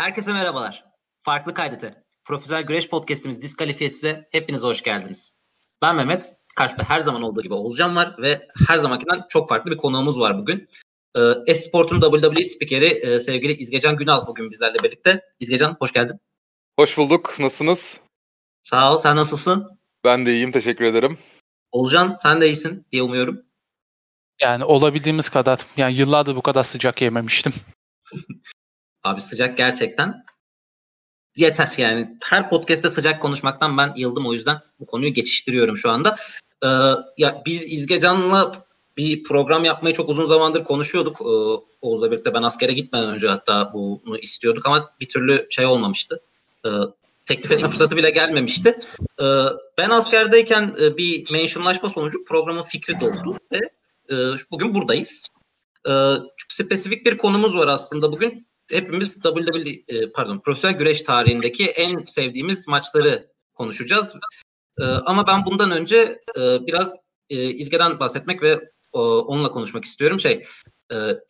Herkese merhabalar. Farklı kaydete. Profesyonel Güreş Podcast'imiz Diskalifiyesi'ne hepiniz hoş geldiniz. Ben Mehmet. Karşıda her zaman olduğu gibi Oğuzcan var ve her zamankinden çok farklı bir konuğumuz var bugün. Ee, Esport'un WWE spikeri e, sevgili İzgecan Günal bugün bizlerle birlikte. İzgecan hoş geldin. Hoş bulduk. Nasılsınız? Sağ ol. Sen nasılsın? Ben de iyiyim. Teşekkür ederim. Oğuzcan sen de iyisin diye umuyorum. Yani olabildiğimiz kadar. Yani yıllardır bu kadar sıcak yememiştim. Abi sıcak gerçekten. Yeter yani. Her podcast'te sıcak konuşmaktan ben yıldım o yüzden bu konuyu geçiştiriyorum şu anda. Ee, ya biz İzgecan'la bir program yapmayı çok uzun zamandır konuşuyorduk. Ee, Oğuz'la birlikte ben askere gitmeden önce hatta bunu istiyorduk ama bir türlü şey olmamıştı. Ee, teklif etme fırsatı bile gelmemişti. Ee, ben askerdeyken e, bir mentionlaşma sonucu programın fikri doğdu ve e, bugün buradayız. E, çok spesifik bir konumuz var aslında bugün. Hepimiz WWE e, pardon profesyonel güreş tarihindeki en sevdiğimiz maçları konuşacağız. E, ama ben bundan önce e, biraz e, İzge'den bahsetmek ve onunla konuşmak istiyorum. Şey,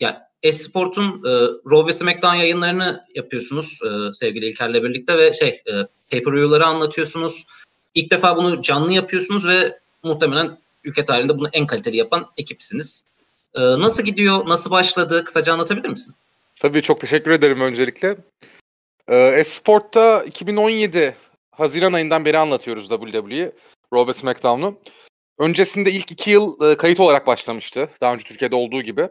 ya Esport'un e, Raw ve SmackDown yayınlarını yapıyorsunuz sevgili İlker'le birlikte ve şey e, pay-per-view'ları anlatıyorsunuz. İlk defa bunu canlı yapıyorsunuz ve muhtemelen ülke tarihinde bunu en kaliteli yapan ekipsiniz. Nasıl gidiyor? Nasıl başladı? Kısaca anlatabilir misin? Tabii çok teşekkür ederim öncelikle. Ee, Esport'ta 2017 Haziran ayından beri anlatıyoruz WWE'yi. Raw ve SmackDown'u. Öncesinde ilk iki yıl e, kayıt olarak başlamıştı. Daha önce Türkiye'de olduğu gibi.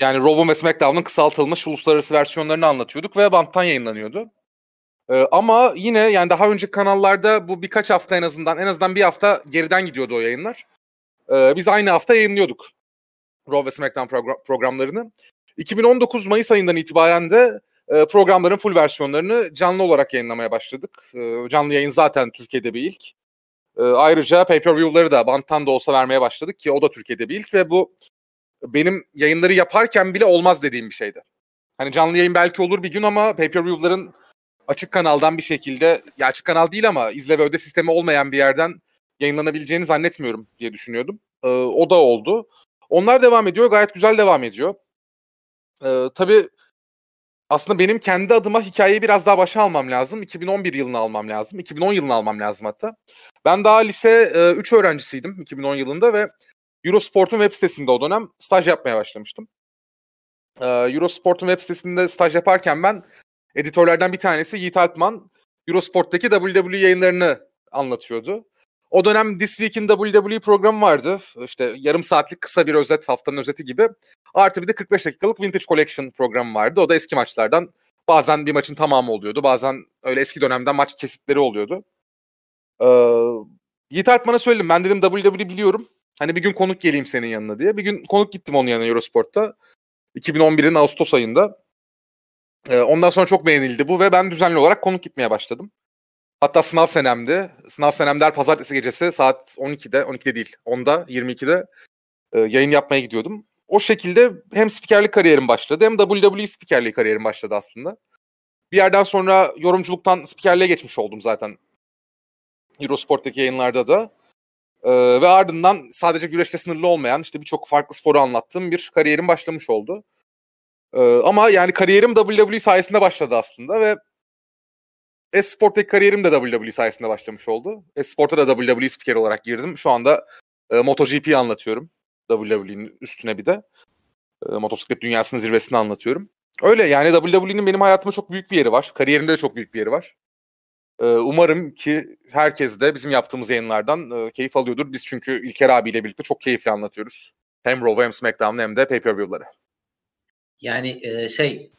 Yani Raw'un ve SmackDown'un kısaltılmış uluslararası versiyonlarını anlatıyorduk ve banttan yayınlanıyordu. Ee, ama yine yani daha önceki kanallarda bu birkaç hafta en azından en azından bir hafta geriden gidiyordu o yayınlar. Ee, biz aynı hafta yayınlıyorduk Raw ve SmackDown progr- programlarını. 2019 Mayıs ayından itibaren de e, programların full versiyonlarını canlı olarak yayınlamaya başladık. E, canlı yayın zaten Türkiye'de bir ilk. E, ayrıca pay-per-view'ları da banttan da olsa vermeye başladık ki o da Türkiye'de bir ilk ve bu benim yayınları yaparken bile olmaz dediğim bir şeydi. Hani canlı yayın belki olur bir gün ama pay-per-view'ların açık kanaldan bir şekilde, ya açık kanal değil ama izle ve öde sistemi olmayan bir yerden yayınlanabileceğini zannetmiyorum diye düşünüyordum. E, o da oldu. Onlar devam ediyor, gayet güzel devam ediyor. Ee, tabii aslında benim kendi adıma hikayeyi biraz daha başa almam lazım. 2011 yılını almam lazım. 2010 yılını almam lazım hatta. Ben daha lise 3 e, öğrencisiydim 2010 yılında ve Eurosport'un web sitesinde o dönem staj yapmaya başlamıştım. Ee, Eurosport'un web sitesinde staj yaparken ben editörlerden bir tanesi Yiğit Alpman Eurosport'taki WWE yayınlarını anlatıyordu. O dönem This Week in WWE programı vardı. İşte yarım saatlik kısa bir özet, haftanın özeti gibi. Artı bir de 45 dakikalık Vintage Collection programı vardı. O da eski maçlardan. Bazen bir maçın tamamı oluyordu. Bazen öyle eski dönemden maç kesitleri oluyordu. Ee, Yiğit Artman'a söyledim. Ben dedim WWE biliyorum. Hani bir gün konuk geleyim senin yanına diye. Bir gün konuk gittim onun yanına Eurosport'ta. 2011'in Ağustos ayında. Ee, ondan sonra çok beğenildi bu ve ben düzenli olarak konuk gitmeye başladım. Hatta sınav senemdi. Sınav senemde her pazartesi gecesi saat 12'de, 12'de değil, 10'da, 22'de e, yayın yapmaya gidiyordum. O şekilde hem spikerlik kariyerim başladı hem WWE spikerliği kariyerim başladı aslında. Bir yerden sonra yorumculuktan spikerliğe geçmiş oldum zaten. Eurosport'taki yayınlarda da. Ee, ve ardından sadece güreşte sınırlı olmayan işte birçok farklı sporu anlattığım bir kariyerim başlamış oldu. Ee, ama yani kariyerim WWE sayesinde başladı aslında ve Esport'taki kariyerim de WWE sayesinde başlamış oldu. Esport'a da WWE spiker olarak girdim. Şu anda e, MotoGP anlatıyorum. WWE'nin üstüne bir de. E, motosiklet dünyasının zirvesini anlatıyorum. Öyle yani WWE'nin benim hayatımda çok büyük bir yeri var. Kariyerimde de çok büyük bir yeri var. E, umarım ki herkes de bizim yaptığımız yayınlardan e, keyif alıyordur. Biz çünkü İlker abiyle birlikte çok keyifli anlatıyoruz. Hem Raw hem SmackDown hem de pay-per-view'ları. Yani e, şey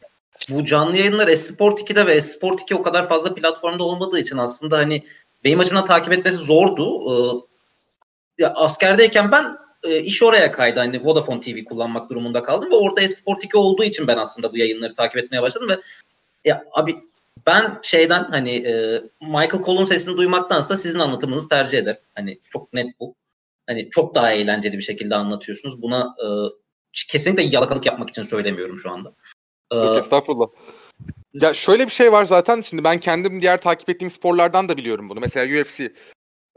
bu canlı yayınlar Esport 2'de ve Esport 2 o kadar fazla platformda olmadığı için aslında hani benim açımdan takip etmesi zordu. Ee, ya askerdeyken ben e, iş oraya kaydı. Hani Vodafone TV kullanmak durumunda kaldım ve orada Esport 2 olduğu için ben aslında bu yayınları takip etmeye başladım ve ya abi ben şeyden hani e, Michael Cole'un sesini duymaktansa sizin anlatımınızı tercih ederim. Hani çok net bu. Hani çok daha eğlenceli bir şekilde anlatıyorsunuz. Buna e, kesinlikle yalakalık yapmak için söylemiyorum şu anda. Yok ee, estağfurullah. Ya şöyle bir şey var zaten. Şimdi ben kendim diğer takip ettiğim sporlardan da biliyorum bunu. Mesela UFC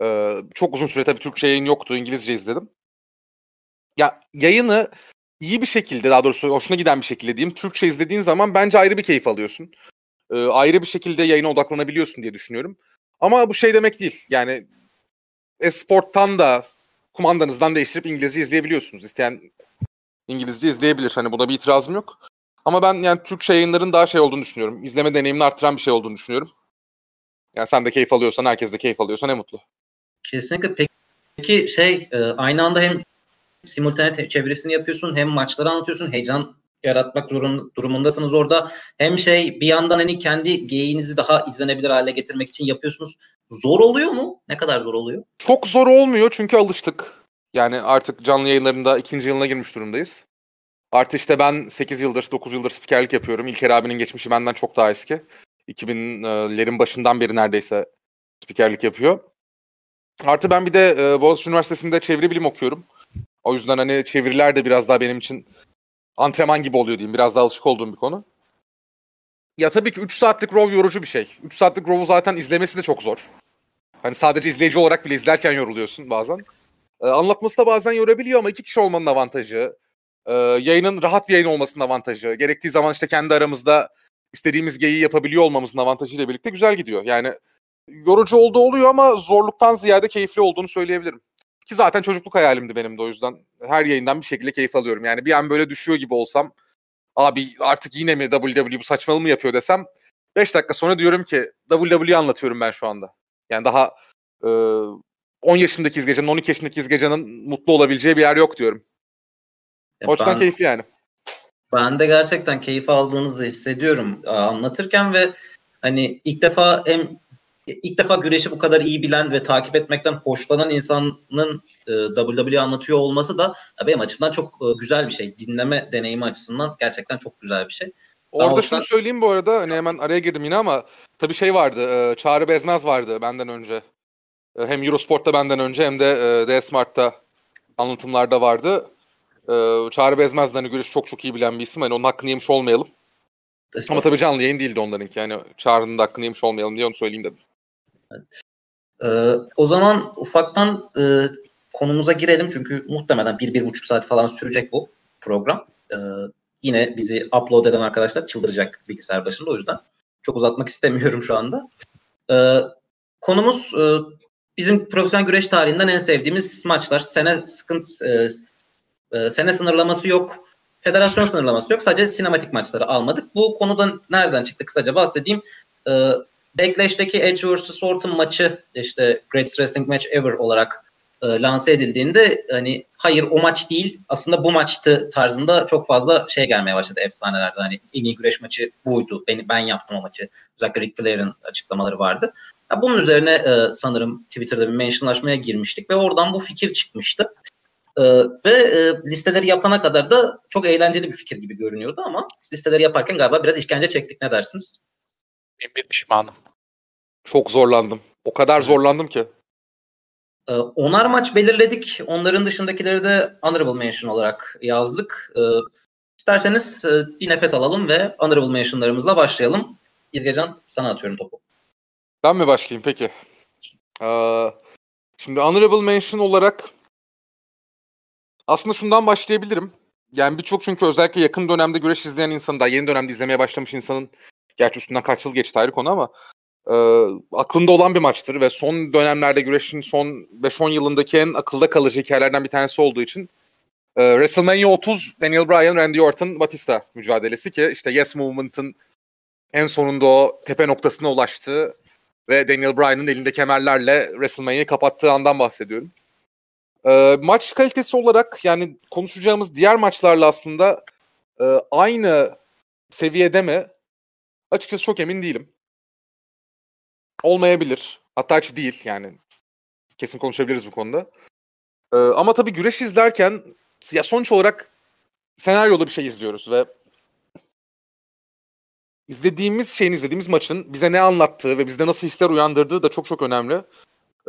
e, çok uzun süre tabii Türkçe yayın yoktu. İngilizce izledim. Ya yayını iyi bir şekilde daha doğrusu hoşuna giden bir şekilde diyeyim. Türkçe izlediğin zaman bence ayrı bir keyif alıyorsun. e, ayrı bir şekilde yayına odaklanabiliyorsun diye düşünüyorum. Ama bu şey demek değil. Yani Esport'tan da kumandanızdan değiştirip İngilizce izleyebiliyorsunuz. İsteyen İngilizce izleyebilir. Hani buna bir itirazım yok. Ama ben yani Türkçe yayınların daha şey olduğunu düşünüyorum. İzleme deneyimini arttıran bir şey olduğunu düşünüyorum. Yani sen de keyif alıyorsan, herkes de keyif alıyorsa ne mutlu. Kesinlikle. Peki şey e, aynı anda hem simultane çevirisini yapıyorsun hem maçları anlatıyorsun. Heyecan yaratmak durumundasınız orada. Hem şey bir yandan hani kendi geyiğinizi daha izlenebilir hale getirmek için yapıyorsunuz. Zor oluyor mu? Ne kadar zor oluyor? Çok zor olmuyor çünkü alıştık. Yani artık canlı yayınlarında ikinci yılına girmiş durumdayız. Artı işte ben 8 yıldır, 9 yıldır spikerlik yapıyorum. İlker abinin geçmişi benden çok daha eski. 2000'lerin başından beri neredeyse spikerlik yapıyor. Artı ben bir de e, Boğaziçi Üniversitesi'nde çeviri bilim okuyorum. O yüzden hani çeviriler de biraz daha benim için antrenman gibi oluyor diyeyim. Biraz daha alışık olduğum bir konu. Ya tabii ki 3 saatlik rov yorucu bir şey. 3 saatlik rov'u zaten izlemesi de çok zor. Hani sadece izleyici olarak bile izlerken yoruluyorsun bazen. Ee, anlatması da bazen yorabiliyor ama iki kişi olmanın avantajı, e, yayının rahat bir yayın olmasının avantajı, gerektiği zaman işte kendi aramızda istediğimiz geyiği yapabiliyor olmamızın avantajıyla birlikte güzel gidiyor. Yani yorucu olduğu oluyor ama zorluktan ziyade keyifli olduğunu söyleyebilirim. Ki zaten çocukluk hayalimdi benim de o yüzden her yayından bir şekilde keyif alıyorum. Yani bir an böyle düşüyor gibi olsam abi artık yine mi WWE bu saçmalığı mı yapıyor desem 5 dakika sonra diyorum ki WWE anlatıyorum ben şu anda. Yani daha e, 10 yaşındaki izgecenin 12 yaşındaki izgecenin mutlu olabileceği bir yer yok diyorum. Ya o açıdan keyifli yani. Ben de gerçekten keyif aldığınızı hissediyorum anlatırken ve hani ilk defa hem ilk defa güreşi bu kadar iyi bilen ve takip etmekten hoşlanan insanın e, WWE anlatıyor olması da benim açımdan çok e, güzel bir şey. Dinleme deneyimi açısından gerçekten çok güzel bir şey. Orada ben şunu söyleyeyim bu arada hani hemen araya girdim yine ama tabii şey vardı e, Çağrı Bezmez vardı benden önce. E, hem Eurosport'ta benden önce hem de e, D-Smart'ta anlatımlarda vardı. E, Çağrı Bezmez de hani güreş çok çok iyi bilen bir isim. Hani onun hakkını yemiş olmayalım. Ama tabii canlı yayın değildi onlarınki. Yani Çağrı'nın da hakkını yemiş olmayalım diye onu söyleyeyim dedim. Ee, o zaman ufaktan e, konumuza girelim çünkü muhtemelen bir, bir buçuk saat falan sürecek bu program. Ee, yine bizi upload eden arkadaşlar çıldıracak bilgisayar başında o yüzden çok uzatmak istemiyorum şu anda. Ee, konumuz e, bizim profesyonel güreş tarihinden en sevdiğimiz maçlar. Sene sıkıntı e, e, sene sınırlaması yok. Federasyon sınırlaması yok. Sadece sinematik maçları almadık. Bu konuda nereden çıktı kısaca bahsedeyim. E, Backlash'teki Edge vs. Orton maçı işte Greatest Wrestling Match Ever olarak e, lanse edildiğinde hani hayır o maç değil aslında bu maçtı tarzında çok fazla şey gelmeye başladı efsanelerde. Hani en iyi güreş maçı buydu. Ben, ben yaptım o maçı. Özellikle Ric Flair'in açıklamaları vardı. Ya bunun üzerine e, sanırım Twitter'da bir mentionlaşmaya girmiştik ve oradan bu fikir çıkmıştı. E, ve e, listeleri yapana kadar da çok eğlenceli bir fikir gibi görünüyordu ama listeleri yaparken galiba biraz işkence çektik. Ne dersiniz? Bin bir pişmanım. Çok zorlandım. O kadar zorlandım ki. Ee, onar maç belirledik. Onların dışındakileri de honorable mention olarak yazdık. Ee, isterseniz e, bir nefes alalım ve honorable mentionlarımızla başlayalım. İzgecan sana atıyorum topu. Ben mi başlayayım peki? Ee, şimdi honorable mention olarak aslında şundan başlayabilirim. Yani birçok çünkü özellikle yakın dönemde güreş izleyen insanın, daha yeni dönemde izlemeye başlamış insanın Gerçi üstünden kaç yıl geçti ayrı konu ama e, aklında olan bir maçtır ve son dönemlerde güreşin son 5-10 yılındaki en akılda kalıcı hikayelerden bir tanesi olduğu için e, WrestleMania 30 Daniel Bryan, Randy Orton, Batista mücadelesi ki işte Yes Movement'ın en sonunda o tepe noktasına ulaştığı ve Daniel Bryan'ın elinde kemerlerle WrestleMania'yı kapattığı andan bahsediyorum. E, maç kalitesi olarak yani konuşacağımız diğer maçlarla aslında e, aynı seviyede mi Açıkçası çok emin değilim. Olmayabilir. Hatta hiç değil yani. Kesin konuşabiliriz bu konuda. Ee, ama tabii güreş izlerken ya sonuç olarak senaryolu bir şey izliyoruz ve izlediğimiz şeyin izlediğimiz maçın bize ne anlattığı ve bizde nasıl hisler uyandırdığı da çok çok önemli.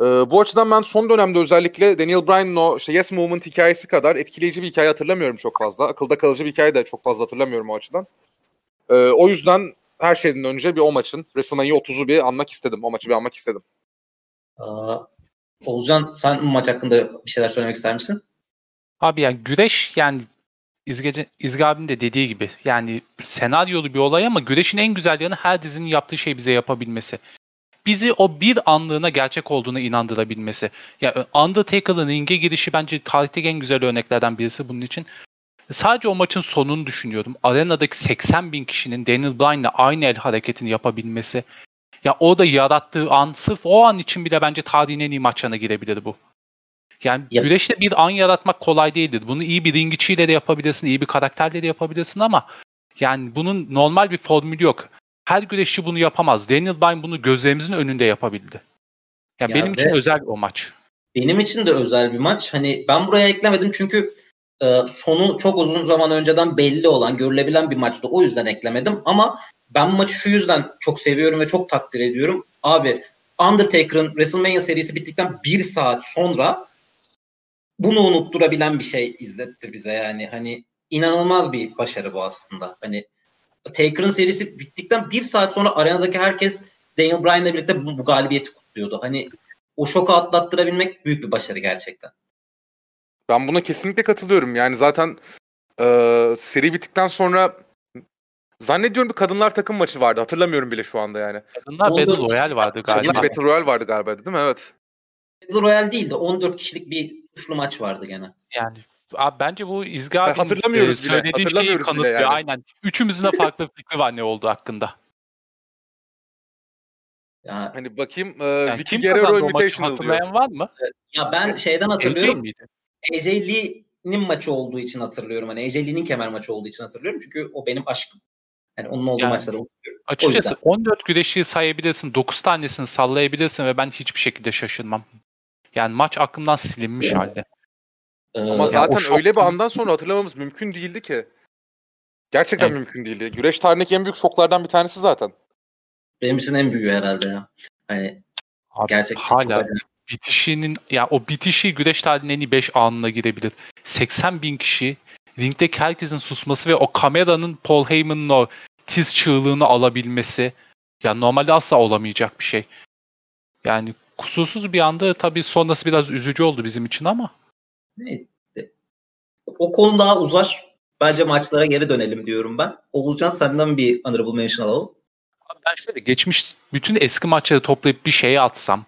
Ee, bu açıdan ben son dönemde özellikle Daniel Bryan'ın o işte Yes Movement hikayesi kadar etkileyici bir hikaye hatırlamıyorum çok fazla. Akılda kalıcı bir hikaye de çok fazla hatırlamıyorum o açıdan. Ee, o yüzden her şeyden önce bir o maçın WrestleMania 30'u bir anmak istedim. O maçı bir anmak istedim. Aa, Oğuzcan sen bu maç hakkında bir şeyler söylemek ister misin? Abi yani güreş yani İzge, İzge abinin de dediği gibi yani senaryolu bir olay ama güreşin en güzel yanı her dizinin yaptığı şey bize yapabilmesi. Bizi o bir anlığına gerçek olduğuna inandırabilmesi. Ya yani Undertaker'ın ringe girişi bence tarihteki en güzel örneklerden birisi bunun için. Sadece o maçın sonunu düşünüyorum. Arenadaki 80 bin kişinin Daniel Bryan'la aynı el hareketini yapabilmesi. Ya o da yarattığı an sırf o an için bile bence tarihin en iyi maçlarına girebilir bu. Yani ya. güreşte bir an yaratmak kolay değildir. Bunu iyi bir ring içiyle de yapabilirsin, iyi bir karakterle de yapabilirsin ama yani bunun normal bir formülü yok. Her güreşçi bunu yapamaz. Daniel Bryan bunu gözlerimizin önünde yapabildi. Yani ya benim için özel o maç. Benim için de özel bir maç. Hani ben buraya eklemedim çünkü e, sonu çok uzun zaman önceden belli olan, görülebilen bir maçtı. O yüzden eklemedim ama ben bu maçı şu yüzden çok seviyorum ve çok takdir ediyorum. Abi Undertaker'ın WrestleMania serisi bittikten bir saat sonra bunu unutturabilen bir şey izletti bize yani. Hani inanılmaz bir başarı bu aslında. Hani Taker'ın serisi bittikten bir saat sonra arenadaki herkes Daniel Bryan'la birlikte bu, bu galibiyeti kutluyordu. Hani o şoku atlattırabilmek büyük bir başarı gerçekten. Ben buna kesinlikle katılıyorum. Yani zaten e, seri bittikten sonra zannediyorum bir kadınlar takım maçı vardı. Hatırlamıyorum bile şu anda yani. Kadınlar Battle Royale vardı galiba. Kadınlar Battle Royale vardı galiba değil mi? Evet. Battle Royale değil de 14 kişilik bir tuşlu maç vardı gene. Yani abi bence bu İzgi abinin hatırlamıyoruz e, bile. Hatırlamıyoruz bile yani. Aynen. Üçümüzün de farklı fikri var ne oldu hakkında. Ya, hani bakayım e, yani Vicky Guerrero Invitational Hatırlayan diyor. var mı? Ya ben şeyden hatırlıyorum. AJ Lee'nin maçı olduğu için hatırlıyorum. Hani AJ Lee'nin kemer maçı olduğu için hatırlıyorum. Çünkü o benim aşkım. Yani onun olduğu yani, maçları unutuyorum. Açıkçası 14 güreşi sayabilirsin. 9 tanesini sallayabilirsin ve ben hiçbir şekilde şaşırmam. Yani maç aklımdan silinmiş evet. halde. Ee, Ama zaten yani öyle bir andan sonra hatırlamamız mümkün değildi ki. Gerçekten evet. mümkün değildi. Güreş tarihindeki en büyük şoklardan bir tanesi zaten. Benim için en büyüğü herhalde ya. Hani Abi, gerçekten hala bitişinin ya o bitişi güreş tarihinin en iyi 5 anına girebilir. 80 bin kişi ringdeki herkesin susması ve o kameranın Paul Heyman'ın o tiz çığlığını alabilmesi ya normalde asla olamayacak bir şey. Yani kusursuz bir anda tabii sonrası biraz üzücü oldu bizim için ama. Neyse. O konu daha uzar. Bence maçlara geri dönelim diyorum ben. Oğuzcan senden bir honorable mention alalım. Ben şöyle geçmiş bütün eski maçları toplayıp bir şeye atsam.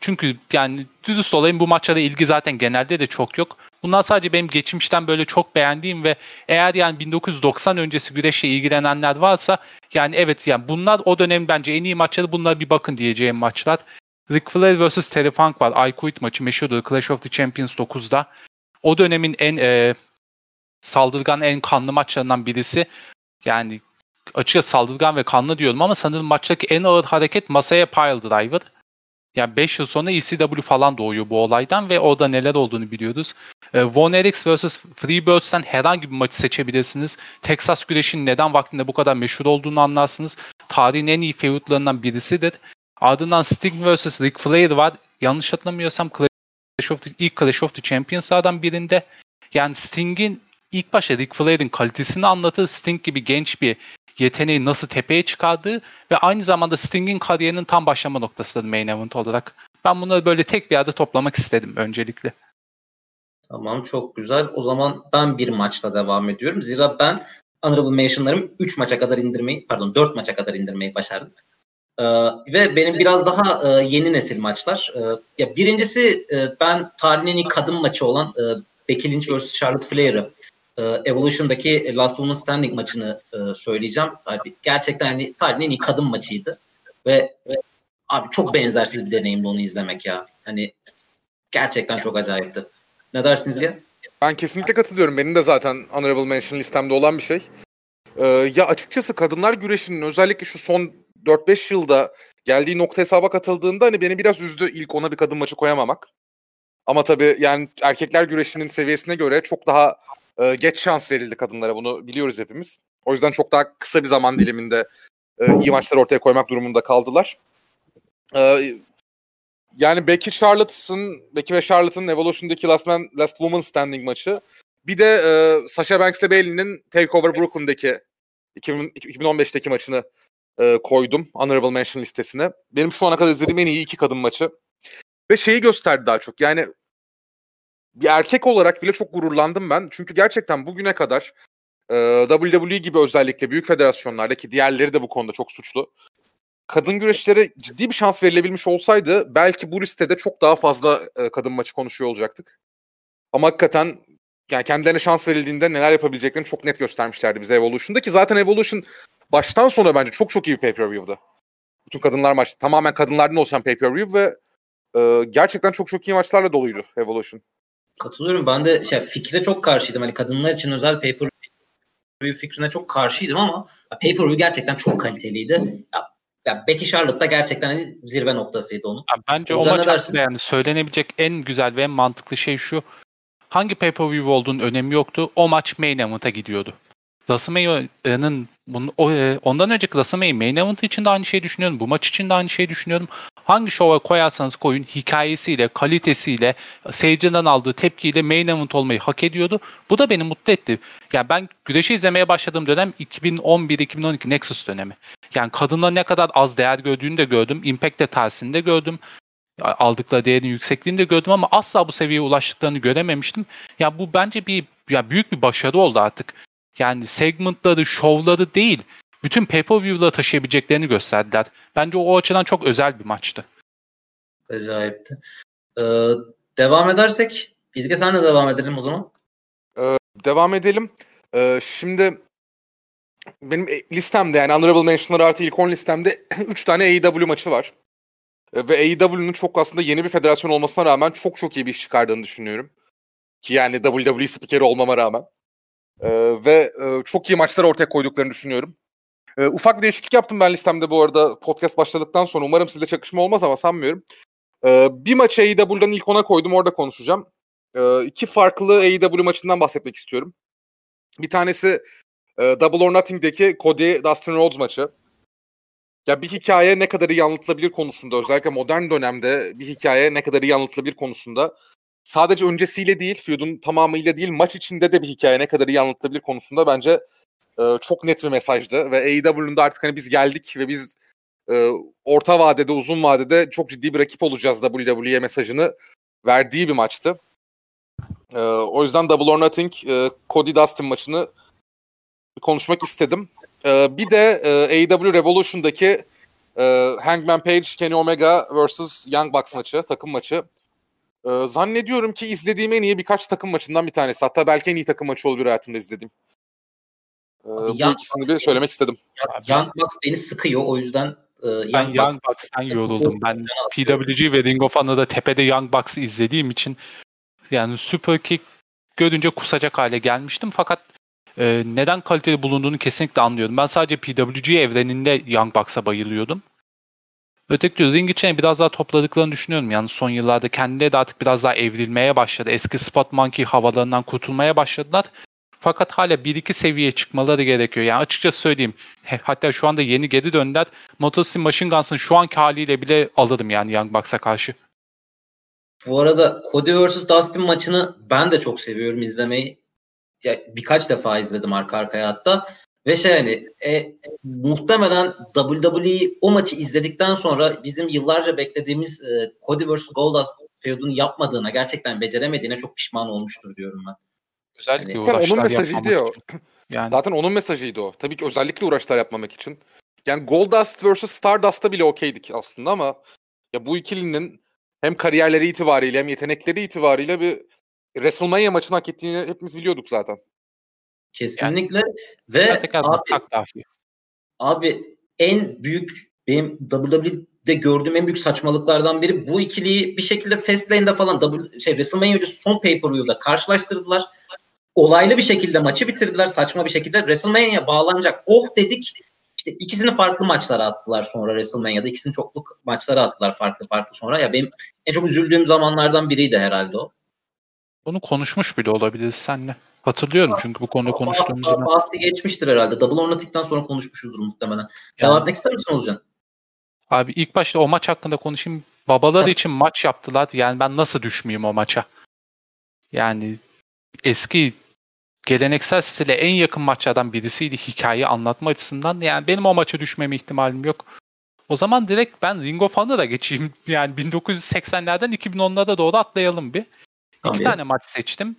Çünkü yani dürüst olayım bu maçlara ilgi zaten genelde de çok yok. Bunlar sadece benim geçmişten böyle çok beğendiğim ve eğer yani 1990 öncesi güreşle ilgilenenler varsa yani evet yani bunlar o dönem bence en iyi maçları bunlar bir bakın diyeceğim maçlar. Ric Flair vs. Terry Funk var. I Quit maçı meşhurdur. Clash of the Champions 9'da. O dönemin en e, saldırgan, en kanlı maçlarından birisi. Yani açıkça saldırgan ve kanlı diyorum ama sanırım maçtaki en ağır hareket masaya pile driver. Yani 5 yıl sonra ECW falan doğuyor bu olaydan ve orada neler olduğunu biliyoruz. E, Von Erichs vs. Freebirds'ten herhangi bir maçı seçebilirsiniz. Texas güreşinin neden vaktinde bu kadar meşhur olduğunu anlarsınız. Tarihin en iyi feudlarından birisidir. Ardından Sting vs. Ric Flair var. Yanlış hatırlamıyorsam Clash of the, ilk Clash of the Champions'lardan birinde. Yani Sting'in ilk başta Ric Flair'in kalitesini anlatır. Sting gibi genç bir yeteneği nasıl tepeye çıkardığı ve aynı zamanda Sting'in kariyerinin tam başlama noktasıdır main event olarak. Ben bunları böyle tek bir yerde toplamak istedim öncelikle. Tamam çok güzel. O zaman ben bir maçla devam ediyorum. Zira ben honorable mentionlarımı 3 maça kadar indirmeyi, pardon 4 maça kadar indirmeyi başardım. Ee, ve benim biraz daha e, yeni nesil maçlar. Ee, ya birincisi e, ben tarihin en iyi kadın maçı olan e, Becky Lynch vs. Charlotte Flair'ı e, Evolution'daki Last Woman Standing maçını e, söyleyeceğim. Abi gerçekten hani tarihin iyi kadın maçıydı. Ve, ve abi çok benzersiz bir deneyimdi onu izlemek ya. Hani gerçekten çok acayipti. Ne dersiniz Ge? Ben kesinlikle katılıyorum. Benim de zaten honorable mention listemde olan bir şey. Ee, ya açıkçası kadınlar güreşinin özellikle şu son 4-5 yılda geldiği nokta hesaba katıldığında hani beni biraz üzdü ilk ona bir kadın maçı koyamamak. Ama tabii yani erkekler güreşinin seviyesine göre çok daha e, geç şans verildi kadınlara bunu biliyoruz hepimiz. O yüzden çok daha kısa bir zaman diliminde e, iyi maçlar ortaya koymak durumunda kaldılar. E, yani Becky Charlotte'ın Becky ve Charlotte'ın Evolution'daki Last Man Last Woman Standing maçı. Bir de e, Sasha Banks ile Bayley'nin Takeover Brooklyn'deki 2000, 2015'teki maçını e, koydum honorable mention listesine. Benim şu ana kadar izlediğim en iyi iki kadın maçı. Ve şeyi gösterdi daha çok. Yani bir erkek olarak bile çok gururlandım ben. Çünkü gerçekten bugüne kadar e, WWE gibi özellikle büyük federasyonlardaki diğerleri de bu konuda çok suçlu. Kadın güreşçilere ciddi bir şans verilebilmiş olsaydı belki bu listede çok daha fazla e, kadın maçı konuşuyor olacaktık. Ama hakikaten yani kendilerine şans verildiğinde neler yapabileceklerini çok net göstermişlerdi bize Evolution'da ki zaten Evolution baştan sona bence çok çok iyi bir pay-per-view'da. Bütün kadınlar maç tamamen kadınlardan oluşan pay-per-view ve e, gerçekten çok çok iyi maçlarla doluydu Evolution. Katılıyorum. Ben de şey, fikre çok karşıydım. Hani kadınlar için özel paper view fikrine çok karşıydım ama pay per view gerçekten çok kaliteliydi. Ya, ya Becky Charlotte da gerçekten hani zirve noktasıydı onun. Ya bence o, o maç aslında yani söylenebilecek en güzel ve en mantıklı şey şu. Hangi pay per view olduğunun önemi yoktu. O maç main event'a gidiyordu. WrestleMania'nın e, ondan önceki WrestleMania main event için de aynı şeyi düşünüyorum. Bu maç için de aynı şeyi düşünüyorum. Hangi şova koyarsanız koyun hikayesiyle, kalitesiyle, seyirciden aldığı tepkiyle main event olmayı hak ediyordu. Bu da beni mutlu etti. Yani ben güreşi izlemeye başladığım dönem 2011-2012 Nexus dönemi. Yani kadınlar ne kadar az değer gördüğünü de gördüm. Impact de tersini de gördüm aldıkları değerin yüksekliğini de gördüm ama asla bu seviyeye ulaştıklarını görememiştim. Ya bu bence bir ya büyük bir başarı oldu artık. Yani segmentları, şovları değil, bütün pay-per-view'la taşıyabileceklerini gösterdiler. Bence o açıdan çok özel bir maçtı. Acayipti. Ee, devam edersek, İzge sen de devam edelim o zaman. Ee, devam edelim. Ee, şimdi benim listemde yani Honorable Mention'lar artı ilk 10 listemde 3 tane AEW maçı var. Ve AEW'nun çok aslında yeni bir federasyon olmasına rağmen çok çok iyi bir iş çıkardığını düşünüyorum. Ki yani WWE spikeri olmama rağmen. Ee, ve e, çok iyi maçlar ortaya koyduklarını düşünüyorum. Ee, ufak bir değişiklik yaptım ben listemde bu arada podcast başladıktan sonra. Umarım sizde çakışma olmaz ama sanmıyorum. Ee, bir maçı AEW'dan ilk ona koydum orada konuşacağım. Ee, iki farklı AEW maçından bahsetmek istiyorum. Bir tanesi e, Double or Nothing'deki Cody Dustin Rhodes maçı. Ya bir hikaye ne kadar iyi anlatılabilir konusunda özellikle modern dönemde bir hikaye ne kadar iyi anlatılabilir konusunda sadece öncesiyle değil, feud'un tamamıyla değil, maç içinde de bir hikaye ne kadar iyi anlatılabilir konusunda bence e, çok net bir mesajdı. Ve AEW'nun da artık hani biz geldik ve biz e, orta vadede, uzun vadede çok ciddi bir rakip olacağız WWE mesajını verdiği bir maçtı. E, o yüzden Double or Nothing e, Cody Dustin maçını konuşmak istedim. E, bir de e, AEW Revolution'daki e, Hangman Page, Kenny Omega vs. Young Bucks maçı, takım maçı. Ee, zannediyorum ki izlediğim en iyi birkaç takım maçından bir tanesi. Hatta belki en iyi takım maçı olabilir hayatımda izlediğim. Ee, bu ikisini de söylemek istedim. Young Bucks beni sıkıyor o yüzden e, Young ben Young Bucks'tan yoruldum. Ben PWG ve Ring of Honor'da tepede Young Bucks'ı izlediğim için yani Super Kick görünce kusacak hale gelmiştim. Fakat e, neden kaliteli bulunduğunu kesinlikle anlıyorum. Ben sadece PWG evreninde Young Bucks'a bayılıyordum. Öteki ring için biraz daha topladıklarını düşünüyorum. Yani son yıllarda kendileri de artık biraz daha evrilmeye başladı. Eski Spot Monkey havalarından kurtulmaya başladılar. Fakat hala bir iki seviye çıkmaları gerekiyor. Yani açıkçası söyleyeyim. Hatta şu anda yeni geri döndüler. Motor City Machine Guns'ın şu anki haliyle bile alırım yani Young Bucks'a karşı. Bu arada Cody vs. Dustin maçını ben de çok seviyorum izlemeyi. Ya, birkaç defa izledim arka arkaya hatta. Ve şey hani e, muhtemelen WWE o maçı izledikten sonra bizim yıllarca beklediğimiz e, Cody vs. Goldust feud'unu yapmadığına, gerçekten beceremediğine çok pişman olmuştur diyorum ben. Özellikle yani, Zaten onun mesajıydı o. Yani. Zaten onun mesajıydı o. Tabii ki özellikle uğraşlar yapmamak için. Yani Goldust vs. Stardust'ta bile okeydik aslında ama ya bu ikilinin hem kariyerleri itibariyle hem yetenekleri itibariyle bir WrestleMania maçını hak ettiğini hepimiz biliyorduk zaten. Kesinlikle yani, ve abi, abi en büyük benim WWE'de gördüğüm en büyük saçmalıklardan biri bu ikiliyi bir şekilde Fastlane'de falan W, şey WrestleMania öncesi son pay-per-view'da karşılaştırdılar. Olaylı bir şekilde maçı bitirdiler saçma bir şekilde. WrestleMania bağlanacak. Oh dedik. İşte ikisini farklı maçlara attılar sonra WrestleMania'da. ikisini çokluk maçlara attılar farklı farklı sonra. Ya benim en çok üzüldüğüm zamanlardan biriydi herhalde o. Bunu konuşmuş bile olabiliriz senle. Hatırlıyorum çünkü bu konuyu konuştuğumuz zaman. Bahsi geçmiştir herhalde. Double or Nothing'den sonra konuşmuşuzdur muhtemelen. Yani, Devam etmek ister misin Ozcan? Abi ilk başta o maç hakkında konuşayım. Babaları için maç yaptılar. Yani ben nasıl düşmeyeyim o maça? Yani eski geleneksel stile en yakın maçlardan birisiydi hikayeyi anlatma açısından. Yani benim o maça düşmeme ihtimalim yok. O zaman direkt ben Ring of Honor'a geçeyim. Yani 1980'lerden 2010'lara doğru atlayalım bir. Tabii. İki tane maç seçtim.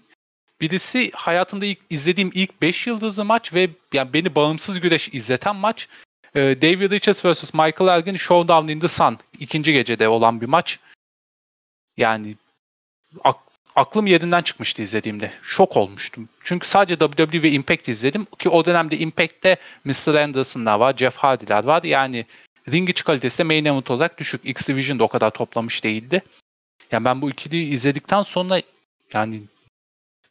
Birisi hayatımda ilk izlediğim ilk 5 yıldızlı maç ve yani beni bağımsız güreş izleten maç. Ee, David Richards vs. Michael Elgin Showdown in the Sun ikinci gecede olan bir maç. Yani ak- aklım yerinden çıkmıştı izlediğimde. Şok olmuştum. Çünkü sadece WWE ve Impact izledim ki o dönemde Impact'te Mr. Anderson'lar var, Jeff Hardy'ler var. Yani ring iç kalitesi de main event olarak düşük. X Division'da o kadar toplamış değildi. Yani ben bu ikiliyi izledikten sonra yani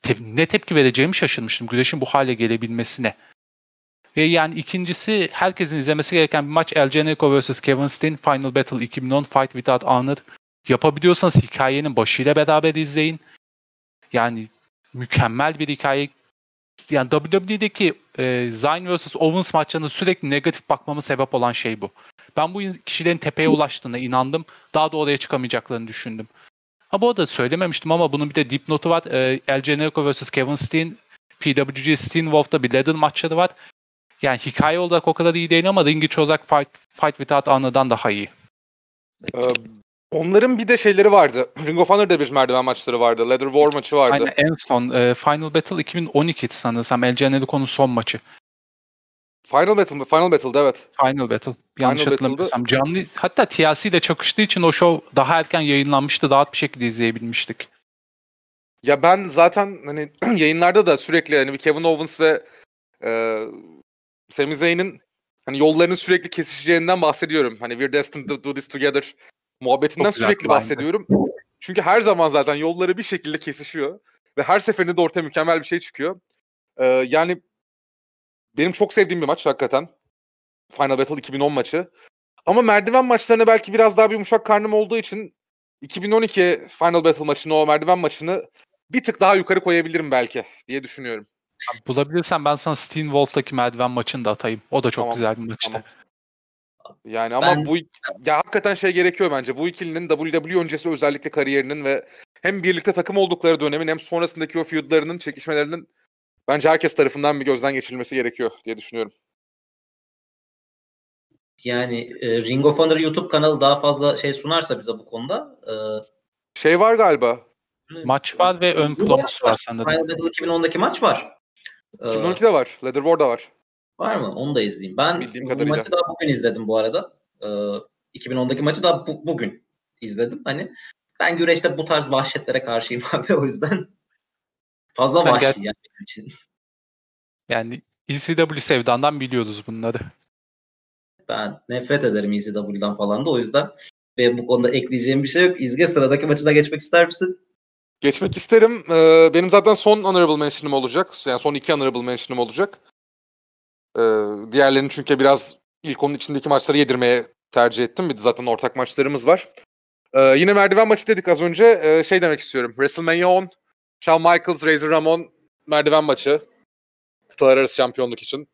te- ne tepki vereceğimi şaşırmıştım güreşin bu hale gelebilmesine. Ve yani ikincisi herkesin izlemesi gereken bir maç El Generico vs. Kevin Steen Final Battle 2010 Fight Without Honor. Yapabiliyorsanız hikayenin başıyla beraber izleyin. Yani mükemmel bir hikaye. Yani WWE'deki e, Zayn vs. Owens maçlarında sürekli negatif bakmama sebep olan şey bu. Ben bu kişilerin tepeye ulaştığına inandım. Daha da oraya çıkamayacaklarını düşündüm. Ha bu arada söylememiştim ama bunun bir de dipnotu var. E, El Generico vs. Kevin Steen, PWG Steen Wolf'ta bir ladder maçları var. Yani hikaye olarak o kadar iyi değil ama ring içi olarak Fight, Fight Without Honor'dan daha iyi. Ee, onların bir de şeyleri vardı. Ring of Honor'da bir merdiven maçları vardı. Leather War maçı vardı. Aynen en son e, Final Battle 2012 sanırsam El Generico'nun son maçı. Final Battle mı? Final Battle'da evet. Final Battle. Yanlış Final hatırlamıyorsam. Canlı, hatta TLC ile çakıştığı için o show daha erken yayınlanmıştı. Rahat bir şekilde izleyebilmiştik. Ya ben zaten hani yayınlarda da sürekli hani bir Kevin Owens ve e, Sami Zayn'in hani yollarının sürekli kesişeceğinden bahsediyorum. Hani we're destined to do this together muhabbetinden sürekli bahsediyorum. Çünkü her zaman zaten yolları bir şekilde kesişiyor ve her seferinde de ortaya mükemmel bir şey çıkıyor. Ee, yani benim çok sevdiğim bir maç hakikaten. Final Battle 2010 maçı. Ama merdiven maçlarına belki biraz daha bir yumuşak karnım olduğu için 2012 Final Battle maçını, o merdiven maçını bir tık daha yukarı koyabilirim belki diye düşünüyorum. Bulabilirsen ben sana Steen Wolf'taki merdiven maçını da atayım. O da çok tamam, güzel bir maçtı. Tamam. Yani ama ben... bu ya hakikaten şey gerekiyor bence. Bu ikilinin WWE öncesi özellikle kariyerinin ve hem birlikte takım oldukları dönemin hem sonrasındaki o feudlarının, çekişmelerinin bence herkes tarafından bir gözden geçirilmesi gerekiyor diye düşünüyorum. Yani e, Ring of Honor YouTube kanalı daha fazla şey sunarsa bize bu konuda. E, şey var galiba. Maç var ve ön promos var sende. Final Battle 2010'daki maç var. 2012'de var. Leather War'da var. Var mı? Onu da izleyeyim. Ben Bildiğim bu kadarıyla. maçı da bugün izledim bu arada. Ee, 2010'daki maçı da bu, bugün izledim. Hani ben güreşte bu tarz vahşetlere karşıyım abi o yüzden. Fazla ben vahşi gel- yani benim için. Yani ECW sevdandan biliyoruz bunları. Ben nefret ederim ECW'dan falan da o yüzden. Ve bu konuda ekleyeceğim bir şey yok. İzge sıradaki maçına geçmek ister misin? Geçmek isterim. Ee, benim zaten son honorable mention'ım olacak. Yani son iki honorable mention'ım olacak. Ee, diğerlerini çünkü biraz ilk onun içindeki maçları yedirmeye tercih ettim. Bir de zaten ortak maçlarımız var. Ee, yine merdiven maçı dedik az önce. Ee, şey demek istiyorum. WrestleMania 10, Shawn Michaels, Razor Ramon merdiven maçı. Kıtalar arası şampiyonluk için.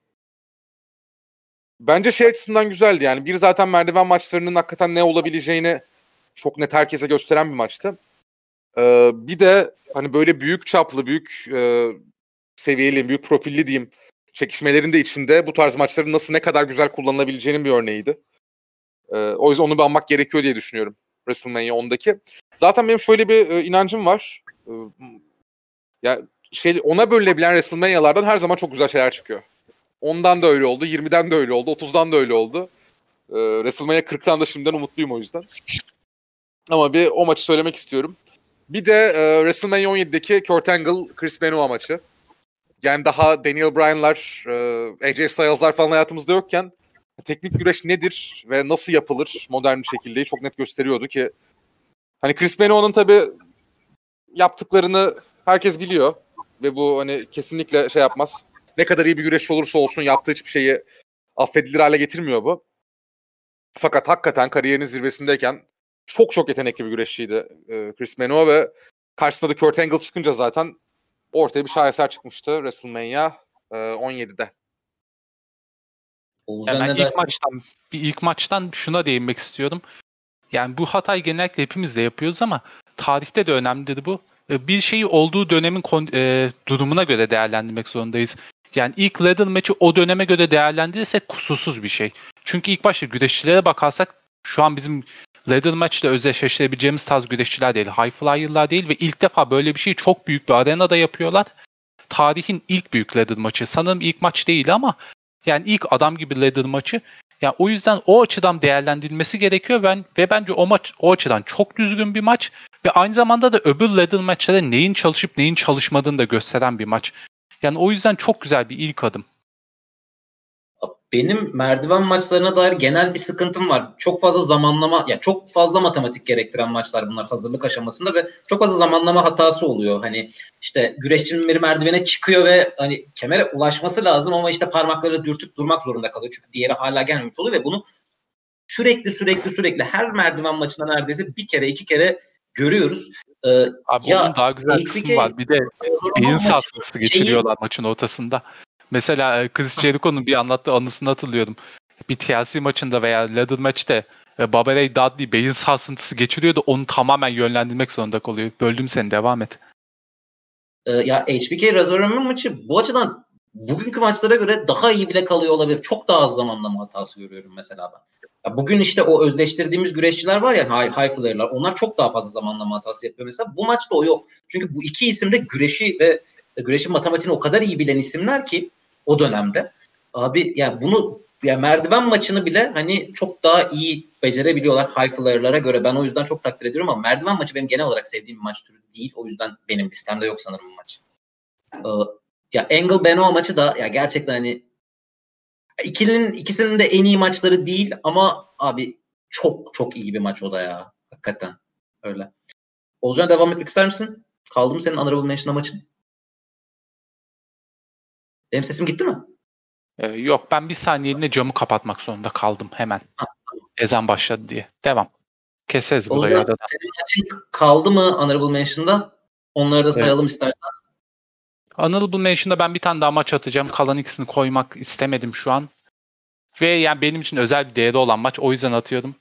Bence şey açısından güzeldi yani. Bir zaten merdiven maçlarının hakikaten ne olabileceğini çok net herkese gösteren bir maçtı. Ee, bir de hani böyle büyük çaplı, büyük e, seviyeli, büyük profilli diyeyim çekişmelerin de içinde bu tarz maçların nasıl ne kadar güzel kullanılabileceğinin bir örneğiydi. Ee, o yüzden onu bir anmak gerekiyor diye düşünüyorum WrestleMania 10'daki. Zaten benim şöyle bir e, inancım var. Ee, ya şey ona bölünebilen WrestleMania'lardan her zaman çok güzel şeyler çıkıyor. Ondan da öyle oldu, 20'den de öyle oldu, 30'dan da öyle oldu. Ee, WrestleMania 40'tan da şimdiden umutluyum o yüzden. Ama bir o maçı söylemek istiyorum. Bir de e, WrestleMania 17'deki Kurt Angle Chris Benoit maçı. Yani daha Daniel Bryan'lar, e, AJ Styles'lar falan hayatımızda yokken teknik güreş nedir ve nasıl yapılır modern bir şekilde çok net gösteriyordu ki hani Chris Benoit'ın tabi yaptıklarını herkes biliyor ve bu hani kesinlikle şey yapmaz. Ne kadar iyi bir güreşçi olursa olsun yaptığı hiçbir şeyi affedilir hale getirmiyor bu. Fakat hakikaten kariyerinin zirvesindeyken çok çok yetenekli bir güreşçiydi e, Chris Benoit ve karşısında da Kurt Angle çıkınca zaten ortaya bir şaheser çıkmıştı WrestleMania e, 17'de. Yani ben ilk maçtan bir ilk maçtan şuna değinmek istiyorum. Yani bu hatayı genellikle hepimiz de yapıyoruz ama tarihte de önemlidir bu. E, bir şeyi olduğu dönemin e, durumuna göre değerlendirmek zorundayız. Yani ilk ladder maçı o döneme göre değerlendirirsek kusursuz bir şey. Çünkü ilk başta güreşçilere bakarsak şu an bizim ladder match'le özdeşleştirebileceğimiz tarz güreşçiler değil. High flyer'lar değil ve ilk defa böyle bir şeyi çok büyük bir arenada yapıyorlar. Tarihin ilk büyük ladder maçı. Sanırım ilk maç değil ama yani ilk adam gibi ladder maçı. Yani o yüzden o açıdan değerlendirilmesi gerekiyor ben ve bence o maç o açıdan çok düzgün bir maç ve aynı zamanda da öbür ladder maçlara neyin çalışıp neyin çalışmadığını da gösteren bir maç. Yani o yüzden çok güzel bir ilk adım. Benim merdiven maçlarına dair genel bir sıkıntım var. Çok fazla zamanlama, ya çok fazla matematik gerektiren maçlar bunlar hazırlık aşamasında ve çok fazla zamanlama hatası oluyor. Hani işte güreşçinin bir merdivene çıkıyor ve hani kemere ulaşması lazım ama işte parmakları dürtüp durmak zorunda kalıyor. Çünkü diğeri hala gelmemiş oluyor ve bunu sürekli sürekli sürekli her merdiven maçında neredeyse bir kere iki kere görüyoruz. Ee, Abi ya, onun daha güzel kısmı var. Bir de beyin sarsıntısı geçiriyorlar maçın ortasında. Mesela e, Chris Jericho'nun bir anlattığı anısını hatırlıyorum. Bir TLC maçında veya ladder maçta e, Baba Ray Dudley beyin sarsıntısı geçiriyordu. Onu tamamen yönlendirmek zorunda kalıyor. Böldüm seni devam et. Ee, ya HBK Razor'un maçı bu açıdan bugünkü maçlara göre daha iyi bile kalıyor olabilir. Çok daha az zamanlama hatası görüyorum mesela ben. Ya bugün işte o özleştirdiğimiz güreşçiler var ya high, high flyer'lar onlar çok daha fazla zamanlama hatası yapıyor mesela. Bu maçta o yok. Çünkü bu iki isim de güreşi ve güreşin matematiğini o kadar iyi bilen isimler ki o dönemde. Abi yani bunu yani merdiven maçını bile hani çok daha iyi becerebiliyorlar high göre. Ben o yüzden çok takdir ediyorum ama merdiven maçı benim genel olarak sevdiğim bir maç türü değil. O yüzden benim listemde yok sanırım bu maç. Ee, ya Angle Benoit maçı da ya gerçekten hani ikilinin ikisinin de en iyi maçları değil ama abi çok çok iyi bir maç o da ya. Hakikaten öyle. Olcan devam etmek ister misin? Kaldı mı senin Honorable Mention'a maçın? Benim sesim gitti mi? Ee, yok ben bir saniyeliğine camı kapatmak zorunda kaldım hemen. Ha. Ezan başladı diye. Devam. Keseriz burayı arada. Senin maçın kaldı mı Honorable Mention'da? Onları da sayalım evet. istersen. Honorable Mention'da ben bir tane daha maç atacağım. Kalan ikisini koymak istemedim şu an. Ve yani benim için özel bir değeri olan maç. O yüzden atıyorum.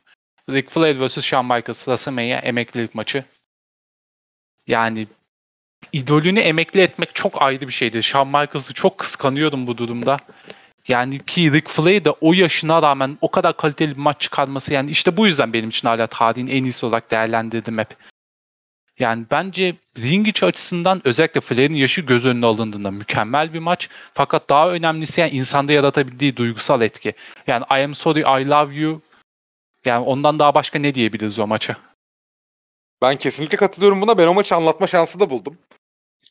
Rick Flair vs. Shawn Michaels WrestleMania emeklilik maçı. Yani idolünü emekli etmek çok ayrı bir şeydi. Shawn Michaels'ı çok kıskanıyordum bu durumda. Yani ki Ric Flair de o yaşına rağmen o kadar kaliteli bir maç çıkarması yani işte bu yüzden benim için hala tarihin en iyisi olarak değerlendirdim hep. Yani bence ring içi açısından özellikle Flair'in yaşı göz önüne alındığında mükemmel bir maç. Fakat daha önemlisi yani insanda yaratabildiği duygusal etki. Yani I am sorry I love you yani ondan daha başka ne diyebiliriz o maça? Ben kesinlikle katılıyorum buna. Ben o maçı anlatma şansı da buldum.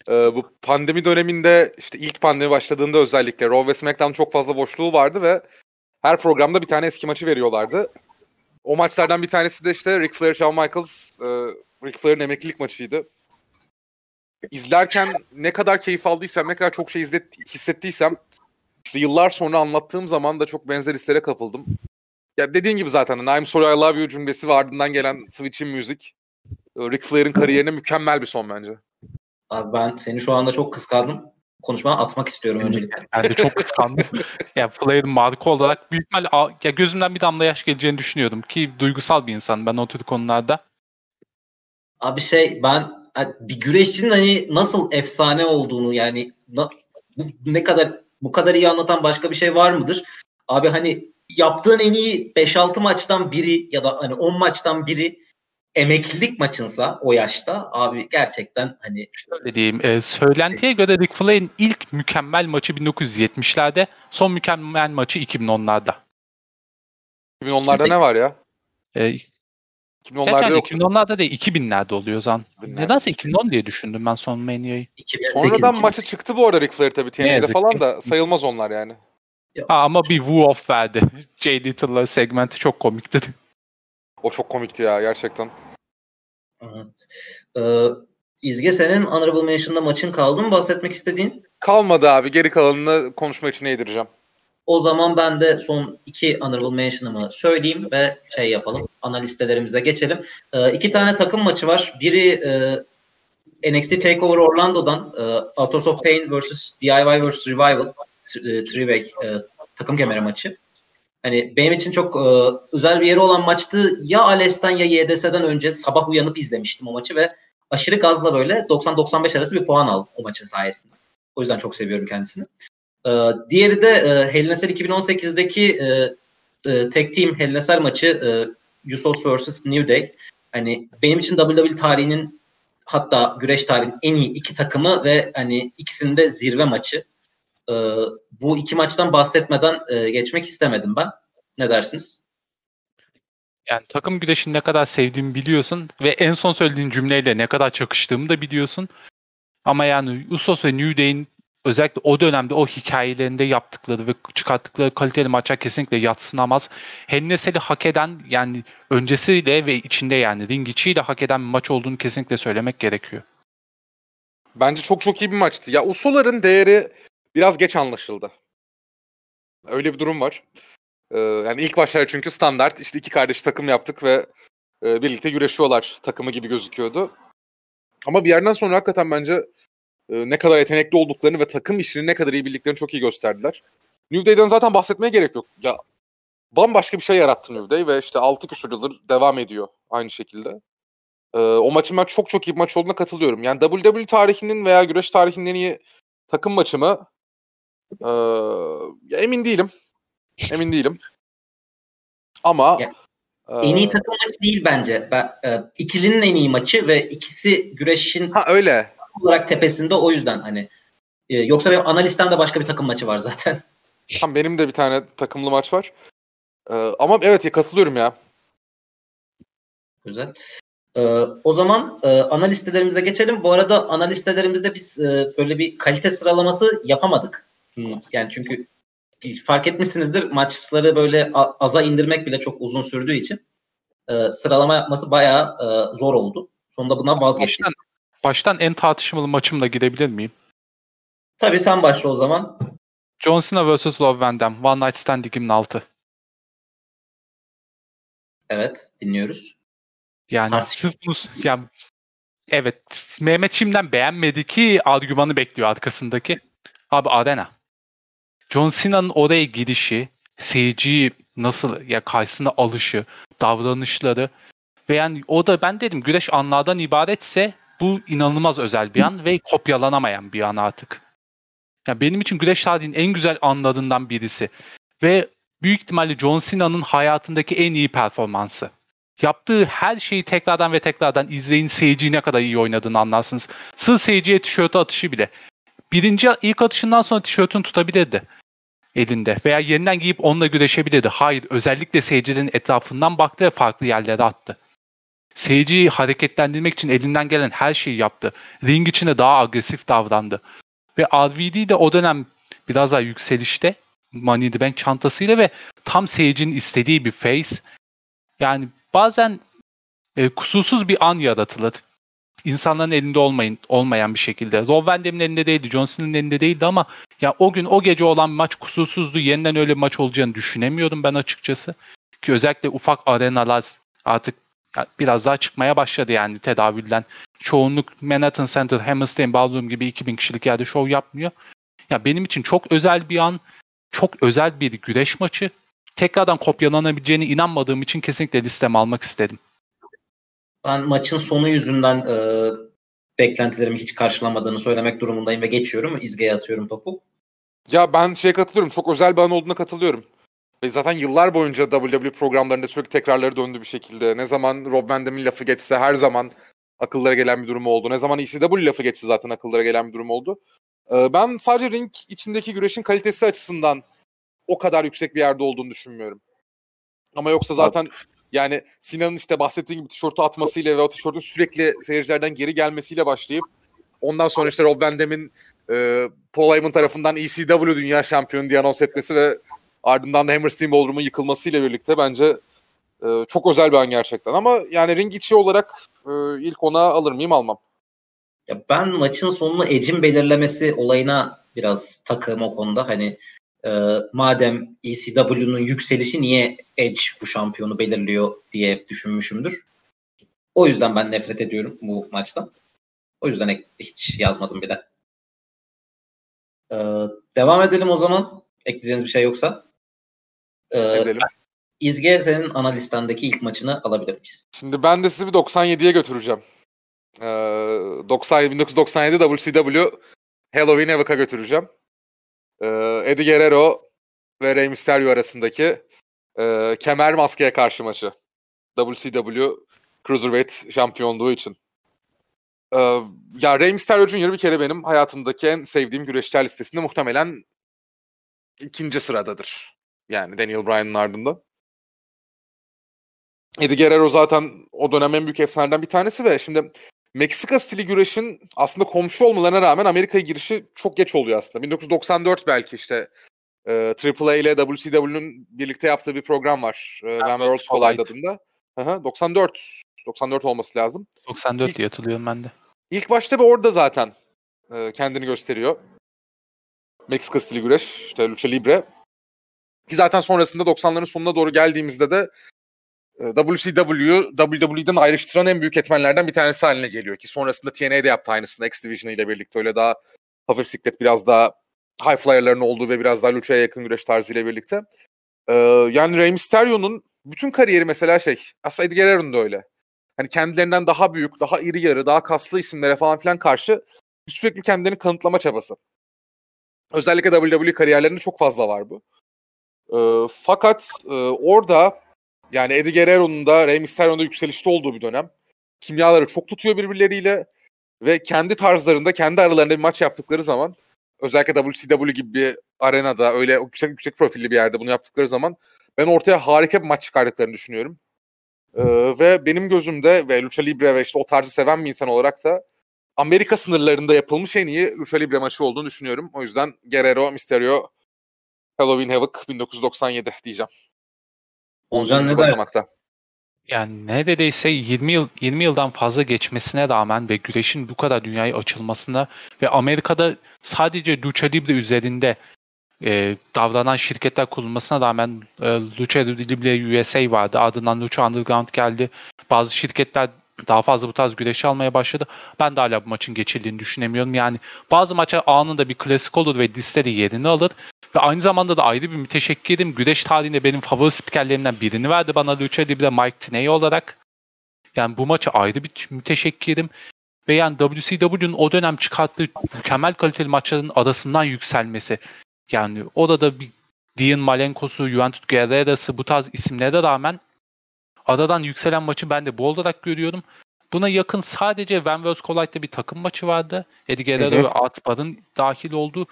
Ee, bu pandemi döneminde işte ilk pandemi başladığında özellikle Raw ve SmackDown çok fazla boşluğu vardı ve her programda bir tane eski maçı veriyorlardı. O maçlardan bir tanesi de işte Ric Flair, Shawn Michaels, e, Ric Flair'in emeklilik maçıydı. İzlerken ne kadar keyif aldıysam, ne kadar çok şey izlet, hissettiysem işte yıllar sonra anlattığım zaman da çok benzer hislere kapıldım. Ya dediğin gibi zaten hani I'm sorry I love you cümlesi ve ardından gelen Switch'in müzik Ric Flair'in kariyerine mükemmel bir son bence. Abi ben seni şu anda çok kıskandım. Konuşmaya atmak istiyorum öncelikle. Ben de çok kıskandım. yani Flair'in marka olarak büyük ihtimal ya gözümden bir damla yaş geleceğini düşünüyordum ki duygusal bir insan ben o tür konularda. Abi şey ben bir güreşçinin hani nasıl efsane olduğunu yani na, bu, ne kadar bu kadar iyi anlatan başka bir şey var mıdır? Abi hani yaptığın en iyi 5-6 maçtan biri ya da hani 10 maçtan biri emeklilik maçınsa o yaşta abi gerçekten hani şöyle diyeyim e, söylentiye göre Ric Flair'in ilk mükemmel maçı 1970'lerde son mükemmel maçı 2010'larda. 2010'larda ne var ya? E, 2010'larda yani 2010'larda değil 2000'lerde oluyor zan. Nedense 2010 diye düşündüm ben son Mania'yı. Sonradan maçı çıktı bu arada Ric Flair tabii TNA'de falan da sayılmaz onlar yani. Ha, ama bir woo off verdi. Jay Little'la segmenti çok komikti. O çok komikti ya gerçekten. Evet. Ee, İzge senin Honorable Mention'da maçın kaldı mı bahsetmek istediğin? Kalmadı abi. Geri kalanını konuşma için yedireceğim. O zaman ben de son iki Honorable Mention'ımı söyleyeyim ve şey yapalım. Analistelerimize geçelim. Ee, iki tane takım maçı var. Biri e, NXT TakeOver Orlando'dan e, Authors of Pain vs. DIY vs. Revival e, three-way e, takım kemeri maçı. Hani benim için çok e, özel bir yeri olan maçtı. Ya Ales'ten ya YDS'den önce sabah uyanıp izlemiştim o maçı ve aşırı gazla böyle 90-95 arası bir puan aldım o maçın sayesinde. O yüzden çok seviyorum kendisini. E, diğeri de e, Hell in 2018'deki e, e, Tag Team Hell in maçı e, Usos vs. New Day. Hani benim için WWE tarihinin hatta güreş tarihinin en iyi iki takımı ve hani ikisinin de zirve maçı. Ee, bu iki maçtan bahsetmeden e, geçmek istemedim ben. Ne dersiniz? Yani takım güreşini ne kadar sevdiğimi biliyorsun ve en son söylediğin cümleyle ne kadar çakıştığımı da biliyorsun. Ama yani Usos ve New Day'in özellikle o dönemde o hikayelerinde yaptıkları ve çıkarttıkları kaliteli maçlar kesinlikle yatsınamaz. Henneseli hak eden yani öncesiyle ve içinde yani ring içiyle hak eden bir maç olduğunu kesinlikle söylemek gerekiyor. Bence çok çok iyi bir maçtı. Ya Uso'ların değeri biraz geç anlaşıldı. Öyle bir durum var. Ee, yani ilk başlar çünkü standart işte iki kardeş takım yaptık ve e, birlikte güreşiyorlar takımı gibi gözüküyordu. Ama bir yerden sonra hakikaten bence e, ne kadar yetenekli olduklarını ve takım işini ne kadar iyi bildiklerini çok iyi gösterdiler. New Day'den zaten bahsetmeye gerek yok. Ya bambaşka bir şey yarattı New Day ve işte 6 küsur yıldır devam ediyor aynı şekilde. Ee, o maçın ben çok çok iyi bir maç olduğuna katılıyorum. Yani WWE tarihinin veya güreş tarihinin en iyi takım maçı mı? Ee, emin değilim. Emin değilim. Ama ya, en iyi takım maçı değil bence. Ben, e, ikilinin en iyi maçı ve ikisi güreşin ha öyle olarak tepesinde o yüzden hani e, yoksa benim ana listemde başka bir takım maçı var zaten. Tam benim de bir tane takımlı maç var. Ee, ama evet ya katılıyorum ya. Güzel. Ee, o zaman e, ana listelerimize geçelim. Bu arada ana listelerimizde biz e, böyle bir kalite sıralaması yapamadık. Yani çünkü fark etmişsinizdir maçları böyle aza indirmek bile çok uzun sürdüğü için e, sıralama yapması bayağı e, zor oldu. Sonunda bundan vazgeçtik. Baştan, baştan en tartışmalı maçımla gidebilir miyim? Tabii sen başla o zaman. John Cena vs. Love Van Damme. One Night Stand 2006. Evet dinliyoruz. Yani sırf bunu, yani, evet Mehmet Çim'den beğenmedi ki argümanı bekliyor arkasındaki. Abi arena. John Cena'nın oraya girişi, seyirciyi nasıl ya karşısına alışı, davranışları ve yani o da ben dedim güreş anlardan ibaretse bu inanılmaz özel bir an ve kopyalanamayan bir an artık. Yani benim için güreş tarihinin en güzel anlarından birisi. Ve büyük ihtimalle John Cena'nın hayatındaki en iyi performansı. Yaptığı her şeyi tekrardan ve tekrardan izleyin seyirciyi ne kadar iyi oynadığını anlarsınız. Sır seyirciye tişörtü atışı bile. Birinci ilk atışından sonra tişörtünü tutabilirdi elinde veya yeniden giyip onunla güreşebilirdi. Hayır, özellikle seyircinin etrafından baktı ve farklı yerlere attı. Seyirciyi hareketlendirmek için elinden gelen her şeyi yaptı. Ring içinde daha agresif davrandı. Ve RVD de o dönem biraz daha yükselişte Money in the Bank çantasıyla ve tam seyircinin istediği bir face. Yani bazen e, kusursuz bir an yaratılır. İnsanların elinde olmayın, olmayan bir şekilde. Rob Van Dam'in elinde değildi, John Cena'nın elinde değildi ama ya o gün o gece olan maç kusursuzdu. Yeniden öyle bir maç olacağını düşünemiyordum ben açıkçası. Ki özellikle ufak arenalar artık biraz daha çıkmaya başladı yani tedavülden. Çoğunluk Manhattan Center, Hammerstein Ballroom gibi 2000 kişilik yerde şov yapmıyor. Ya benim için çok özel bir an, çok özel bir güreş maçı. Tekrardan kopyalanabileceğine inanmadığım için kesinlikle listeme almak istedim. Ben maçın sonu yüzünden e, beklentilerimi hiç karşılamadığını söylemek durumundayım ve geçiyorum. İzgeye atıyorum topu. Ya ben şeye katılıyorum. Çok özel bir an olduğuna katılıyorum. Ve zaten yıllar boyunca WWE programlarında sürekli tekrarları döndü bir şekilde. Ne zaman Rob Van Dam'in lafı geçse her zaman akıllara gelen bir durum oldu. Ne zaman ECW lafı geçse zaten akıllara gelen bir durum oldu. Ee, ben sadece ring içindeki güreşin kalitesi açısından o kadar yüksek bir yerde olduğunu düşünmüyorum. Ama yoksa zaten yani Sinan'ın işte bahsettiğim gibi tişörtü atmasıyla ve o tişörtün sürekli seyircilerden geri gelmesiyle başlayıp ondan sonra işte Rob Van Dam'in e, Paul Heyman tarafından ECW Dünya Şampiyonu diye anons etmesi ve ardından da Hammerstein Ballroom'un yıkılmasıyla birlikte bence e, çok özel bir an gerçekten. Ama yani ring içi olarak e, ilk ona alır mıyım almam. Ya ben maçın sonunu Edge'in belirlemesi olayına biraz takığım o konuda. Hani e, madem ECW'nun yükselişi niye Edge bu şampiyonu belirliyor diye düşünmüşümdür. O yüzden ben nefret ediyorum bu maçtan. O yüzden hiç yazmadım bile. Ee, devam edelim o zaman. Ekleyeceğiniz bir şey yoksa. Ee, edelim. İzge senin ana listendeki ilk maçını alabilir miyiz? Şimdi ben de sizi bir 97'ye götüreceğim. Ee, 90, 1997 WCW Halloween Havoc'a götüreceğim. Ee, Eddie Guerrero ve Rey Mysterio arasındaki e, kemer maskeye karşı maçı. WCW Cruiserweight şampiyonluğu için. Ee, ya Rey Mysterio Jr. bir kere benim hayatımdaki en sevdiğim güreşçiler listesinde muhtemelen ikinci sıradadır. Yani Daniel Bryan'ın ardından. Eddie Guerrero zaten o dönem en büyük efsanelerden bir tanesi ve şimdi Meksika stili güreşin aslında komşu olmalarına rağmen Amerika'ya girişi çok geç oluyor aslında. 1994 belki işte e, AAA ile WCW'nun birlikte yaptığı bir program var. E, When Worlds Collide adında. Aha, 94. 94 olması lazım. 94 İlk, diye hatırlıyorum ben de. İlk başta bir orada zaten e, kendini gösteriyor. Meksika stili güreş, işte Lucha Libre. Ki zaten sonrasında 90'ların sonuna doğru geldiğimizde de WCW, WWE'den ayrıştıran en büyük etmenlerden bir tanesi haline geliyor ki sonrasında TNA'de yaptı aynısını X Division ile birlikte öyle daha hafif siklet biraz daha high flyer'ların olduğu ve biraz daha lucha'ya yakın güreş tarzıyla birlikte. Ee, yani Rey Mysterio'nun bütün kariyeri mesela şey aslında Eddie Guerrero'nun da öyle. Hani kendilerinden daha büyük, daha iri yarı, daha kaslı isimlere falan filan karşı sürekli kendilerini kanıtlama çabası. Özellikle WWE kariyerlerinde çok fazla var bu. Ee, fakat e, orada yani Eddie Guerrero'nun da Rey Mysterio'nun da yükselişte olduğu bir dönem. Kimyaları çok tutuyor birbirleriyle ve kendi tarzlarında, kendi aralarında bir maç yaptıkları zaman özellikle WCW gibi bir arenada öyle yüksek yüksek profilli bir yerde bunu yaptıkları zaman ben ortaya harika bir maç çıkardıklarını düşünüyorum. Ee, ve benim gözümde ve Lucha Libre ve işte o tarzı seven bir insan olarak da Amerika sınırlarında yapılmış en iyi Lucha Libre maçı olduğunu düşünüyorum. O yüzden Guerrero, Mysterio, Halloween Havoc 1997 diyeceğim. Olcan ne dersin? Yani neredeyse 20 yıl 20 yıldan fazla geçmesine rağmen ve güreşin bu kadar dünyaya açılmasına ve Amerika'da sadece Lucha Libre üzerinde e, davranan şirketler kurulmasına rağmen e, Lucha Libre USA vardı. Ardından Lucha Underground geldi. Bazı şirketler daha fazla bu tarz güreşi almaya başladı. Ben de hala bu maçın geçildiğini düşünemiyorum. Yani bazı maçlar anında bir klasik olur ve listede yerini alır. Ve aynı zamanda da ayrı bir müteşekkirim. Güreş tarihinde benim favori spikerlerimden birini verdi bana Lucha Libre Mike Tenay olarak. Yani bu maçı ayrı bir müteşekkirim. Ve yani WCW'nun o dönem çıkarttığı mükemmel kaliteli maçların arasından yükselmesi. Yani orada bir Dean Malenkos'u, Juventus Guerrero'sı bu tarz isimlere rağmen aradan yükselen maçı ben de bu olarak görüyorum. Buna yakın sadece Van vs. Collide'de bir takım maçı vardı. Eddie Guerrero ve Art Bar'ın dahil olduğu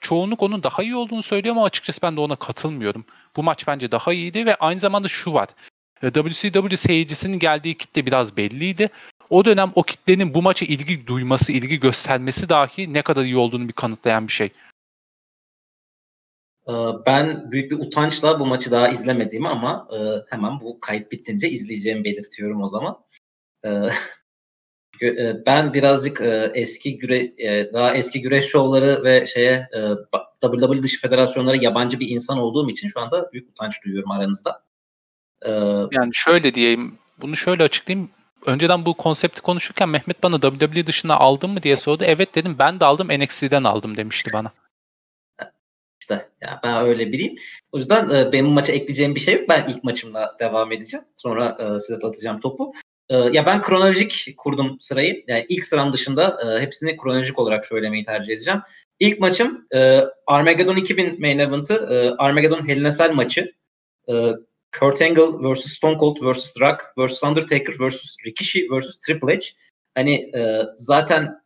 çoğunluk onun daha iyi olduğunu söylüyor ama açıkçası ben de ona katılmıyorum. Bu maç bence daha iyiydi ve aynı zamanda şu var. WCW seyircisinin geldiği kitle biraz belliydi. O dönem o kitlenin bu maça ilgi duyması, ilgi göstermesi dahi ne kadar iyi olduğunu bir kanıtlayan bir şey. Ee, ben büyük bir utançla bu maçı daha izlemediğimi ama e, hemen bu kayıt bittince izleyeceğimi belirtiyorum o zaman. Ee, e, ben birazcık e, eski güre daha eski güreş şovları ve şeye WWE dışı federasyonlara yabancı bir insan olduğum için şu anda büyük utanç duyuyorum aranızda. Ee, yani şöyle diyeyim, bunu şöyle açıklayayım. Önceden bu konsepti konuşurken Mehmet bana WWE dışına aldın mı diye sordu. Evet dedim ben de aldım NXT'den aldım demişti bana. İşte ya ben öyle biriyim. O yüzden e, benim maça ekleyeceğim bir şey yok. Ben ilk maçımla devam edeceğim. Sonra e, size atacağım topu. E, ya ben kronolojik kurdum sırayı. Yani ilk sıram dışında e, hepsini kronolojik olarak söylemeyi tercih edeceğim. İlk maçım e, Armageddon 2000 main event'ı. E, Armageddon Hell maçı. E, Kurt Angle vs. Stone Cold vs. Rock vs. Undertaker vs. Rikishi vs. Triple H. Hani e, zaten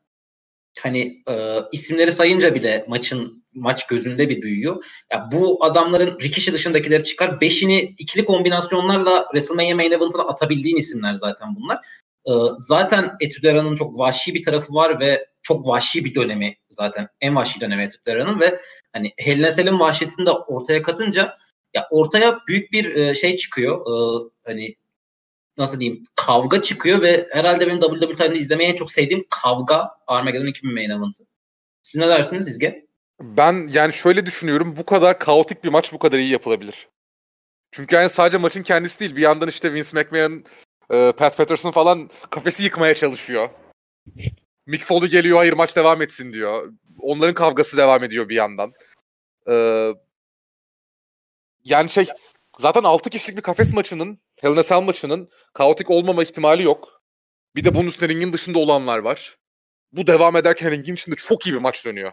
hani e, isimleri sayınca bile maçın maç gözünde bir büyüyor. Ya bu adamların Rikishi dışındakileri çıkar. Beşini ikili kombinasyonlarla WrestleMania main event'ına atabildiğin isimler zaten bunlar. Ee, zaten Etüdera'nın çok vahşi bir tarafı var ve çok vahşi bir dönemi zaten. En vahşi dönemi Etüdera'nın ve hani Hell in vahşetini de ortaya katınca ya ortaya büyük bir e, şey çıkıyor. Ee, hani nasıl diyeyim kavga çıkıyor ve herhalde benim WWE tarihinde izlemeye en çok sevdiğim kavga Armageddon 2000 main event'ı. Siz ne dersiniz İzge? Ben yani şöyle düşünüyorum. Bu kadar kaotik bir maç bu kadar iyi yapılabilir. Çünkü yani sadece maçın kendisi değil. Bir yandan işte Vince McMahon, e, Pat Patterson falan kafesi yıkmaya çalışıyor. Mick Foley geliyor hayır maç devam etsin diyor. Onların kavgası devam ediyor bir yandan. Ee, yani şey zaten 6 kişilik bir kafes maçının, Hell in Cell maçının kaotik olmama ihtimali yok. Bir de bunun üstüne ringin dışında olanlar var. Bu devam ederken ringin içinde çok iyi bir maç dönüyor.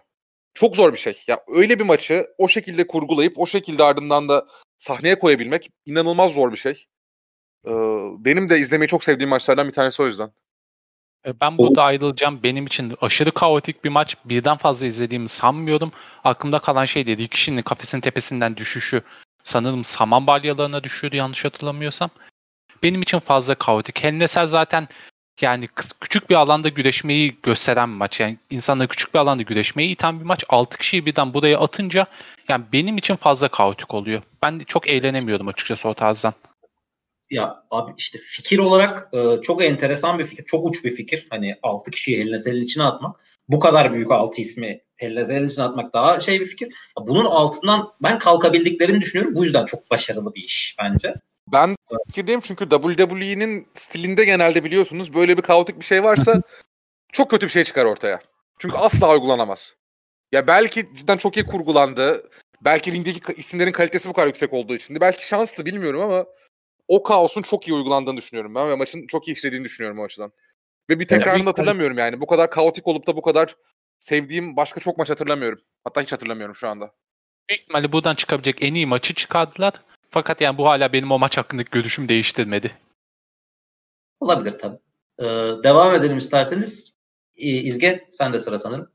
Çok zor bir şey. Ya öyle bir maçı o şekilde kurgulayıp o şekilde ardından da sahneye koyabilmek inanılmaz zor bir şey. Ee, benim de izlemeyi çok sevdiğim maçlardan bir tanesi o yüzden. E, ben burada ayrılacağım. Benim için aşırı kaotik bir maç. Birden fazla izlediğimi sanmıyorum. Aklımda kalan şey değil. kişinin kafesin tepesinden düşüşü. Sanırım saman balyalarına düşüyordu yanlış hatırlamıyorsam. Benim için fazla kaotik. Hell zaten yani küçük bir alanda güreşmeyi gösteren bir maç. Yani insanları küçük bir alanda güreşmeyi iten bir maç. 6 kişiyi birden buraya atınca yani benim için fazla kaotik oluyor. Ben çok eğlenemiyordum açıkçası o tarzdan. Ya abi işte fikir olarak e, çok enteresan bir fikir. Çok uç bir fikir. Hani 6 kişiyi Hellezel'in içine atmak. Bu kadar büyük 6 ismi Hellezel'in içine atmak daha şey bir fikir. Bunun altından ben kalkabildiklerini düşünüyorum. Bu yüzden çok başarılı bir iş bence. Ben fikirdeyim çünkü WWE'nin stilinde genelde biliyorsunuz böyle bir kaotik bir şey varsa çok kötü bir şey çıkar ortaya. Çünkü asla uygulanamaz. Ya belki cidden çok iyi kurgulandı. Belki ringdeki isimlerin kalitesi bu kadar yüksek olduğu için. Belki şanstı bilmiyorum ama o kaosun çok iyi uygulandığını düşünüyorum ben ve maçın çok iyi işlediğini düşünüyorum o açıdan. Ve bir tekrarını hatırlamıyorum yani. Bu kadar kaotik olup da bu kadar sevdiğim başka çok maç hatırlamıyorum. Hatta hiç hatırlamıyorum şu anda. Büyük ihtimalle buradan çıkabilecek en iyi maçı çıkardılar. Fakat yani bu hala benim o maç hakkındaki görüşüm değiştirmedi. Olabilir tabii. Ee, devam edelim isterseniz. İzge sen de sıra sanırım.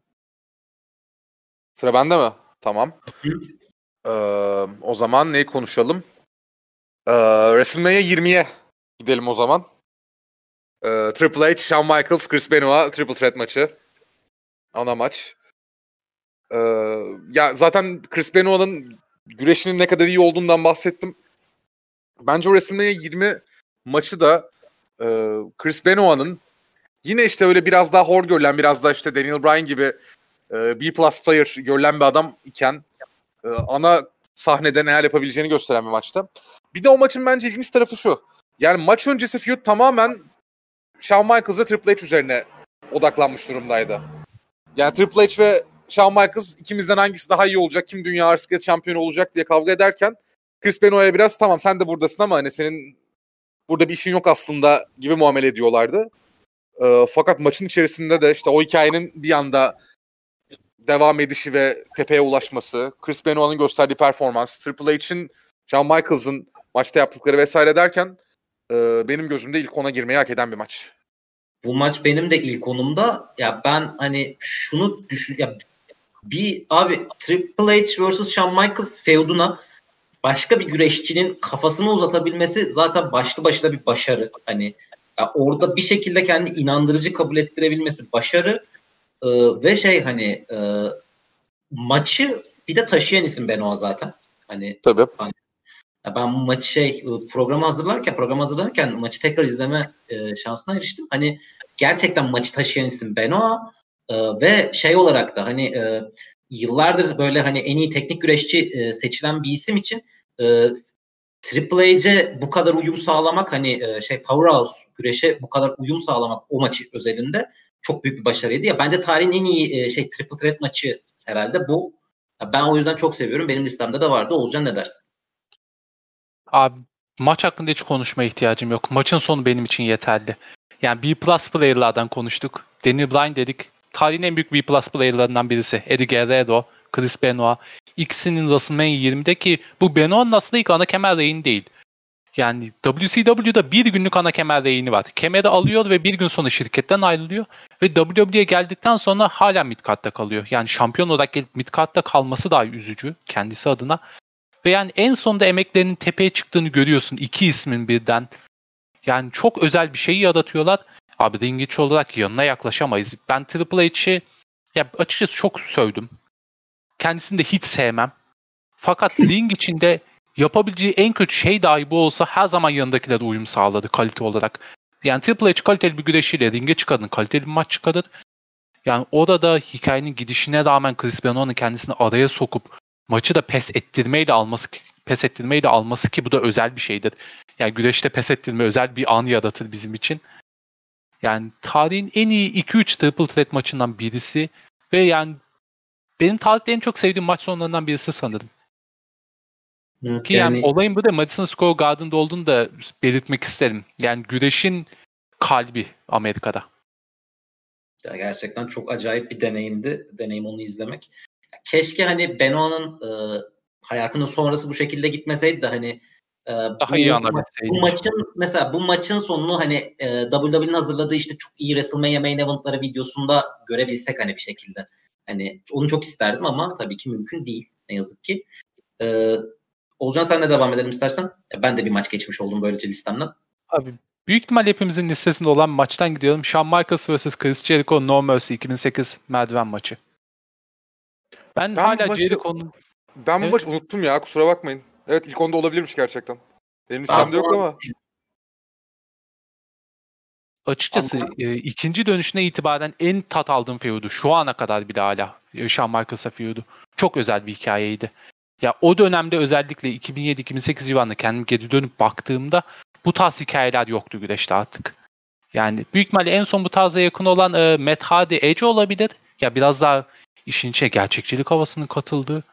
Sıra bende mi? Tamam. Ee, o zaman neyi konuşalım? Ee, WrestleMania 20'ye gidelim o zaman. Ee, Triple H, Shawn Michaels, Chris Benoit Triple Threat maçı. Ana maç. Ee, ya zaten Chris Benoit'ın güreşinin ne kadar iyi olduğundan bahsettim. Bence o WrestleMania 20 maçı da e, Chris Benoit'ın yine işte öyle biraz daha hor görülen, biraz daha işte Daniel Bryan gibi e, B plus player görülen bir adam iken e, ana sahnede neler yapabileceğini gösteren bir maçta. Bir de o maçın bence ilginç tarafı şu. Yani maç öncesi feud tamamen Shawn Michaels ve Triple H üzerine odaklanmış durumdaydı. Yani Triple H ve Shawn Michaels ikimizden hangisi daha iyi olacak, kim dünya arasında şampiyonu olacak diye kavga ederken Chris Benoit'a biraz tamam sen de buradasın ama hani senin burada bir işin yok aslında gibi muamele ediyorlardı. E, fakat maçın içerisinde de işte o hikayenin bir anda devam edişi ve tepeye ulaşması, Chris Benoit'ın gösterdiği performans, Triple H'in Shawn Michaels'ın maçta yaptıkları vesaire derken e, benim gözümde ilk ona girmeyi hak eden bir maç. Bu maç benim de ilk onumda. Ya ben hani şunu düşün ya bir abi Triple H vs. Shawn Michaels feuduna başka bir güreşçinin kafasını uzatabilmesi zaten başlı başına bir başarı. Hani ya orada bir şekilde kendi inandırıcı kabul ettirebilmesi başarı ee, ve şey hani e, maçı bir de taşıyan isim Benoit zaten. Hani Tabii. Hani, ben maçı şey programı hazırlarken program hazırlarken maçı tekrar izleme e, şansına eriştim. Hani gerçekten maçı taşıyan isim Benoit e, ve şey olarak da hani e, yıllardır böyle hani en iyi teknik güreşçi e, seçilen bir isim için e, Triple H'e bu kadar uyum sağlamak hani e, şey Powerhouse güreşe bu kadar uyum sağlamak o maçı özelinde çok büyük bir başarıydı ya. Bence tarihin en iyi e, şey Triple Threat maçı herhalde bu. Ben o yüzden çok seviyorum. Benim listemde de vardı. Olcan ne dersin? Abi maç hakkında hiç konuşmaya ihtiyacım yok. Maçın sonu benim için yeterli. Yani B plus player'lardan konuştuk. Daniel Bryan dedik. Tarihin en büyük B plus player'larından birisi. Eddie Guerrero, Chris Benoit. İkisinin WrestleMania 20'de bu Benoit'ın aslında ilk ana kemer reyni değil. Yani WCW'da bir günlük ana kemer reyini var. Kemeri alıyor ve bir gün sonra şirketten ayrılıyor. Ve WWE'ye geldikten sonra hala midcard'da kalıyor. Yani şampiyon olarak gelip midcard'da kalması daha üzücü kendisi adına. Ve yani en sonunda emeklerinin tepeye çıktığını görüyorsun. iki ismin birden. Yani çok özel bir şeyi yaratıyorlar. Abi ring içi olarak yanına yaklaşamayız. Ben Triple H'i ya açıkçası çok sövdüm. Kendisini de hiç sevmem. Fakat ring içinde yapabileceği en kötü şey dahi bu olsa her zaman yanındakiler uyum sağladı kalite olarak. Yani Triple H kaliteli bir güreşiyle ringe çıkardın, kaliteli bir maç çıkarır. Yani orada hikayenin gidişine rağmen Chris Benoit'ın kendisini araya sokup maçı da pes ettirmeyle alması pes ettirmeyle alması ki bu da özel bir şeydir. Yani güreşte pes ettirme özel bir an yaratır bizim için. Yani tarihin en iyi 2-3 Triple Threat maçından birisi ve yani benim tarihte en çok sevdiğim maç sonlarından birisi sanırım. Evet, Ki yani, yani olayın bu da Madison Square Garden'da olduğunu da belirtmek isterim. Yani güreşin kalbi Amerika'da. Ya gerçekten çok acayip bir deneyimdi. Deneyim onu izlemek. Keşke hani Benoit'ın e, hayatının sonrası bu şekilde gitmeseydi de hani Ee, Daha bu, iyi bu anlabilseydik. maçın mesela bu maçın sonunu hani e, WWE'nin hazırladığı işte çok iyi WrestleMania main event'ları videosunda görebilsek hani bir şekilde. Hani onu çok isterdim ama tabii ki mümkün değil ne yazık ki. Ee, Oğuzcan senle devam edelim istersen. Ben de bir maç geçmiş oldum böylece listemden. Abi büyük ihtimal hepimizin listesinde olan maçtan gidiyorum. Shawn Michaels vs. Chris Jericho No Mercy 2008 merdiven maçı. Ben, Ben hala maçı- Jericho'nun Ben bu Evet. maçı unuttum ya kusura bakmayın. Evet ilk onda olabilirmiş gerçekten. Benim listemde yok ama. açıkçası Ama- e, ikinci dönüşüne itibaren en tat aldığım feud'u. Şu ana kadar bile hala e, Shawn Michaels'a feud'u. Çok özel bir hikayeydi. Ya o dönemde özellikle 2007-2008 civarında kendim geri dönüp baktığımda bu tarz hikayeler yoktu güreşte artık. Yani büyük ihtimalle en son bu tarza yakın olan e, Matt Hardy Edge olabilir. Ya biraz daha işin içine gerçekçilik havasının katıldığı.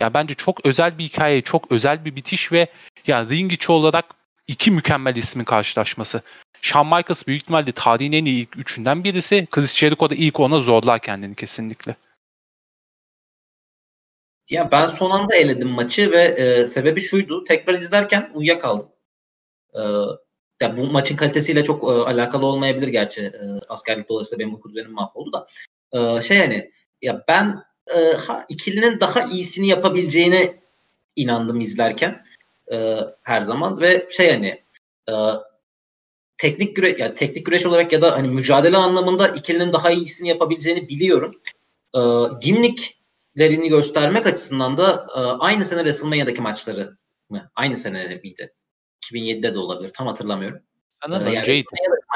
Ya bence çok özel bir hikaye, çok özel bir bitiş ve ya ring içi olarak iki mükemmel ismin karşılaşması. Shawn Michaels büyük ihtimalle tarihin en iyi ilk üçünden birisi. Chris Jericho da ilk ona zorlar kendini kesinlikle. Ya ben son anda eledim maçı ve e, sebebi şuydu. Tekrar izlerken uyuyakaldım. E, ya bu maçın kalitesiyle çok e, alakalı olmayabilir gerçi. E, askerlik dolayısıyla benim uyku düzenim mahvoldu da. E, şey hani ya ben e, ha, ikilinin daha iyisini yapabileceğine inandım izlerken e, her zaman ve şey hani e, teknik güreş ya teknik güreş olarak ya da hani mücadele anlamında ikilinin daha iyisini yapabileceğini biliyorum. E, gimmicklerini göstermek açısından da e, aynı sene WrestleMania'daki maçları mı? Aynı sene miydi? 2007'de de olabilir. Tam hatırlamıyorum. Sanırım Ee, yani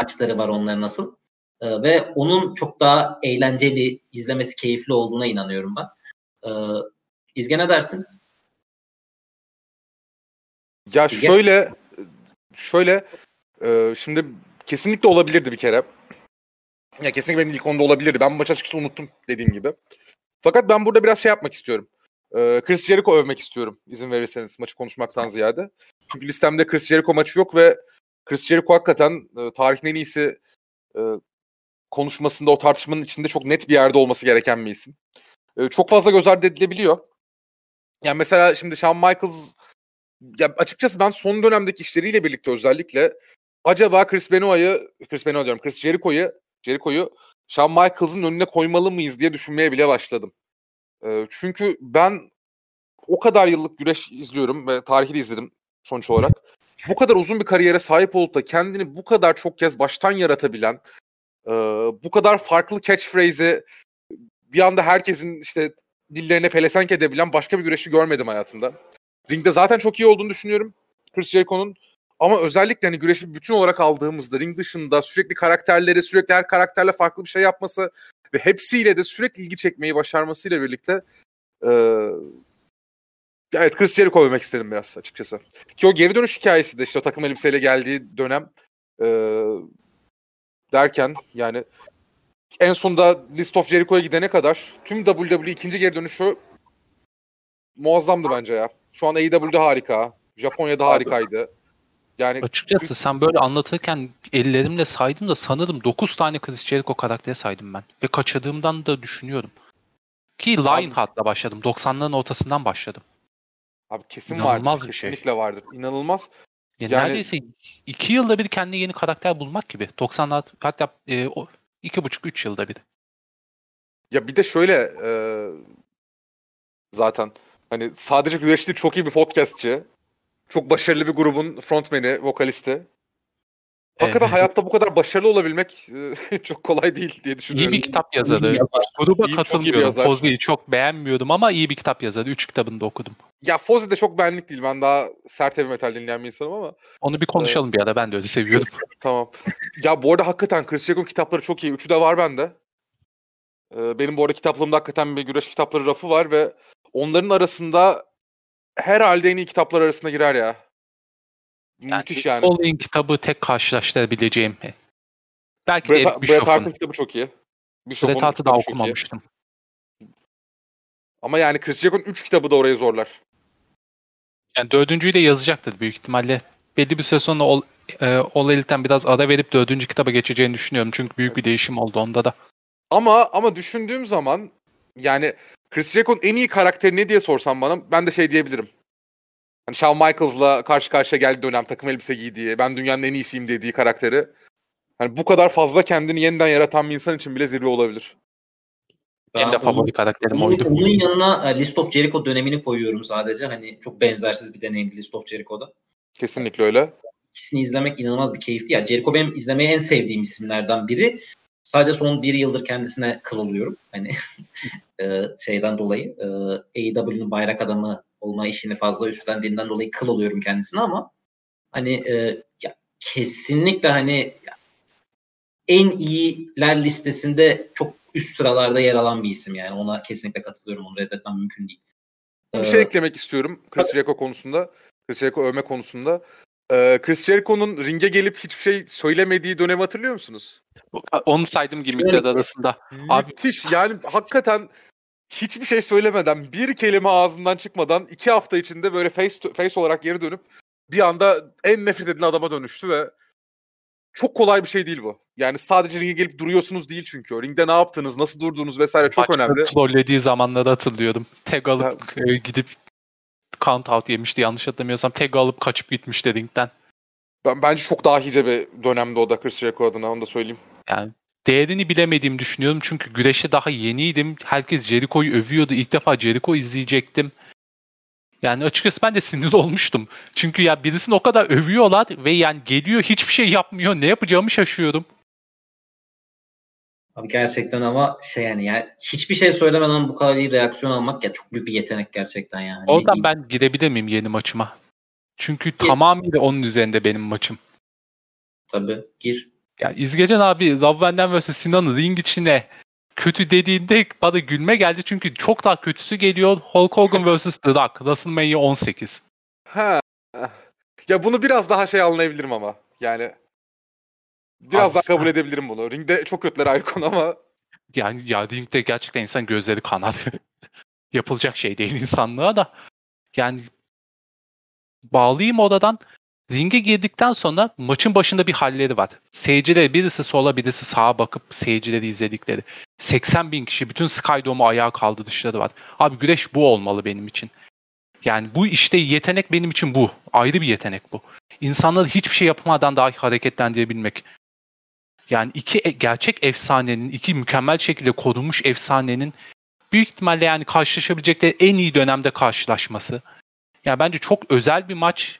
maçları var onların nasıl. Ee, ve onun çok daha eğlenceli, izlemesi keyifli olduğuna inanıyorum ben. Ee, İzge ne dersin? Ya Bilge? şöyle şöyle e, şimdi kesinlikle olabilirdi bir kere. Ya kesinlikle benim ilk onda olabilirdi. Ben bu maçı açıkçası unuttum dediğim gibi. Fakat ben burada biraz şey yapmak istiyorum. E, Chris Jericho övmek istiyorum izin verirseniz maçı konuşmaktan ziyade. Çünkü listemde Chris Jericho maçı yok ve Chris Jericho hakikaten e, tarihin en iyisi e, konuşmasında o tartışmanın içinde çok net bir yerde olması gereken bir isim. E, çok fazla göz ardı edilebiliyor. Yani mesela şimdi Shawn Michaels ya açıkçası ben son dönemdeki işleriyle birlikte özellikle acaba Chris Benoit'ı Chris Benoit diyorum Chris Jericho'yu Jericho'yu Shawn Michaels'ın önüne koymalı mıyız diye düşünmeye bile başladım. Ee, çünkü ben o kadar yıllık güreş izliyorum ve tarihi de izledim sonuç olarak. Bu kadar uzun bir kariyere sahip olup da kendini bu kadar çok kez baştan yaratabilen, e, bu kadar farklı catchphrase'i bir anda herkesin işte dillerine pelesenk edebilen başka bir güreşçi görmedim hayatımda. Ringde zaten çok iyi olduğunu düşünüyorum Chris Jericho'nun. Ama özellikle hani güreşi bütün olarak aldığımızda ring dışında sürekli karakterleri, sürekli her karakterle farklı bir şey yapması ve hepsiyle de sürekli ilgi çekmeyi başarmasıyla birlikte eee evet Chris Jericho övmek istedim biraz açıkçası. Ki o geri dönüş hikayesi de işte takım elbiseyle geldiği dönem eee, derken yani en sonunda List of Jericho'ya gidene kadar tüm WWE ikinci geri dönüşü muazzamdı bence ya. Şu an AEW'de harika. Japonya'da harikaydı. Yani Açıkçası sen böyle anlatırken ellerimle saydım da sanırım 9 tane Chris Jericho karakteri saydım ben. Ve kaçırdığımdan da düşünüyorum. Ki Lionheart'la başladım. 90'ların ortasından başladım. abi kesin İnanılmaz vardır. bir şey. Kesinlikle vardır. İnanılmaz. Ya Yani- neredeyse 2 yılda bir kendine yeni karakter bulmak gibi. 90'lar hatta e, o 2,5-3 yılda bir. Ya bir de şöyle e, zaten hani sadece güreşli çok iyi bir podcastçi. Çok başarılı bir grubun frontmeni, vokalisti. Hakikaten Evet. hayatta bu kadar başarılı olabilmek e, çok kolay değil diye İyi düşünüyorum. bir kitap yazarı. Yazar. Gruba İyi, çok iyi bir katılmıyorum. yazar. Fozi'yi çok beğenmiyordum ama iyi bir kitap yazarı. 3 kitabını da okudum. Ya Fozzy de çok benlik değil. Ben daha sert heavy metal dinleyen bir insanım ama Onu bir konuşalım bir ara. Ben de öyle seviyorum. Tamam. Ya bu arada hakikaten Chris Jericho'nun kitapları çok iyi. Üçü de var bende. Ee, benim bu arada kitaplığımda hakikaten bir güreş kitapları rafı var ve onların arasında herhalde en iyi kitaplar arasına girer ya. Müthiş yani. Olayın kitabı tek karşılaştırabileceğim. Belki de Bret, Eric Bret Hart'ın kitabı çok iyi. Bret Hart'ı daha iyi. okumamıştım. Ama yani Chris Jericho'nun 3 kitabı da orayı zorlar. Yani dördüncüyü de yazacaktır büyük ihtimalle. Belli bir süre sonra All, e, All Elite'den biraz ara verip dördüncü kitaba geçeceğini düşünüyorum. Çünkü büyük bir değişim oldu onda da. Ama ama düşündüğüm zaman yani Chris Jericho'nun en iyi karakteri ne diye sorsam bana ben de şey diyebilirim. Hani Shawn Michaels'la karşı karşıya geldiği dönem takım elbise giydiği, ben dünyanın en iyisiyim dediği karakteri. Hani bu kadar fazla kendini yeniden yaratan bir insan için bile zirve olabilir. Benim de favori karakterim Onun, oydu. onun yanına e, List of Jericho dönemini koyuyorum sadece. Hani çok benzersiz bir deneyimdi List of Jericho'da. Kesinlikle öyle. İkisini izlemek inanılmaz bir keyifti. Ya Jericho benim izlemeye en sevdiğim isimlerden biri. Sadece son bir yıldır kendisine kıl oluyorum. Hani e, şeyden dolayı e, AEW'nun bayrak adamı olma işini fazla üstlendiğinden dolayı kıl oluyorum kendisine ama hani e, ya kesinlikle hani ya, en iyiler listesinde çok üst sıralarda yer alan bir isim yani. Ona kesinlikle katılıyorum. Onu reddetmem mümkün değil. Bir Ee, şey eklemek istiyorum Chris Jericho konusunda. Chris Jericho övme konusunda. Ee, Chris Jericho'nun ringe gelip hiçbir şey söylemediği dönemi hatırlıyor musunuz? Onu saydım gimmickler arasında. Abi- Müthiş. Yani hakikaten hiçbir şey söylemeden, bir kelime ağzından çıkmadan iki hafta içinde böyle face to face olarak geri dönüp bir anda en nefret edilen adama dönüştü ve çok kolay bir şey değil bu. Yani sadece ringe gelip duruyorsunuz değil çünkü. Ringde ne yaptınız, nasıl durduğunuz vesaire çok Maçta önemli. Trollediği zamanları hatırlıyorum. Tag alıp e, gidip count out yemişti yanlış hatırlamıyorsam. Tag alıp kaçıp gitmişti ringden. Ben, bence çok dahice bir dönemde o da Chris Jericho adına onu da söyleyeyim. Yani değerini bilemediğimi düşünüyorum çünkü güreşe daha yeniydim. Herkes Jericho'yu övüyordu. İlk defa Jericho izleyecektim. Yani açıkçası ben de sinir olmuştum. Çünkü ya birisini o kadar övüyorlar ve yani geliyor hiçbir şey yapmıyor. Ne yapacağımı şaşıyorum. Abi gerçekten ama şey yani ya hiçbir şey söylemeden bu kadar iyi reaksiyon almak ya çok büyük bir yetenek gerçekten yani. Oradan ben girebilir miyim yeni maçıma? Çünkü tamamıyla onun üzerinde benim maçım. Tabii gir. Ya İzgecen abi Love Benden vs Sinan'ı ring içine kötü dediğinde bana gülme geldi çünkü çok daha kötüsü geliyor. Hulk Hogan vs The Rock. WrestleMania 18. Ha. Ya bunu biraz daha şey anlayabilirim ama. Yani biraz Abi daha kabul edebilirim bunu. Ringde çok kötüler ayrı konu ama Yani ya ringde gerçekten insan gözleri kanar. Yapılacak şey değil insanlığa da. Yani bağlayayım odadan ringe girdikten sonra maçın başında bir halleri var. Seyirciler birisi sola birisi sağa bakıp seyircileri izledikleri. 80 bin kişi bütün Skydome'u ayağa kaldırışları var. Abi güreş bu olmalı benim için. Yani bu işte yetenek benim için bu. Ayrı bir yetenek bu. İnsanları hiçbir şey yapmadan dahi hareketlendirebilmek. Yani iki e- gerçek efsanenin, iki mükemmel şekilde korunmuş efsanenin büyük ihtimalle yani karşılaşabilecekleri en iyi dönemde karşılaşması. Yani bence çok özel bir maç.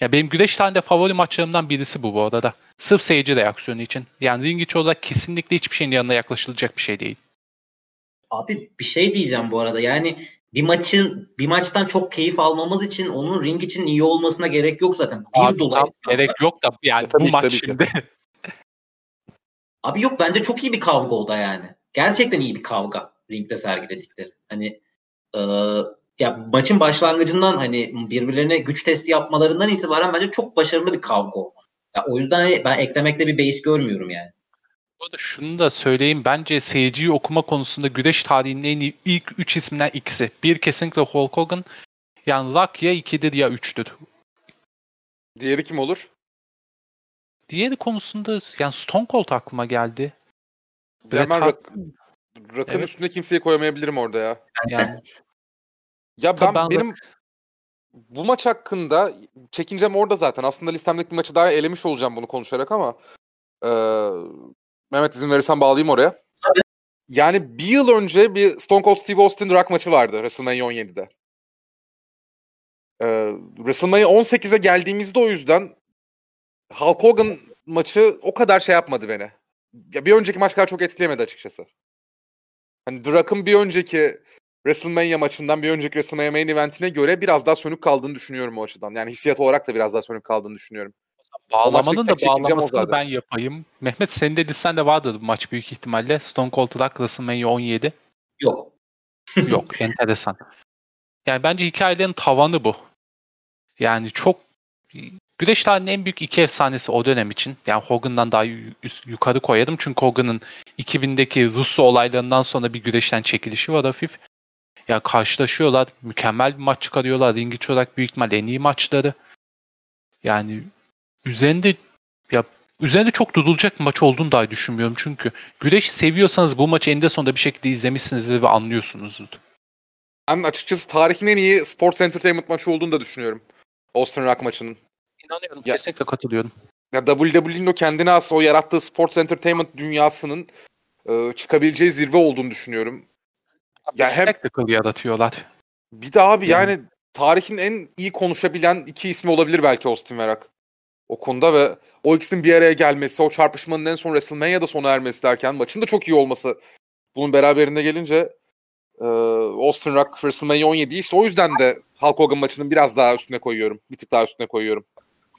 Ya benim güreş tarihinde favori maçlarımdan birisi bu bu arada. Sırf seyirci reaksiyonu için. Yani ring içi olarak kesinlikle hiçbir şeyin yanına yaklaşılacak bir şey değil. Abi bir şey diyeceğim bu arada yani bir maçın bir maçtan çok keyif almamız için onun ring için iyi olmasına gerek yok zaten. Bir Abi, dolayı. tam gerek yok da yani tabii bu maç tabii şimdi. Abi yok bence çok iyi bir kavga o da yani. Gerçekten iyi bir kavga ringde sergiledikleri. Hani e, ya maçın başlangıcından hani birbirlerine güç testi yapmalarından itibaren bence çok başarılı bir kavga o. Ya o yüzden hani ben eklemekte bir beis görmüyorum yani. Bu arada şunu da söyleyeyim. Bence seyirciyi okuma konusunda güreş tarihinin en iyi ilk 3 isimden ikisi. Bir kesinlikle Hulk Hogan. Yani Rock ya 2'dir ya 3'tür. diğeri kim olur? Diğeri konusunda yani Stone Cold aklıma geldi. Bir hemen Bret Rock- Rock'ın Evet. üstüne kimseyi koyamayabilirim orada ya. Yani Ya ben, ben benim bu maç hakkında çekincem orada zaten. Aslında listemdeki bir maçı daha elemiş olacağım bunu konuşarak ama eee, Mehmet izin verirsen bağlayayım oraya. Yani bir yıl önce bir Stone Cold Steve Austin Rock maçı vardı WrestleMania 17'de. Eee WrestleMania 18'e geldiğimizde o yüzden Hulk Hogan maçı o kadar şey yapmadı beni. Ya bir önceki maç kadar çok etkilemedi açıkçası. Hani Rock'ın bir önceki WrestleMania maçından bir önceki WrestleMania main eventine göre biraz daha sönük kaldığını düşünüyorum o açıdan. Yani hissiyat olarak da biraz daha sönük kaldığını düşünüyorum. bağlamanın da bağlamasını ben yapayım. Mehmet senin de listende vardı bu maç büyük ihtimalle. Stone Cold Rock WrestleMania 17. Yok. Yok enteresan. Yani bence hikayelerin tavanı bu. Yani çok güreş tarihinin en büyük iki efsanesi o dönem için. Yani Hogan'dan daha yukarı koyarım. Çünkü Hogan'ın 2000'deki Rus olaylarından sonra bir güreşten çekilişi var hafif. Ya karşılaşıyorlar. Mükemmel bir maç çıkarıyorlar. İçi olarak büyük ihtimalle en iyi maçları. Yani üzerinde ya üzerinde çok durulacak bir maç olduğunu dahi düşünmüyorum. Çünkü güreş seviyorsanız bu maçı eninde sonunda bir şekilde izlemişsinizdir ve anlıyorsunuzdur. Ben açıkçası tarihin en iyi sports entertainment maçı olduğunu da düşünüyorum. Austin Rock maçının. İnanıyorum. Ya- Kesinlikle katılıyorum. Ya WWE'nin o kendine has o yarattığı sports entertainment dünyasının e, çıkabileceği zirve olduğunu düşünüyorum. Ya hem- Spectacle yaratıyorlar. Bir de abi yani tarihin en iyi konuşabilen iki ismi olabilir belki Austin ve Rock. O konuda ve o ikisinin bir araya gelmesi, o çarpışmanın en son WrestleMania'da sona ermesi derken maçın da çok iyi olması bunun beraberinde gelince e, Austin Rock WrestleMania 17'yi işte o yüzden de Hulk Hogan maçının biraz daha üstüne koyuyorum. Bir tık daha üstüne koyuyorum.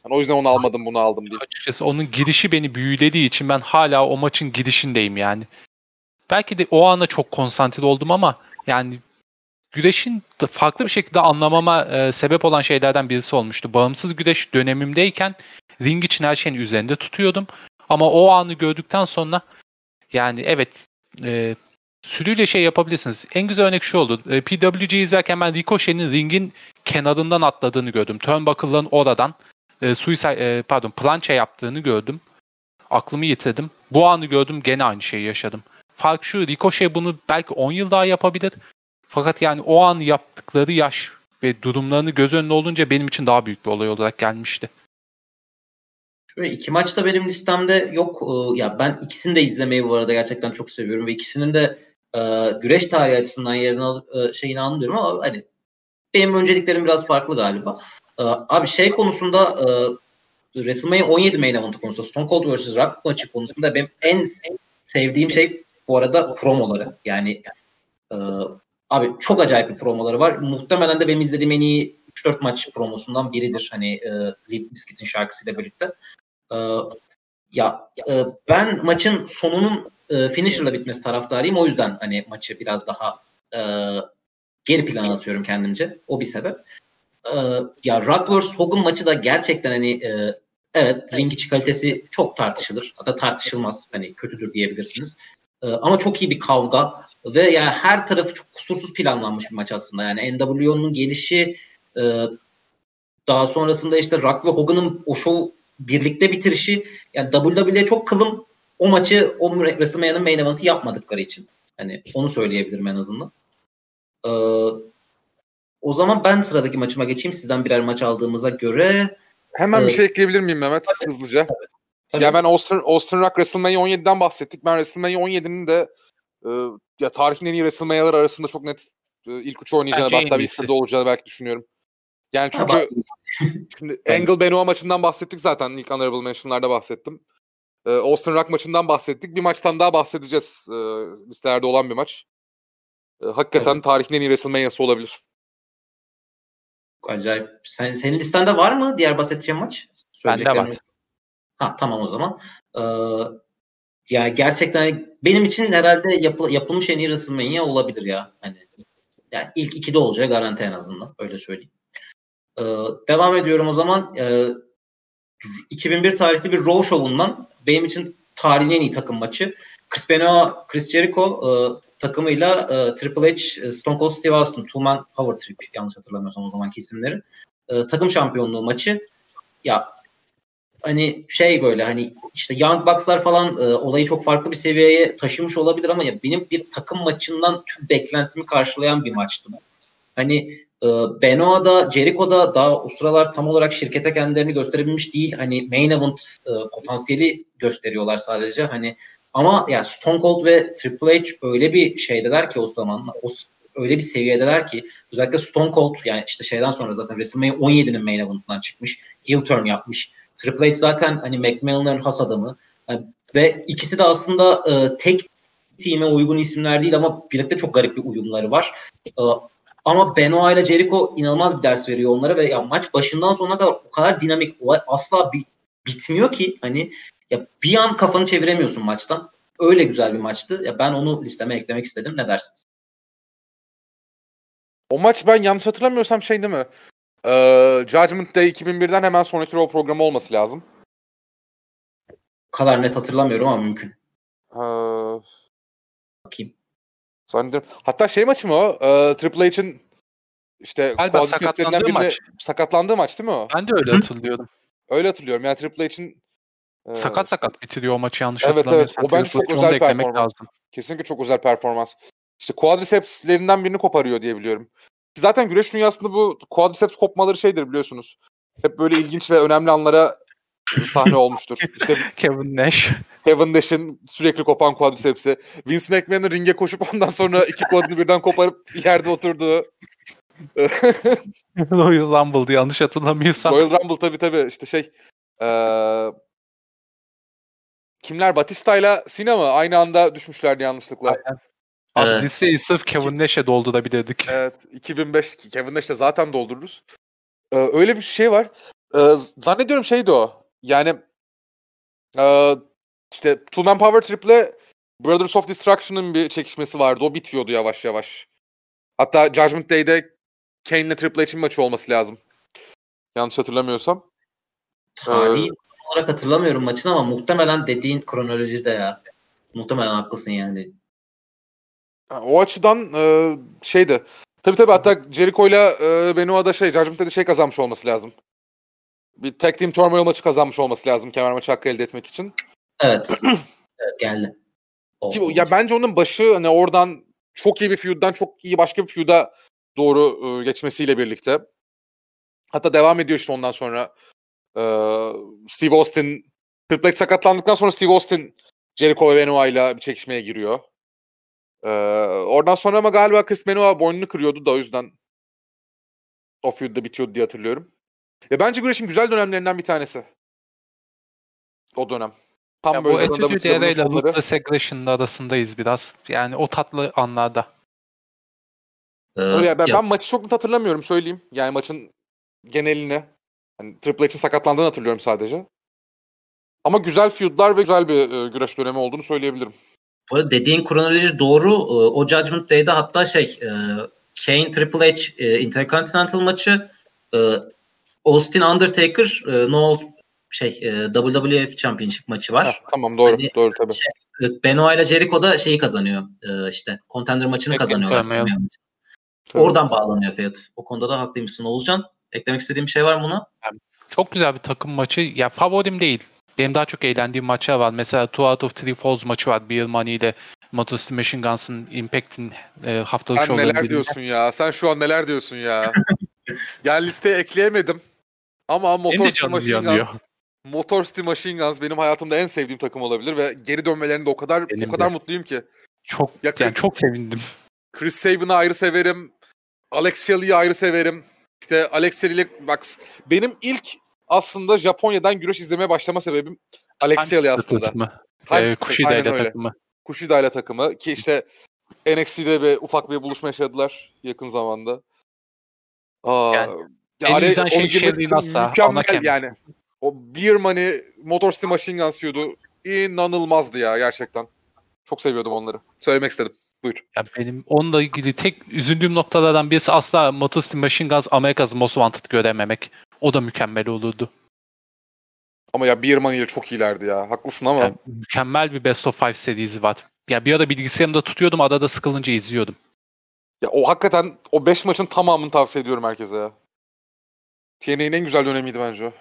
Yani o yüzden onu almadım bunu aldım diye. Açıkçası onun girişi beni büyülediği için ben hala o maçın girişindeyim yani. Belki de o ana çok konsantre oldum ama yani güreşin farklı bir şekilde anlamama e, sebep olan şeylerden birisi olmuştu. Bağımsız güreş dönemimdeyken ring için her şeyin üzerinde tutuyordum. Ama o anı gördükten sonra yani evet e, sürüyle şey yapabilirsiniz. En güzel örnek şu oldu. E, PWG izlerken ben Ricochet'in ringin kenarından atladığını gördüm. Turnbuckle'ların oradan e, suicide, e, pardon plança yaptığını gördüm. Aklımı yitirdim. Bu anı gördüm gene aynı şeyi yaşadım. Fark şu Ricochet bunu belki 10 yıl daha yapabilir. Fakat yani o an yaptıkları yaş ve durumlarını göz önüne olunca benim için daha büyük bir olay olarak gelmişti. Şöyle iki maç da benim listemde yok. Ee, Ya ben ikisini de izlemeyi bu arada gerçekten çok seviyorum ve ikisinin de e, güreş tarihi açısından yerini e, şeyini anlıyorum ama hani benim önceliklerim biraz farklı galiba. Ee, Abi şey konusunda e, WrestleMania 17 main event konusunda Stone Cold vs. Rock maçı konusunda benim en se- sevdiğim şey bu arada promoları. Yani e, abi çok acayip bir promoları var. Muhtemelen de benim izlediğim en iyi 3-4 maç promosundan biridir. Hani e, Limp Bizkit'in şarkısıyla birlikte. Ee, ya e, ben maçın sonunun e, finisher'la bitmesi taraftarıyım. O yüzden hani maçı biraz daha e, geri plana atıyorum kendimce. O bir sebep. Ee, ya Rock vs. Hogan maçı da gerçekten hani e, evet ring içi kalitesi çok tartışılır. Hatta tartışılmaz. Hani kötüdür diyebilirsiniz. Ee, ama çok iyi bir kavga ve yani her tarafı çok kusursuz planlanmış bir maç aslında. Yani NWO'nun gelişi e, daha sonrasında işte Rock ve Hogan'ın o show birlikte bitirişi yani WWE çok kılım o maçı o WrestleMania'nın main event'i yapmadıkları için. Hani onu söyleyebilirim en azından. Ee, o zaman ben sıradaki maçıma geçeyim. Sizden birer maç aldığımıza göre. Hemen bir Evet. şey ekleyebilir miyim Mehmet hızlıca? Tabii. Ya ben Austin, Austin Rock WrestleMania 17'den bahsettik. Ben WrestleMania 17'nin de e, ya tarihin en iyi WrestleMania'lar arasında çok net e, ilk üç oynayacağını en hatta bir sırada olacağını belki düşünüyorum. Yani çünkü şimdi Evet. Angle Benoit maçından bahsettik zaten. ilk Honorable Mention'larda bahsettim. E, Austin Rock maçından bahsettik. Bir maçtan daha bahsedeceğiz. E, listelerde olan bir maç. E, hakikaten tarihin en iyi WrestleMania'sı olabilir. Acayip. Sen, senin listende var mı diğer bahsedeceğim maç? Söyleyeceklerim var. Ha tamam o zaman. Ee, ya gerçekten benim için herhalde yapı- yapılmış en iyi WrestleMania olabilir ya. Hani yani ilk ikide olacağı garanti en azından. Öyle söyleyeyim. Ee, devam ediyorum o zaman. Ee, 2001 tarihli bir Raw Show'undan benim için tarihin en iyi takım maçı. Chris Benoit, Chris Jericho e, takımıyla e, Triple H, e, Stone Cold Steve Austin, Two Man Power Trip yanlış hatırlamıyorsam o zamanki isimleri. E, takım şampiyonluğu maçı. Ya hani şey böyle hani işte Young Bucks'lar falan e, olayı çok farklı bir seviyeye taşımış olabilir ama ya benim bir takım maçından tüm beklentimi karşılayan bir maçtı bu. Hani e, Benoit'da, Jericho'da daha o sıralar tam olarak şirkete kendilerini gösterebilmiş değil. Hani main event e, potansiyeli gösteriyorlar sadece. Hani ama ya Stone Cold ve Triple H öyle bir şeydeler ki o zaman o öyle bir seviyedeler ki özellikle Stone Cold yani işte şeyden sonra zaten WrestleMania 17'nin main event'ından çıkmış. Heel turn yapmış. Triple H zaten hani McMahon'ların has adamı. Yani ve ikisi de aslında e, tek team'e uygun isimler değil ama birlikte çok garip bir uyumları var. E, ama Benoit ile Jericho inanılmaz bir ders veriyor onlara ve ya maç başından sonuna kadar o kadar dinamik, asla bi- bitmiyor ki hani ya bir an kafanı çeviremiyorsun maçtan. Öyle güzel bir maçtı. Ya ben onu listeme eklemek istedim. Ne dersiniz? O maç ben yanlış hatırlamıyorsam şey değil mi? Ee, Judgment Day 2001'den hemen sonraki Raw programı olması lazım. O kadar net hatırlamıyorum ama mümkün. Ee, Bakayım. zannediyorum. Hatta şey maçı mı o? Ee, Triple H'in işte Galiba quadricepslerinden sakatlandığı birine maç. sakatlandığı maç değil mi o? Ben de öyle Hı. hatırlıyorum. Öyle hatırlıyorum. Yani Triple H'in e, Sakat sakat bitiriyor o maçı yanlış Evet, evet. hatırlamıyorsam. O bence çok Triple özel onu da eklemek performans. lazım. kesinlikle çok özel performans. İşte quadricepslerinden birini koparıyor diye biliyorum. Zaten güreş dünyasında bu quadriceps kopmaları şeydir biliyorsunuz. hep böyle ilginç ve önemli anlara sahne olmuştur. İşte Kevin Nash. Kevin Nash'in sürekli kopan quadriceps'i. Vince McMahon'ın ringe koşup ondan sonra iki quadını birden koparıp yerde oturduğu. Royal Rumble'dı yanlış hatırlamıyorsam. Royal Rumble tabii tabii işte şey ee, kimler Batista ile Cena mı? Aynı anda düşmüşlerdi yanlışlıkla. Aynen. Abi Evet. listeyi sırf Kevin Nash'e doldurabilirdik. Evet 2005 Kevin Nash'le zaten doldururuz. Ee, öyle bir şey var. Ee, zannediyorum şeydi o. Yani ee, işte Two Man Power Trip'le Brothers of Destruction'ın bir çekişmesi vardı. O bitiyordu yavaş yavaş. Hatta Judgment Day'de Kane'le Triple H'in maçı olması lazım. Yanlış hatırlamıyorsam. Tarihi olarak hatırlamıyorum maçını ama muhtemelen dediğin kronolojide ya. Muhtemelen haklısın yani. O açıdan e, şeydi. Tabii tabii hatta Jericho'yla e, Benoit'da şey Judgment Day'de şey kazanmış olması lazım. Bir tag team turmoil maçı kazanmış olması lazım kemer maçı hakkı elde etmek için. Evet. evet geldi. Ki, ya bence onun başı hani oradan çok iyi bir feud'dan çok iyi başka bir feud'a doğru e, geçmesiyle birlikte. Hatta devam ediyor işte ondan sonra. E, Steve Austin Triple H sakatlandıktan sonra Steve Austin Jericho ve Benoit'la bir çekişmeye giriyor. Oradan sonra ama galiba Chris Benoit boynunu kırıyordu da o yüzden o feud'da bitiyordu diye hatırlıyorum. Ya bence güreşin güzel dönemlerinden bir tanesi. O dönem. Tam Ya bu böyle zaten Attitude Era ile. Ruthless Aggression'ın arasındayız biraz. Yani o tatlı anlarda. Ee, Öyle ya, ben, ya- ben maçı çok net hatırlamıyorum söyleyeyim. Yani maçın genelini. Hani Triple H'in sakatlandığını hatırlıyorum sadece. Ama güzel feudlar ve güzel bir e, güreş dönemi olduğunu söyleyebilirim. Bu arada dediğin kronoloji doğru. Ee, O Judgment Day'de hatta şey e, Kane Triple H e, Intercontinental maçı e, Austin Undertaker no şey WWF Championship maçı var. Heh, tamam doğru Hani- doğru tabii. E, Benoit ile Jericho da şeyi kazanıyor. İşte Contender maçını Tek kazanıyorlar. tabii. Oradan bağlanıyor Fiyat. O konuda da haklıymışsın Oğuzcan. Eklemek istediğim bir şey var mı buna? Çok güzel bir takım maçı. Ya favorim değil. Benim daha çok eğlendiğim maçlar var. Mesela Two Out of Three Falls maçı var. Beer Money ile Motor City Machine Guns'ın Impact'in e, haftalık Sen neler birinde. diyorsun ya? Sen şu an neler diyorsun ya? yani listeye ekleyemedim. Ama Motor City Machine. Guns Motor City Machine Guns benim hayatımda en sevdiğim takım olabilir ve geri dönmelerinde o kadar Benim o kadar de. mutluyum ki. Çok, Ya- yani çok sevindim. Chris Sabin'ı ayrı severim. Alex Shelley'i ayrı severim. İşte Alex Shelley'le bak benim ilk aslında Japonya'dan güreş izlemeye başlama sebebim Alex Shelley aslında. E, Split, Kushida ile takımı. Kushida ile takımı ki işte NXT'de bir ufak bir buluşma yaşadılar yakın zamanda. Aa, Yani ya en güzel şey için nasılsa, ana mükemmel yani. O Beer Money, Motor City Machine Guns feud'u inanılmazdı ya gerçekten. Çok seviyordum onları. Söylemek istedim. Buyur. Ya benim onunla ilgili tek üzüldüğüm noktalardan birisi asla Motor City Machine Guns America's Most Wanted görememek. O da mükemmel olurdu. Ama ya Beer Money ile çok iyilerdi ya. Haklısın ama. Yani mükemmel bir Best of Five serisi var. Ya bir ara bilgisayarımda tutuyordum, arada sıkılınca izliyordum. Ya o hakikaten o 5 maçın tamamını tavsiye ediyorum herkese ya. TNA'nin en güzel dönemiydi bence o.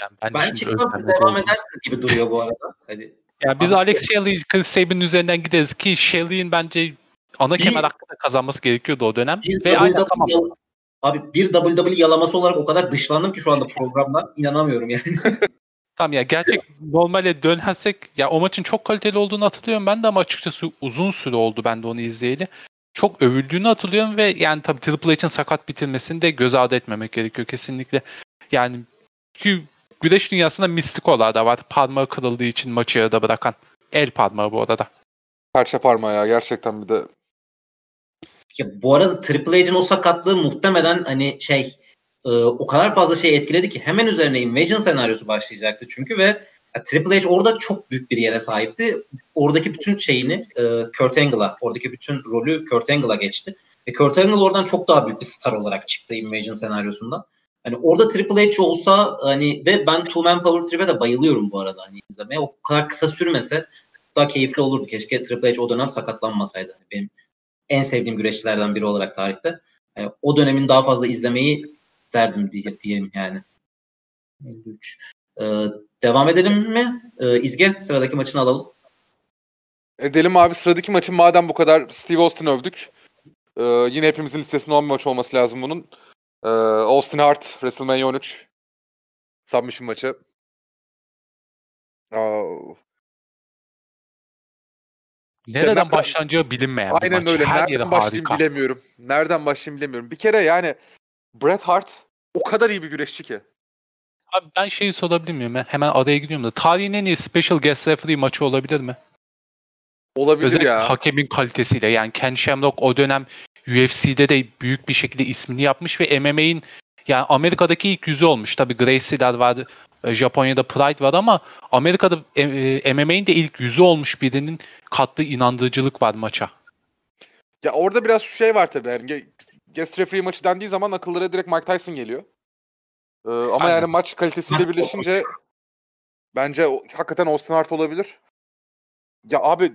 Yani ben, Ben şimdi çıkmam siz özlemde devam edersiniz gibi duruyor bu arada. Hadi. Ya biz Alex Shelley, Chris Sabin'in üzerinden gideriz ki Shelley'in bence ana kemer hakkında kazanması gerekiyordu o dönem. Bir Ve aynen tamam. yal- Abi bir WWE yalaması olarak o kadar dışlandım ki şu anda programda. inanamıyorum yani. Tamam ya gerçek normale dönersek ya o maçın çok kaliteli olduğunu hatırlıyorum ben de ama açıkçası uzun süre oldu ben de onu izleyeli. Çok övüldüğünü hatırlıyorum ve yani tabii Triple H'in sakat bitirmesini de göz ardı etmemek gerekiyor kesinlikle. Yani çünkü güreş dünyasında mistikolar da var. Parmağı kırıldığı için maçı yarıda bırakan. El parmağı bu arada. Perçe parmağı ya gerçekten bir de. Ya bu arada Triple H'in o sakatlığı muhtemelen hani şey e, o kadar fazla şey etkiledi ki hemen üzerine Invasion senaryosu başlayacaktı çünkü ve ya, Triple H orada çok büyük bir yere sahipti. Oradaki bütün şeyini e, Kurt Angle'a, oradaki bütün rolü Kurt Angle'a geçti. Ve Kurt Angle oradan çok daha büyük bir star olarak çıktı Invasion senaryosundan. Hani orada Triple H olsa hani ve ben Two Man Power Trip'e de bayılıyorum bu arada hani izlemeye. O kadar kısa sürmese daha keyifli olurdu. Keşke Triple H o dönem sakatlanmasaydı. Hani benim en sevdiğim güreşçilerden biri olarak tarihte. Yani o dönemin daha fazla izlemeyi derdim diye, diyelim yani. 53. Ee, devam edelim mi? Ee, İzge sıradaki maçını alalım. Edelim abi sıradaki maçın madem bu kadar Steve Austin övdük. Ee, yine hepimizin listesinde olan bir maç olması lazım bunun. Ee, Austin Hart WrestleMania 13 submission maçı. Oh. Nereden nereden- başlanacağı bilinmeyen bir Aynen maç. öyle. Her Nereden başlayayım harika. bilemiyorum. Nereden başlayayım bilemiyorum. Bir kere yani Bret Hart o kadar iyi bir güreşçi ki. Abi ben şeyi sorabilir miyim? Hemen araya gidiyorum da. Tarihin en iyi special guest referee maçı olabilir mi? Olabilir Özellikle ya. hakemin kalitesiyle. Yani Ken Shamrock o dönem UFC'de de büyük bir şekilde ismini yapmış ve MMA'in yani Amerika'daki ilk yüzü olmuş. Tabii Gracie'ler var, e, Japonya'da Pride var ama Amerika'da e, e, MMA'in de ilk yüzü olmuş birinin kattığı inandırıcılık var maça. Ya orada biraz şu şey var tabii. Yani guest referee maçı dendiği zaman akıllara direkt Mike Tyson geliyor. Ee, ama Aynen. yani maç kalitesiyle birleşince bence o- hakikaten Austin Hart olabilir. Ya abi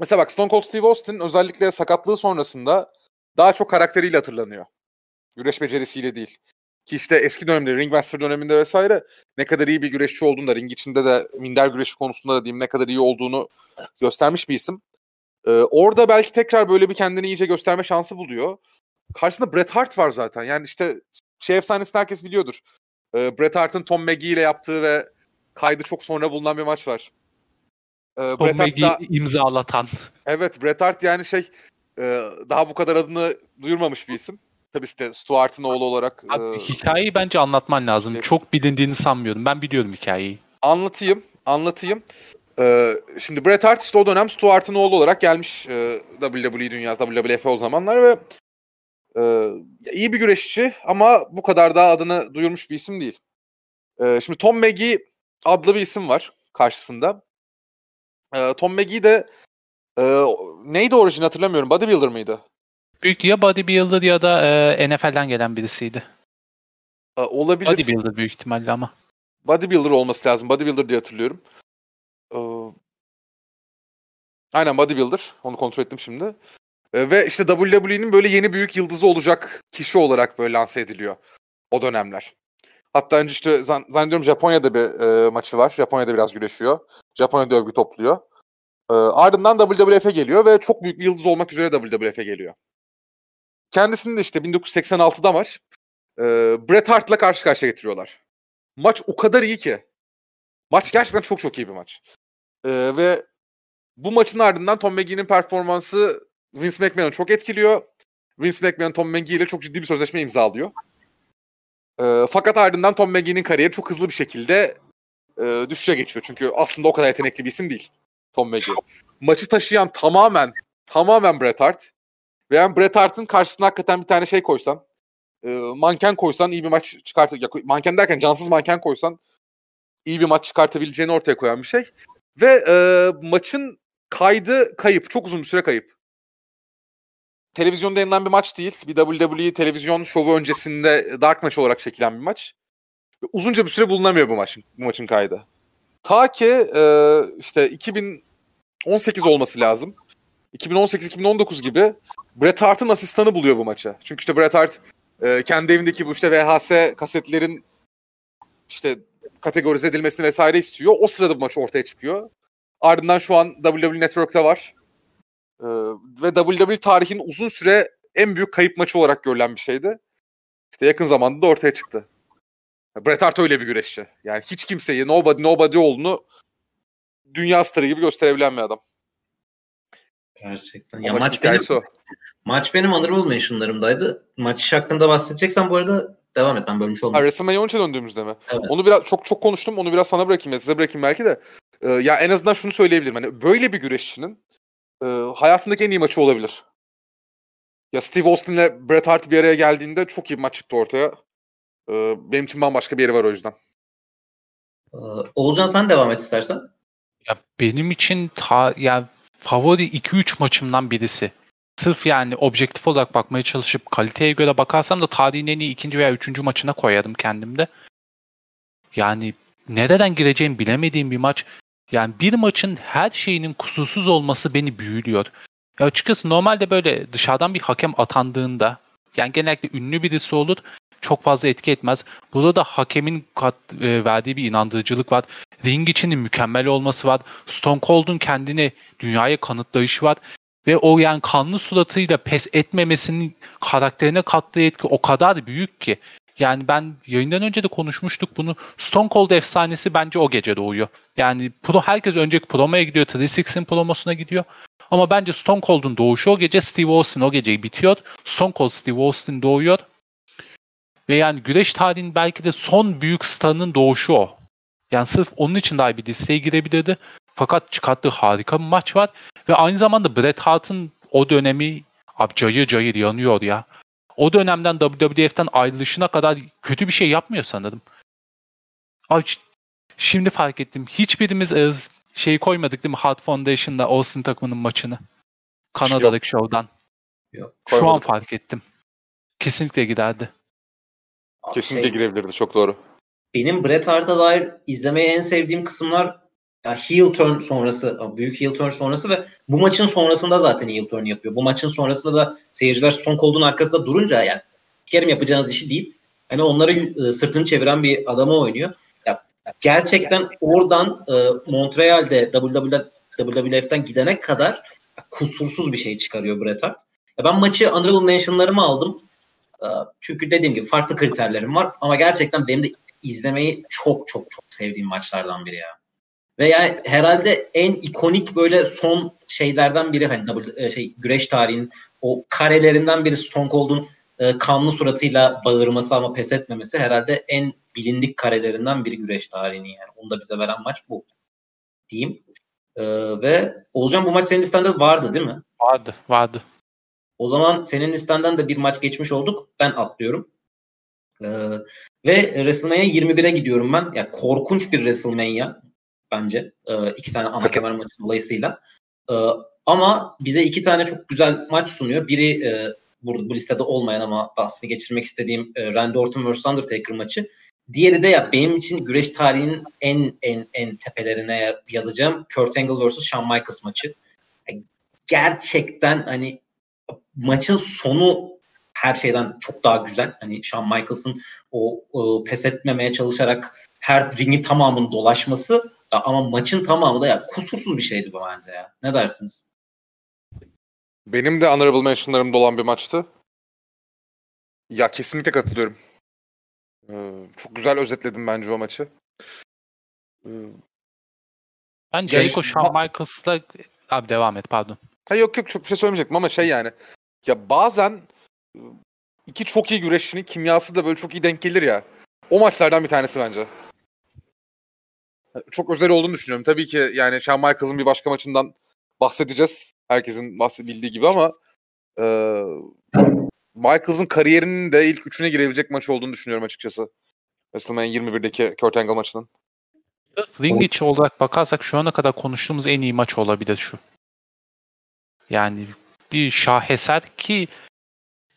mesela bak Stone Cold Steve Austin özellikle sakatlığı sonrasında daha çok karakteriyle hatırlanıyor. Güreş becerisiyle değil. Ki işte eski dönemde Ringmaster döneminde vesaire ne kadar iyi bir güreşçi olduğunu da ring içinde de minder güreşi konusunda da diyeyim ne kadar iyi olduğunu göstermiş bir isim. Ee, orada belki tekrar böyle bir kendini iyice gösterme şansı buluyor. Karşısında Bret Hart var zaten. Yani işte şey efsanesini herkes biliyordur. Ee, Bret Hart'ın Tom Magee ile yaptığı ve kaydı çok sonra bulunan bir maç var. Ee, Tom Bret Hart da, imzalatan. evet Bret Hart yani şey e, daha bu kadar adını duyurmamış bir isim. Tabii işte Stuart'ın oğlu olarak. Abi, e, hikayeyi bence anlatman lazım. işte- Çok bilindiğini sanmıyorum. Ben biliyorum hikayeyi. Anlatayım, anlatayım. Ee, şimdi Bret Hart işte o dönem Stuart'ın oğlu olarak gelmiş e, WWE dünyası, WWF o zamanlar ve e, iyi bir güreşçi ama bu kadar daha adını duyurmuş bir isim değil. E, şimdi Tom Magee adlı bir isim var karşısında. E, Tom Magee de e, neydi orijini hatırlamıyorum. Bodybuilder mıydı? Büyük ya bodybuilder ya da e, NFL'den gelen birisiydi. E, olabilir. Bodybuilder büyük ihtimalle ama. Bodybuilder olması lazım. Bodybuilder diye hatırlıyorum. Ee, aynen bodybuilder. Onu kontrol ettim şimdi. Ee, ve işte WWE'nin böyle yeni büyük yıldızı olacak kişi olarak böyle lanse ediliyor o dönemler. Hatta önce işte zan- zannediyorum Japonya'da bir e, maçı var. Japonya'da biraz güreşiyor. Japonya'da övgü topluyor. Ee, ardından WWF'e geliyor ve çok büyük bir yıldız olmak üzere WWF'e geliyor. Kendisini de işte 1986'da maç e, Bret Hart'la karşı karşıya getiriyorlar. Maç o kadar iyi ki. Maç gerçekten çok çok iyi bir maç. Ee, ve bu maçın ardından Tom Magee'nin performansı Vince McMahon'ı çok etkiliyor. Vince McMahon Tom Magee ile çok ciddi bir sözleşme imzalıyor. Ee, fakat ardından Tom Magee'nin kariyeri çok hızlı bir şekilde e, düşüşe geçiyor. Çünkü aslında o kadar yetenekli bir isim değil Tom Magee. Maçı taşıyan tamamen tamamen Bret Hart. Ve yani Bret Hart'ın karşısına hakikaten bir tane şey koysan, e, manken koysan iyi bir maç çıkartır. Ya, manken derken cansız manken koysan iyi bir maç çıkartabileceğini ortaya koyan bir şey. Ve e, maçın kaydı kayıp. Çok uzun bir süre kayıp. Televizyonda yayınlanan bir maç değil. Bir WWE televizyon şovu öncesinde dark maç olarak çekilen bir maç. Uzunca bir süre bulunamıyor bu maçın, bu maçın kaydı. Ta ki e, işte 2018 olması lazım. 2018-2019 gibi Bret Hart'ın asistanı buluyor bu maça. Çünkü işte Bret Hart e, kendi evindeki bu işte VHS kasetlerin işte kategorize edilmesini vesaire istiyor. O sırada bu maç ortaya çıkıyor. Ardından şu an WWE Network'ta var. Ee, ve WWE tarihin uzun süre en büyük kayıp maçı olarak görülen bir şeydi. İşte yakın zamanda da ortaya çıktı. Bret Hart öyle bir güreşçi. Yani hiç kimseyi nobody nobody olduğunu dünya starı gibi gösterebilen bir adam. Gerçekten. Ya maç benim o. maç benim honorable mentionlarımdaydı. Maç hakkında bahsedeceksen bu arada devam et ben bölmüş Ha, olmayayım. WrestleMania 13'e döndüğümüzde mi? Evet. Onu biraz çok çok konuştum. Onu biraz sana bırakayım ya size bırakayım belki de. Ee, ya en azından şunu söyleyebilirim. Hani böyle bir güreşçinin e, hayatındaki en iyi maçı olabilir. Ya Steve Austin ile Bret Hart bir araya geldiğinde çok iyi bir maç çıktı ortaya. Ee, benim için bambaşka bir yeri var o yüzden. Ee, Oğuzcan sen devam et istersen. Ya benim için ta, ya favori 2-3 maçımdan birisi. Sırf yani objektif olarak bakmaya çalışıp kaliteye göre bakarsam da tarihin en iyi ikinci veya üçüncü maçına koyarım kendimde. Yani nereden gireceğimi bilemediğim bir maç. Yani bir maçın her şeyinin kusursuz olması beni büyülüyor. Ya açıkçası normalde böyle dışarıdan bir hakem atandığında yani genellikle ünlü birisi olur çok fazla etki etmez. Burada da hakemin kat, e, verdiği bir inandırıcılık var. Ring içinin mükemmel olması var. Stone Cold'un kendini dünyaya kanıtlayışı var. Ve o yani kanlı suratıyla pes etmemesinin karakterine kattığı etki o kadar büyük ki. Yani ben yayından önce de konuşmuştuk bunu. Stone Cold efsanesi bence o gece doğuyor. Yani pro herkes önceki promoya gidiyor. 360'in promosuna gidiyor. Ama bence Stone Cold'un doğuşu o gece. Steve Austin o geceyi bitiyor. Stone Cold Steve Austin doğuyor. Ve yani güreş tarihinin belki de son büyük starının doğuşu o. Yani sırf onun için daha bir listeye girebilirdi. Fakat çıkarttığı harika bir maç var. Ve aynı zamanda Bret Hart'ın o dönemi abi cayır cayır yanıyor ya. O dönemden WWF'den ayrılışına kadar kötü bir şey yapmıyor sanırım. Abi şimdi fark ettim. Hiçbirimiz e, şey koymadık değil mi? Hart Foundation'da Austin takımının maçını. Kanada'daki şovdan. Yok. Şu an fark ettim. Kesinlikle giderdi. Kesinlikle şey, girebilirdi. Çok doğru. Benim Bret Hart'a dair izlemeye en sevdiğim kısımlar ya heel turn sonrası, büyük heel turn sonrası ve bu maçın sonrasında zaten heel turn yapıyor. Bu maçın sonrasında da seyirciler Stone Cold'un arkasında durunca yani sikerim yapacağınız işi deyip hani onlara e, sırtını çeviren bir adamı oynuyor. Ya, gerçekten oradan e, Montreal'de WWF'den gidene kadar kusursuz bir şey çıkarıyor Bret Hart. Ya ben maçı honorable mentionlarımı aldım. E, çünkü dediğim gibi farklı kriterlerim var ama gerçekten benim de izlemeyi çok çok çok sevdiğim maçlardan biri ya. Ve yani herhalde en ikonik böyle son şeylerden biri hani double, e, şey güreş tarihinin o karelerinden biri Stone Cold'un e, kanlı suratıyla bağırması ama pes etmemesi herhalde en bilindik karelerinden biri güreş tarihinin yani. Onu da bize veren maç bu diyeyim. E, ve Oğuzcan bu maç senin listende vardı değil mi? Vardı, vardı. O zaman senin listenden de bir maç geçmiş olduk. Ben atlıyorum. Ee, ve WrestleMania 21'e gidiyorum ben. Ya yani korkunç bir WrestleMania bence. E, iki tane ana kemer maçı dolayısıyla. E, ama bize iki tane çok güzel maç sunuyor. Biri e, burada bu listede olmayan ama bahsini geçirmek istediğim e, Randy Orton vs Undertaker maçı. Diğeri de ya benim için güreş tarihinin en en en tepelerine yazacağım Kurt Angle vs Shawn Michaels maçı. Gerçekten hani maçın sonu her şeyden çok daha güzel. Hani Shawn Michaels'ın o, o pes etmemeye çalışarak her ringi tamamını dolaşması ama maçın tamamı da ya kusursuz bir şeydi bu bence ya. Ne dersiniz? Benim de honorable mentionlarımda olan bir maçtı. Ya kesinlikle katılıyorum. Ee, çok güzel özetledim bence o maçı. Ee, ben Jericho Shawn Michaels'la abi devam et pardon. Ha yok yok çok bir şey söylemeyecektim ama şey yani ya bazen iki çok iyi güreşçinin kimyası da böyle çok iyi denk gelir ya. O maçlardan bir tanesi bence çok özel olduğunu düşünüyorum. Tabii ki yani Shawn Michaels'ın bir başka maçından bahsedeceğiz. Herkesin bahsedebildiği gibi ama e, Michaels'ın kariyerinin de ilk üçüne girebilecek maç olduğunu düşünüyorum açıkçası. WrestleMania 21'deki Kurt Angle maçının. Ring içi olarak bakarsak şu ana kadar konuştuğumuz en iyi maç olabilir şu. Yani bir şaheser ki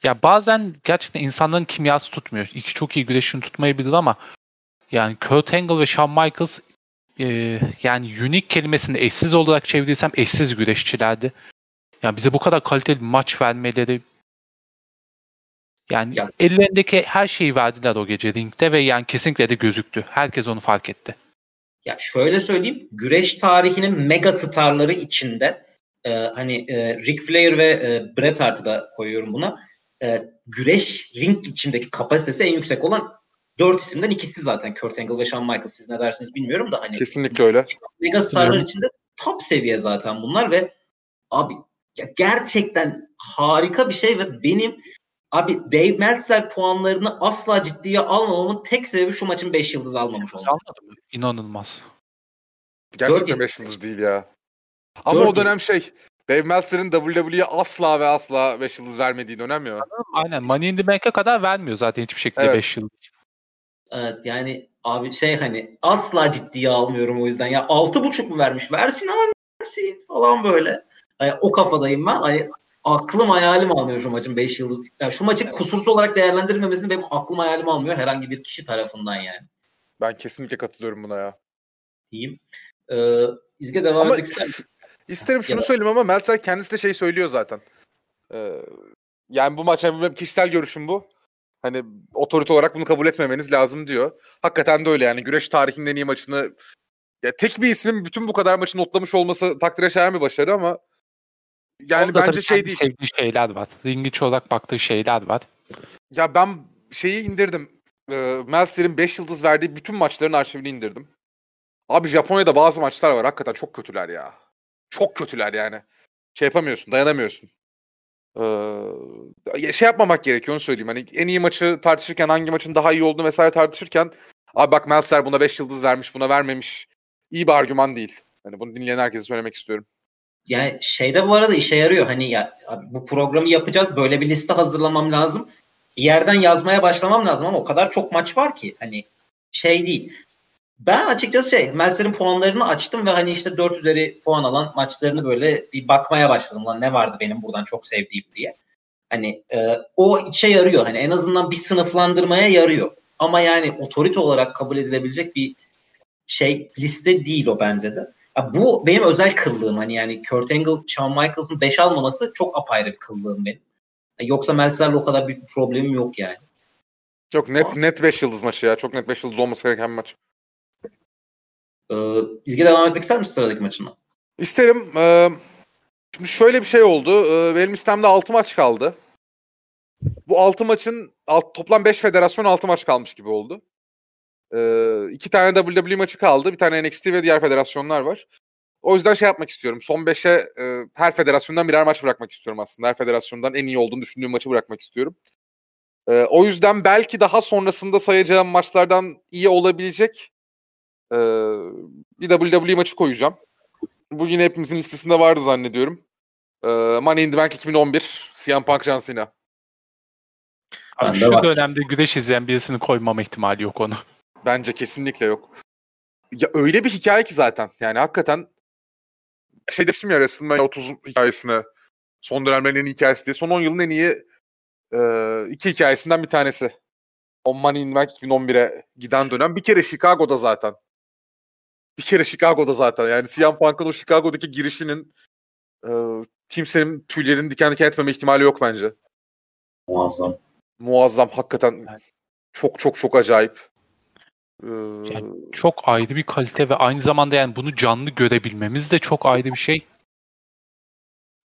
ya bazen gerçekten insanların kimyası tutmuyor. İki çok iyi güreşini tutmayabilir ama yani Kurt Angle ve Shawn Michaels e, yani unique kelimesini eşsiz olarak çevirirsem eşsiz güreşçilerdi. Yani bize bu kadar kaliteli bir maç vermeleri yani ya. ellerindeki her şeyi verdiler o gece ringde ve yani kesinlikle de gözüktü. Herkes onu fark etti. Ya şöyle söyleyeyim, güreş tarihinin mega starları içinde e, hani e, Ric Flair ve e, Bret Hart'ı da koyuyorum buna. E, güreş ring içindeki kapasitesi en yüksek olan dört isimden ikisi zaten Kurt Angle ve Shawn Michaels. Siz ne dersiniz bilmiyorum da hani. Kesinlikle öyle. Megastarlar içinde top seviye zaten bunlar ve abi ya gerçekten harika bir şey ve benim abi Dave Meltzer puanlarını asla ciddiye almamamın tek sebebi şu maçın 5 yıldız almamış olması. Anladım. İnanılmaz. Gerçekten 5 yıldız değil ya. Ama o dönem şey Dave Meltzer'ın WWE'ye asla ve asla 5 yıldız vermediği dönem ya. Aynen. Money in the Bank'e kadar vermiyor zaten hiçbir şekilde 5 evet. yıldız. Evet yani abi şey hani asla ciddiye almıyorum o yüzden. Ya altı buçuk mu vermiş? Versin abi versin falan böyle. Yani o kafadayım ben. Hani aklım hayalim almıyor şu maçın 5 yıldız. Yani şu maçı kusursuz olarak değerlendirilmemesini benim aklım hayalim almıyor herhangi bir kişi tarafından yani. Ben kesinlikle katılıyorum buna ya. Diyeyim. Ee, İzge devam etmek ister İsterim şunu söyleyeyim ama Meltzer kendisi de şey söylüyor zaten. Ee, yani bu maç benim kişisel görüşüm bu. Hani otorite olarak bunu kabul etmemeniz lazım diyor. Hakikaten de öyle yani güreş tarihinin en iyi maçını ya tek bir ismin bütün bu kadar maçı notlamış olması takdire şayan bir başarı ama Yani Orada bence şey değil. Sevdiği şeyler var. Ring içi olarak baktığı şeyler var. Ya ben şeyi indirdim. E, Meltzer'in 5 yıldız verdiği bütün maçların arşivini indirdim. Abi Japonya'da bazı maçlar var hakikaten çok kötüler ya. Çok kötüler yani. Şey yapamıyorsun, dayanamıyorsun. Ee, şey yapmamak gerekiyor onu söyleyeyim. Hani en iyi maçı tartışırken hangi maçın daha iyi olduğunu vesaire tartışırken abi bak Meltzer buna 5 yıldız vermiş, buna vermemiş. İyi bir argüman değil. Hani bunu dinleyen herkese söylemek istiyorum. Yani şeyde bu arada işe yarıyor. Hani ya bu programı yapacağız. Böyle bir liste hazırlamam lazım. Bir yerden yazmaya başlamam lazım ama o kadar çok maç var ki hani şey değil. Ben açıkçası şey Meltzer'in puanlarını açtım ve hani işte 4 üzeri puan alan maçlarını böyle bir bakmaya başladım. Lan ne vardı benim buradan çok sevdiğim diye. Hani e, o işe yarıyor. Hani en azından bir sınıflandırmaya yarıyor. Ama yani otorite olarak kabul edilebilecek bir şey liste değil o bence de. Ya bu benim özel kıllığım. Hani yani Kurt Angle, Shawn Michaels'ın 5 almaması çok apayrı bir kıllığım benim. Yoksa Meltzer'le o kadar büyük bir problemim yok yani. Çok net net 5 yıldız maçı ya. Çok net 5 yıldız olması gereken bir maç. Ee, İzgi devam etmek ister misin sıradaki maçına? İsterim. Ee, şimdi şöyle bir şey oldu. Ee, benim listemde 6 maç kaldı. Bu 6 maçın alt, toplam 5 federasyon 6 maç kalmış gibi oldu. Ee, iki tane WWE maçı kaldı. Bir tane NXT ve diğer federasyonlar var. O yüzden şey yapmak istiyorum. Son 5'e e, her federasyondan birer maç bırakmak istiyorum aslında. Her federasyondan en iyi olduğunu düşündüğüm maçı bırakmak istiyorum. Ee, o yüzden belki daha sonrasında sayacağım maçlardan iyi olabilecek e, bir WWE maçı koyacağım. Bu yine hepimizin listesinde vardı zannediyorum. E, Money in the Bank 2011, CM Punk John Cena. Abi şu dönemde güreş izleyen birisini koymama ihtimali yok onu. Bence kesinlikle yok. Ya öyle bir hikaye ki zaten. Yani hakikaten şey demiştim ya WrestleMania 30 hikayesine son dönemlerin en iyi hikayesi diye. Son 10 yılın en iyi e, iki hikayesinden bir tanesi. O Money in the Bank 2011'e giden dönem. Bir kere Chicago'da zaten. Bir kere Chicago'da zaten. Yani CM Punk'ın o Chicago'daki girişinin e, kimsenin tüylerini diken diken etmeme ihtimali yok bence. Muazzam. Muazzam hakikaten. Evet. Çok çok çok acayip. Ee, Yani Çok ayrı bir kalite ve aynı zamanda yani bunu canlı görebilmemiz de çok ayrı bir şey.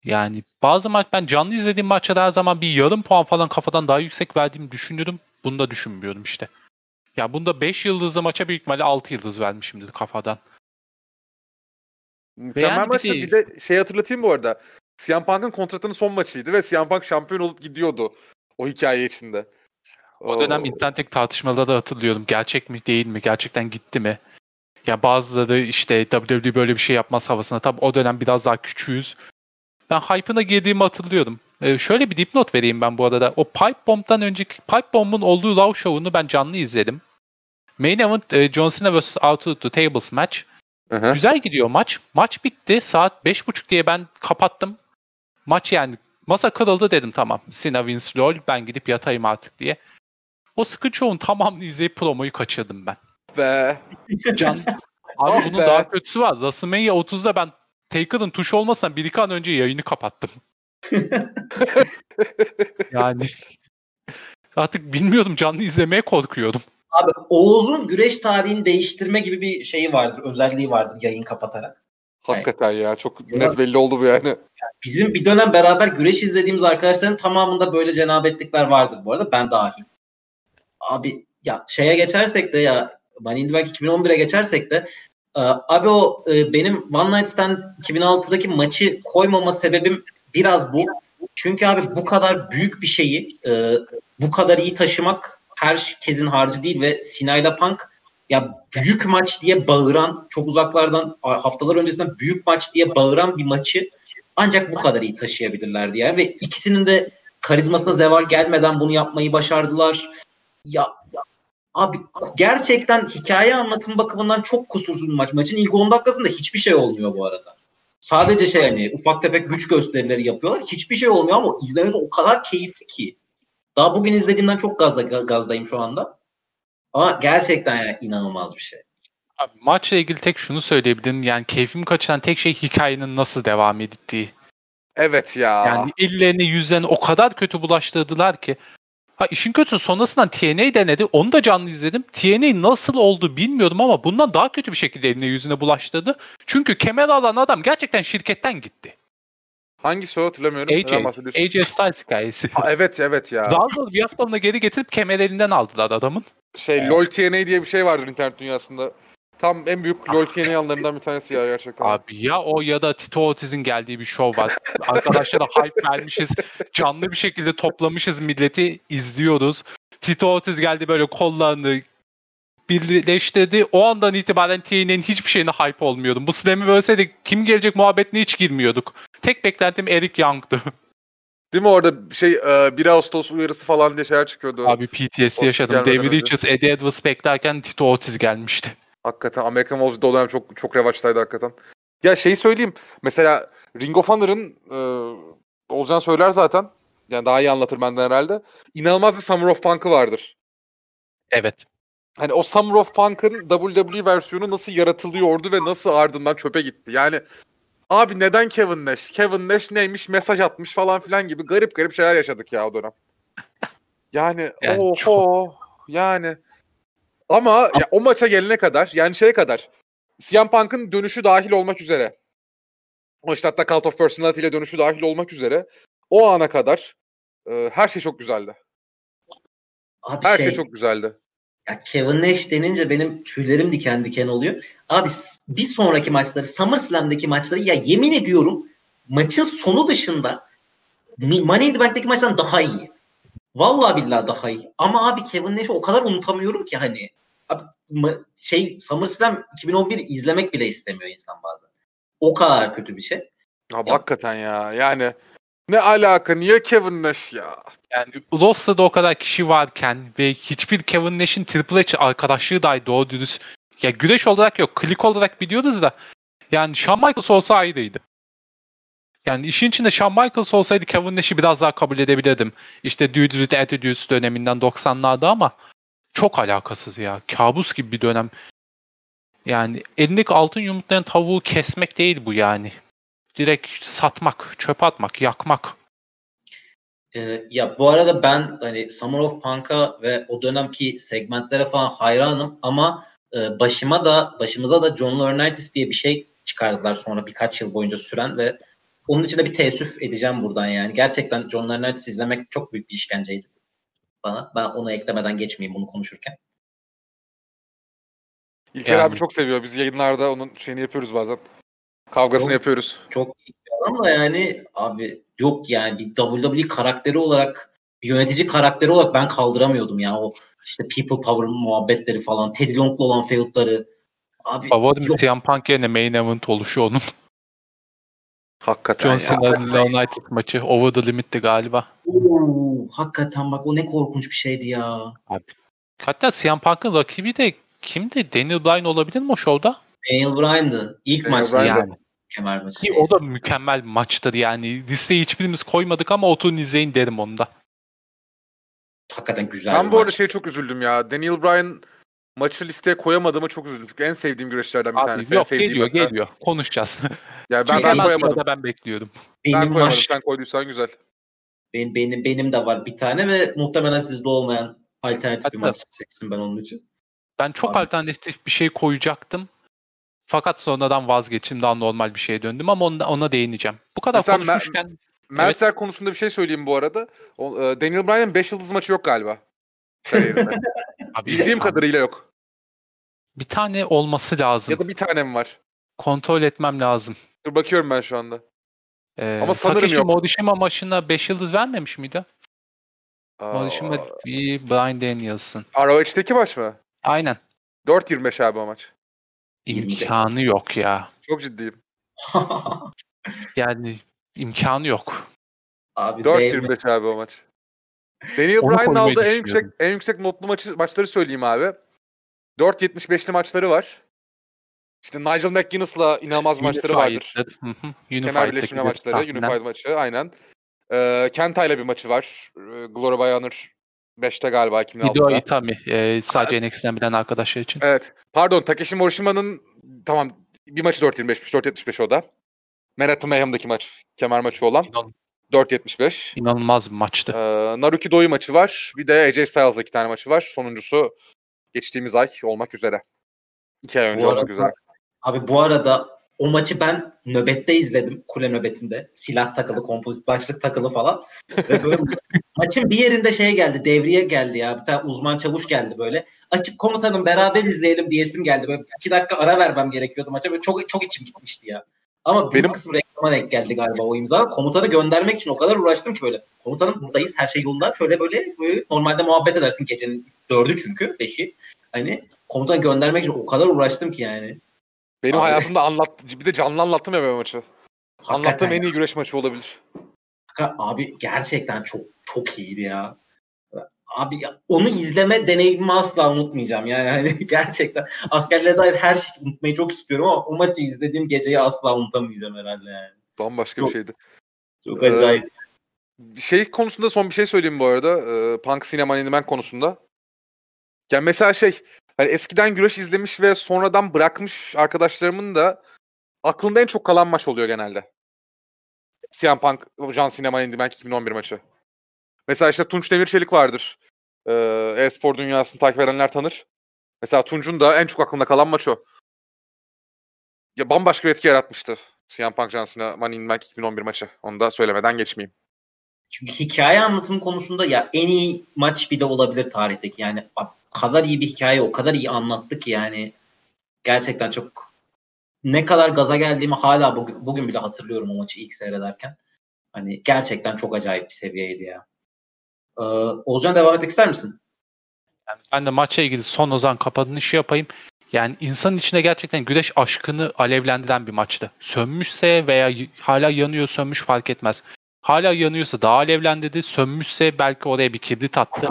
Yani bazı maç ben canlı izlediğim maçta her zaman bir yarım puan falan kafadan daha yüksek verdiğimi düşünürüm. Bunu da düşünmüyorum işte. Ya bunda 5 yıldızlı maça büyük ihtimalle 6 yıldız vermişimdir kafadan. Mükemmel yani bir maçtı. de- Bir de şey hatırlatayım bu arada. CM Punk'ın kontratının son maçıydı ve CM Punk şampiyon olup gidiyordu o hikaye içinde. O dönem internetteki tartışmaları hatırlıyorum. Gerçek mi değil mi? Gerçekten gitti mi? Ya bazıları işte WWE böyle bir şey yapmaz havasına. Tabi o dönem biraz daha küçüğüz. Ben hype'ına girdiğimi hatırlıyorum. Ee, şöyle bir dipnot vereyim ben bu arada. O Pipe Bomb'dan önceki Pipe Bomb'un olduğu Raw Show'unu ben canlı izledim. Main Event e, John Cena vs. Out of the Tables match. Hı hı. Güzel gidiyor maç. Maç bitti. Saat 5.30 diye ben kapattım. Maç yani masa kırıldı dedim tamam. Cena wins lol ben gidip yatayım artık diye. O sıkı çoğun tamamını izleyip promoyu kaçırdım ben. Ve Can, abi Ah bunun be. daha kötüsü var. WrestleMania 30'da ben Taker'ın tuşu olmasından bir iki an önce yayını kapattım. yani artık bilmiyorum canlı izlemeye korkuyorum. Abi Oğuz'un güreş tarihini değiştirme gibi bir şeyi vardır, özelliği vardır yayın kapatarak. hakikaten ya çok net belli oldu bu yani. Bizim bir dönem beraber güreş izlediğimiz arkadaşların tamamında böyle cenabetlikler vardır bu arada ben dahil. Abi ya şeye geçersek de ya Money in the Bank 2011'e geçersek de e, abi o e, benim One Night Stand 2006'daki maçı koymama sebebim biraz bu. Çünkü abi bu kadar büyük bir şeyi e, bu kadar iyi taşımak herkesin harcı değil ve Sinayla Punk ya büyük maç diye bağıran çok uzaklardan haftalar öncesinden büyük maç diye bağıran bir maçı ancak bu kadar iyi taşıyabilirlerdi yani ve ikisinin de karizmasına zeval gelmeden bunu yapmayı başardılar. Ya, ya abi gerçekten hikaye anlatım bakımından çok kusursuz bir maç. Maçın ilk 10 dakikasında hiçbir şey olmuyor bu arada. Sadece şey hani ufak tefek güç gösterileri yapıyorlar. Hiçbir şey olmuyor ama izlemesi o kadar keyifli ki. Daha bugün izlediğimden çok gazda, gazdayım şu anda. Ama gerçekten yani inanılmaz bir şey. Abi, maçla ilgili tek şunu söyleyebilirim. Yani keyfimi kaçıran tek şey hikayenin nasıl devam ettiği. Evet ya. Yani ellerini yüzlerini o kadar kötü bulaştırdılar ki. Ha işin kötüsü sonrasından TNA denedi. Onu da canlı izledim. TNA nasıl oldu bilmiyorum ama bundan daha kötü bir şekilde eline yüzüne bulaştırdı. Çünkü kemer alan adam gerçekten şirketten gitti. Hangisi o hatırlamıyorum. AJ? AJ Styles hikayesi. Ha, evet evet ya. Zar zor bir haftalığına geri getirip kemer elinden aldılar adamın. Şey LoL TNA diye bir şey vardır internet dünyasında. Tam en büyük LoL TNA anlarından bir tanesi ya gerçekten. Abi ya o ya da Tito Ortiz'in geldiği bir şov var. Arkadaşlara hype vermişiz. Canlı bir şekilde toplamışız milleti izliyoruz. Tito Ortiz geldi böyle kollarını birleştirdi. O andan itibaren TNA'nin hiçbir şeyine hype olmuyordum. Bu Slam'i bölseydik kim gelecek muhabbetine hiç girmiyorduk. Tek beklentim Eric Young'dı. Değil mi orada şey e, 1 Ağustos uyarısı falan diye şeyler çıkıyordu. Abi PTSD yaşadım. David. Richards, Eddie Edwards beklerken Tito Ortiz gelmişti. Hakikaten American Wolves'da o dönem çok çok revaçtaydı hakikaten. Ya şeyi söyleyeyim. Mesela Ring of Honor'ın e, Olcan söyler zaten. Yani daha iyi anlatır benden herhalde. İnanılmaz bir Summer of Punk'ı vardır. Evet. Hani o Summer of Punk'ın WWE versiyonu nasıl yaratılıyordu ve nasıl ardından çöpe gitti. Yani abi neden Kevin Nash? Kevin Nash neymiş mesaj atmış falan filan gibi garip garip şeyler yaşadık ya o dönem. Yani, Yani oho çok- yani ama ya, o maça gelene kadar yani şeye kadar CM Punk'ın dönüşü dahil olmak üzere o işte hatta Cult of Personality ile dönüşü dahil olmak üzere o ana kadar e, her şey çok güzeldi. Abi Her şey, şey çok güzeldi. ya Kevin Nash denince benim tüylerim diken diken oluyor. Abi bir sonraki maçları SummerSlam'daki maçları ya yemin ediyorum maçın sonu dışında Money in the Bank'teki maçtan daha iyi. Vallahi billahi daha iyi. Ama abi Kevin Nash'i o kadar unutamıyorum ki hani. Abi şey SummerSlam 2011 izlemek bile istemiyor insan bazen. O kadar kötü bir şey. Abi Ya- hakikaten ya. Yani ne alaka? Niye Kevin Nash ya? Yani roster'da o kadar kişi varken ve hiçbir Kevin Nash'in Triple H arkadaşlığı dahi doğru dürüst ya güreş olarak yok. Klik olarak biliyoruz da yani Shawn Michaels olsa ayrıydı. Yani işin içinde Shawn Michaels olsaydı Kevin Nash'i biraz daha kabul edebilirdim. İşte Dude with Attitude döneminden 90'larda ama çok alakasız ya. Kabus gibi bir dönem. Yani elindeki altın yumurtlayan tavuğu kesmek değil bu yani. Direkt satmak, çöpe atmak, yakmak. Ee, ya bu arada ben hani Summer of Punk'a ve o dönemki segmentlere falan hayranım ama e, başıma da başımıza da John Laurinaitis diye bir şey çıkardılar sonra birkaç yıl boyunca süren ve onun için de bir teessüf edeceğim buradan yani. Gerçekten John Laurinaitis izlemek çok büyük bir işkenceydi bana. Ben onu eklemeden geçmeyeyim bunu konuşurken. İlker Yani- abi çok seviyor. Biz yayınlarda onun şeyini yapıyoruz bazen. Kavgasını Yok. yapıyoruz. Çok iyi bir adam da yani abi yok yani bir WWE karakteri olarak yönetici karakteri olarak ben kaldıramıyordum ya o işte people power muhabbetleri falan Teddy Long'la olan feudları abi Favorim yok CM Punk yerine main event oluşu onun. Hakikaten John ya. Cena'nın Leonidas maçı Over the Limit'ti galiba. Oo, hakikaten bak o ne korkunç bir şeydi ya. Hatta CM Punk'ın rakibi de kimdi? Daniel Bryan olabilir mi o şovda? Daniel Bryan'dı. İlk Daniel yani. Kemer maçı. Ki o da mükemmel bir maçtır yani. Listeye hiçbirimiz koymadık ama oturun izleyin derim onu da. Hakikaten güzel Ben bir bu arada maç. şeye çok üzüldüm ya. Daniel Bryan maçı listeye koyamadığıma çok üzüldüm. Çünkü en sevdiğim güreşlerden bir Abi tanesi. en yok sevdiğim geliyor hatta. geliyor. Konuşacağız. Yani ben, ben koyamadım. ben bekliyordum. Ben benim koyamadım. var. Sen koyduysan güzel. Benim, benim, benim de var bir tane ve muhtemelen sizde olmayan alternatif bir Hatta- maç seçtim ben onun için. Ben çok Abi. alternatif bir şey koyacaktım. Fakat sonradan vazgeçtim daha normal bir şeye döndüm ama ona, ona değineceğim. Bu kadar Mesela ben- konuşmuşken Meltzer konusunda bir şey söyleyeyim bu arada. E, Daniel Bryan'ın 5 yıldız maçı yok galiba. Kariyerinde. abi, Bildiğim abi, kadarıyla yok. bir tane olması lazım. Ya da bir tanem var. Kontrol etmem lazım. Dur bakıyorum ben şu anda. Ee, Ama sanırım Takeshi yok. Morishima maçına 5 yıldız vermemiş miydi? Aa, Morishima değil, Brian Danielson. ROH'teki maç mı? Aynen. 4.25 abi o maç. İmkanı yok ya. Çok ciddiyim. Yani imkanı yok. Abi değil mi? 4.25 abi o maç. Daniel Bryan'ın aldığı en yüksek en yüksek notlu maçı, maçları söyleyeyim abi. 4.75'li maçları var. İşte Nigel McGuinness'la inanılmaz maçları vardır. Kemer Unified'daki birleştirme bir maçları, tahminen. Unified maçı aynen. Ee, Kenta'yla bir maçı var. Glory by Honor 5'te galiba Hideo 2006'da. Itami. E, sadece NXT'den bilen arkadaşlar için. Evet. Pardon Takeshi Morishima'nın tamam bir maçı 4.25'miş. 4.75 o da. Manhattan Mayhem'daki maç. Kemer maçı olan. İnan- 4.75. İnanılmaz bir maçtı. Ee, Naruki Doi maçı var. Bir de AJ Styles'la iki tane maçı var. Sonuncusu geçtiğimiz ay olmak üzere. İki ay önce Bu olmak arada- üzere. Abi bu arada o maçı ben nöbette izledim. Kule nöbetinde. Silah takılı, kompozit başlık takılı falan. Ve böyle maçın bir yerinde şey geldi. Devriye geldi ya. Bir tane uzman çavuş geldi böyle. Açık komutanım beraber izleyelim diyesim geldi. Böyle iki dakika ara vermem gerekiyordu maça. Böyle çok çok içim gitmişti ya. Ama Benim... kısmı reklama denk geldi galiba o imza. Komutanı göndermek için o kadar uğraştım ki böyle. Komutanım buradayız her şey yolunda. Şöyle böyle, böyle normalde muhabbet edersin gecenin dördü çünkü beşi. Hani komutanı göndermek için o kadar uğraştım ki yani. Benim Abi. hayatımda anlat bir de canlı anlattım ya ben maçı. Hakikaten Anlattığım en iyi güreş maçı olabilir. Abi gerçekten çok çok iyiydi ya. Abi onu izleme deneyimimi asla unutmayacağım. Yani hani gerçekten askerlere dair her şeyi unutmayı çok istiyorum ama o maçı izlediğim geceyi asla unutamayacağım herhalde yani. Bambaşka çok, bir şeydi. Çok acayip. Ee, şey konusunda son bir şey söyleyeyim bu arada. Ee, Punk Cinema Animen konusunda. Yani mesela şey hani eskiden güreş izlemiş ve sonradan bırakmış arkadaşlarımın da aklında en çok kalan maç oluyor genelde. CM Punk, John Cena belki 2011 maçı. Mesela işte Tunç Demirçelik vardır. Ee, e-spor dünyasını takip edenler tanır. Mesela Tunç'un da en çok aklında kalan maç o. Ya bambaşka bir etki yaratmıştı. CM Punk John Cena Money in Bank 2011 maçı. Onu da söylemeden geçmeyeyim. Çünkü hikaye anlatım konusunda ya en iyi maç bile olabilir tarihteki. Yani kadar iyi bir hikaye, o kadar iyi anlattı ki yani gerçekten çok ne kadar gaza geldiğimi hala bugün, bugün bile hatırlıyorum o maçı ilk seyrederken. Hani gerçekten çok acayip bir seviyeydi ya. Ee, Ozcan devam etmek ister misin? Yani ben de maçla ilgili son Ozan kapanışı yapayım. Yani insanın içine gerçekten güreş aşkını alevlendiren bir maçtı. Sönmüşse veya hala yanıyor sönmüş fark etmez. Hala yanıyorsa daha alevlendirdi. Sönmüşse belki oraya bir kibrit attı.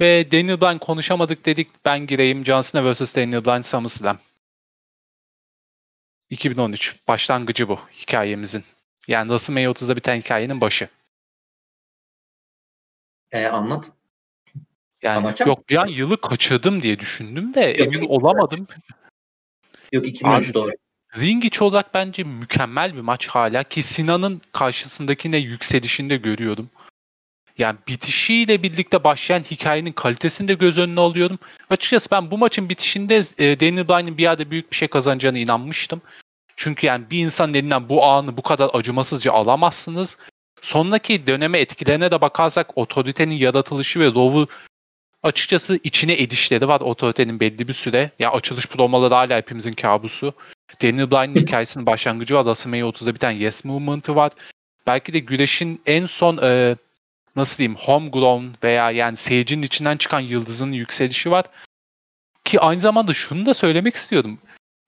Ve Daniel Bryan konuşamadık dedik. Ben gireyim. John Cena vs. Daniel Bryan SummerSlam. 2013. Başlangıcı bu hikayemizin. Yani WrestleMania 30'da biten hikayenin başı. E, anlat. Yani Anlatacağım. yok bir an yılı kaçırdım diye düşündüm de yok, emin yok, olamadım. Yok 2013 Abi, doğru. Ring içi olarak bence mükemmel bir maç hala ki Sinan'ın karşısındakine yükselişinde görüyordum. Yani bitişiyle birlikte başlayan hikayenin kalitesini de göz önüne alıyorum. Açıkçası ben bu maçın bitişinde e, Daniel Bryan'ın bir yerde büyük bir şey kazanacağına inanmıştım. Çünkü yani bir insanın elinden bu anı bu kadar acımasızca alamazsınız. Sonraki döneme etkilerine de bakarsak otoritenin yaratılışı ve Rov'u açıkçası içine edişleri var otoritenin belli bir süre. Ya yani açılış promoları hala hepimizin kabusu. Daniel Bryan'ın hikayesinin başlangıcı var. WrestleMania 30'da biten Yes Movement'ı var. Belki de güreşin en son e, nasıl diyeyim homegrown veya yani seyircinin içinden çıkan yıldızın yükselişi var. Ki aynı zamanda şunu da söylemek istiyorum.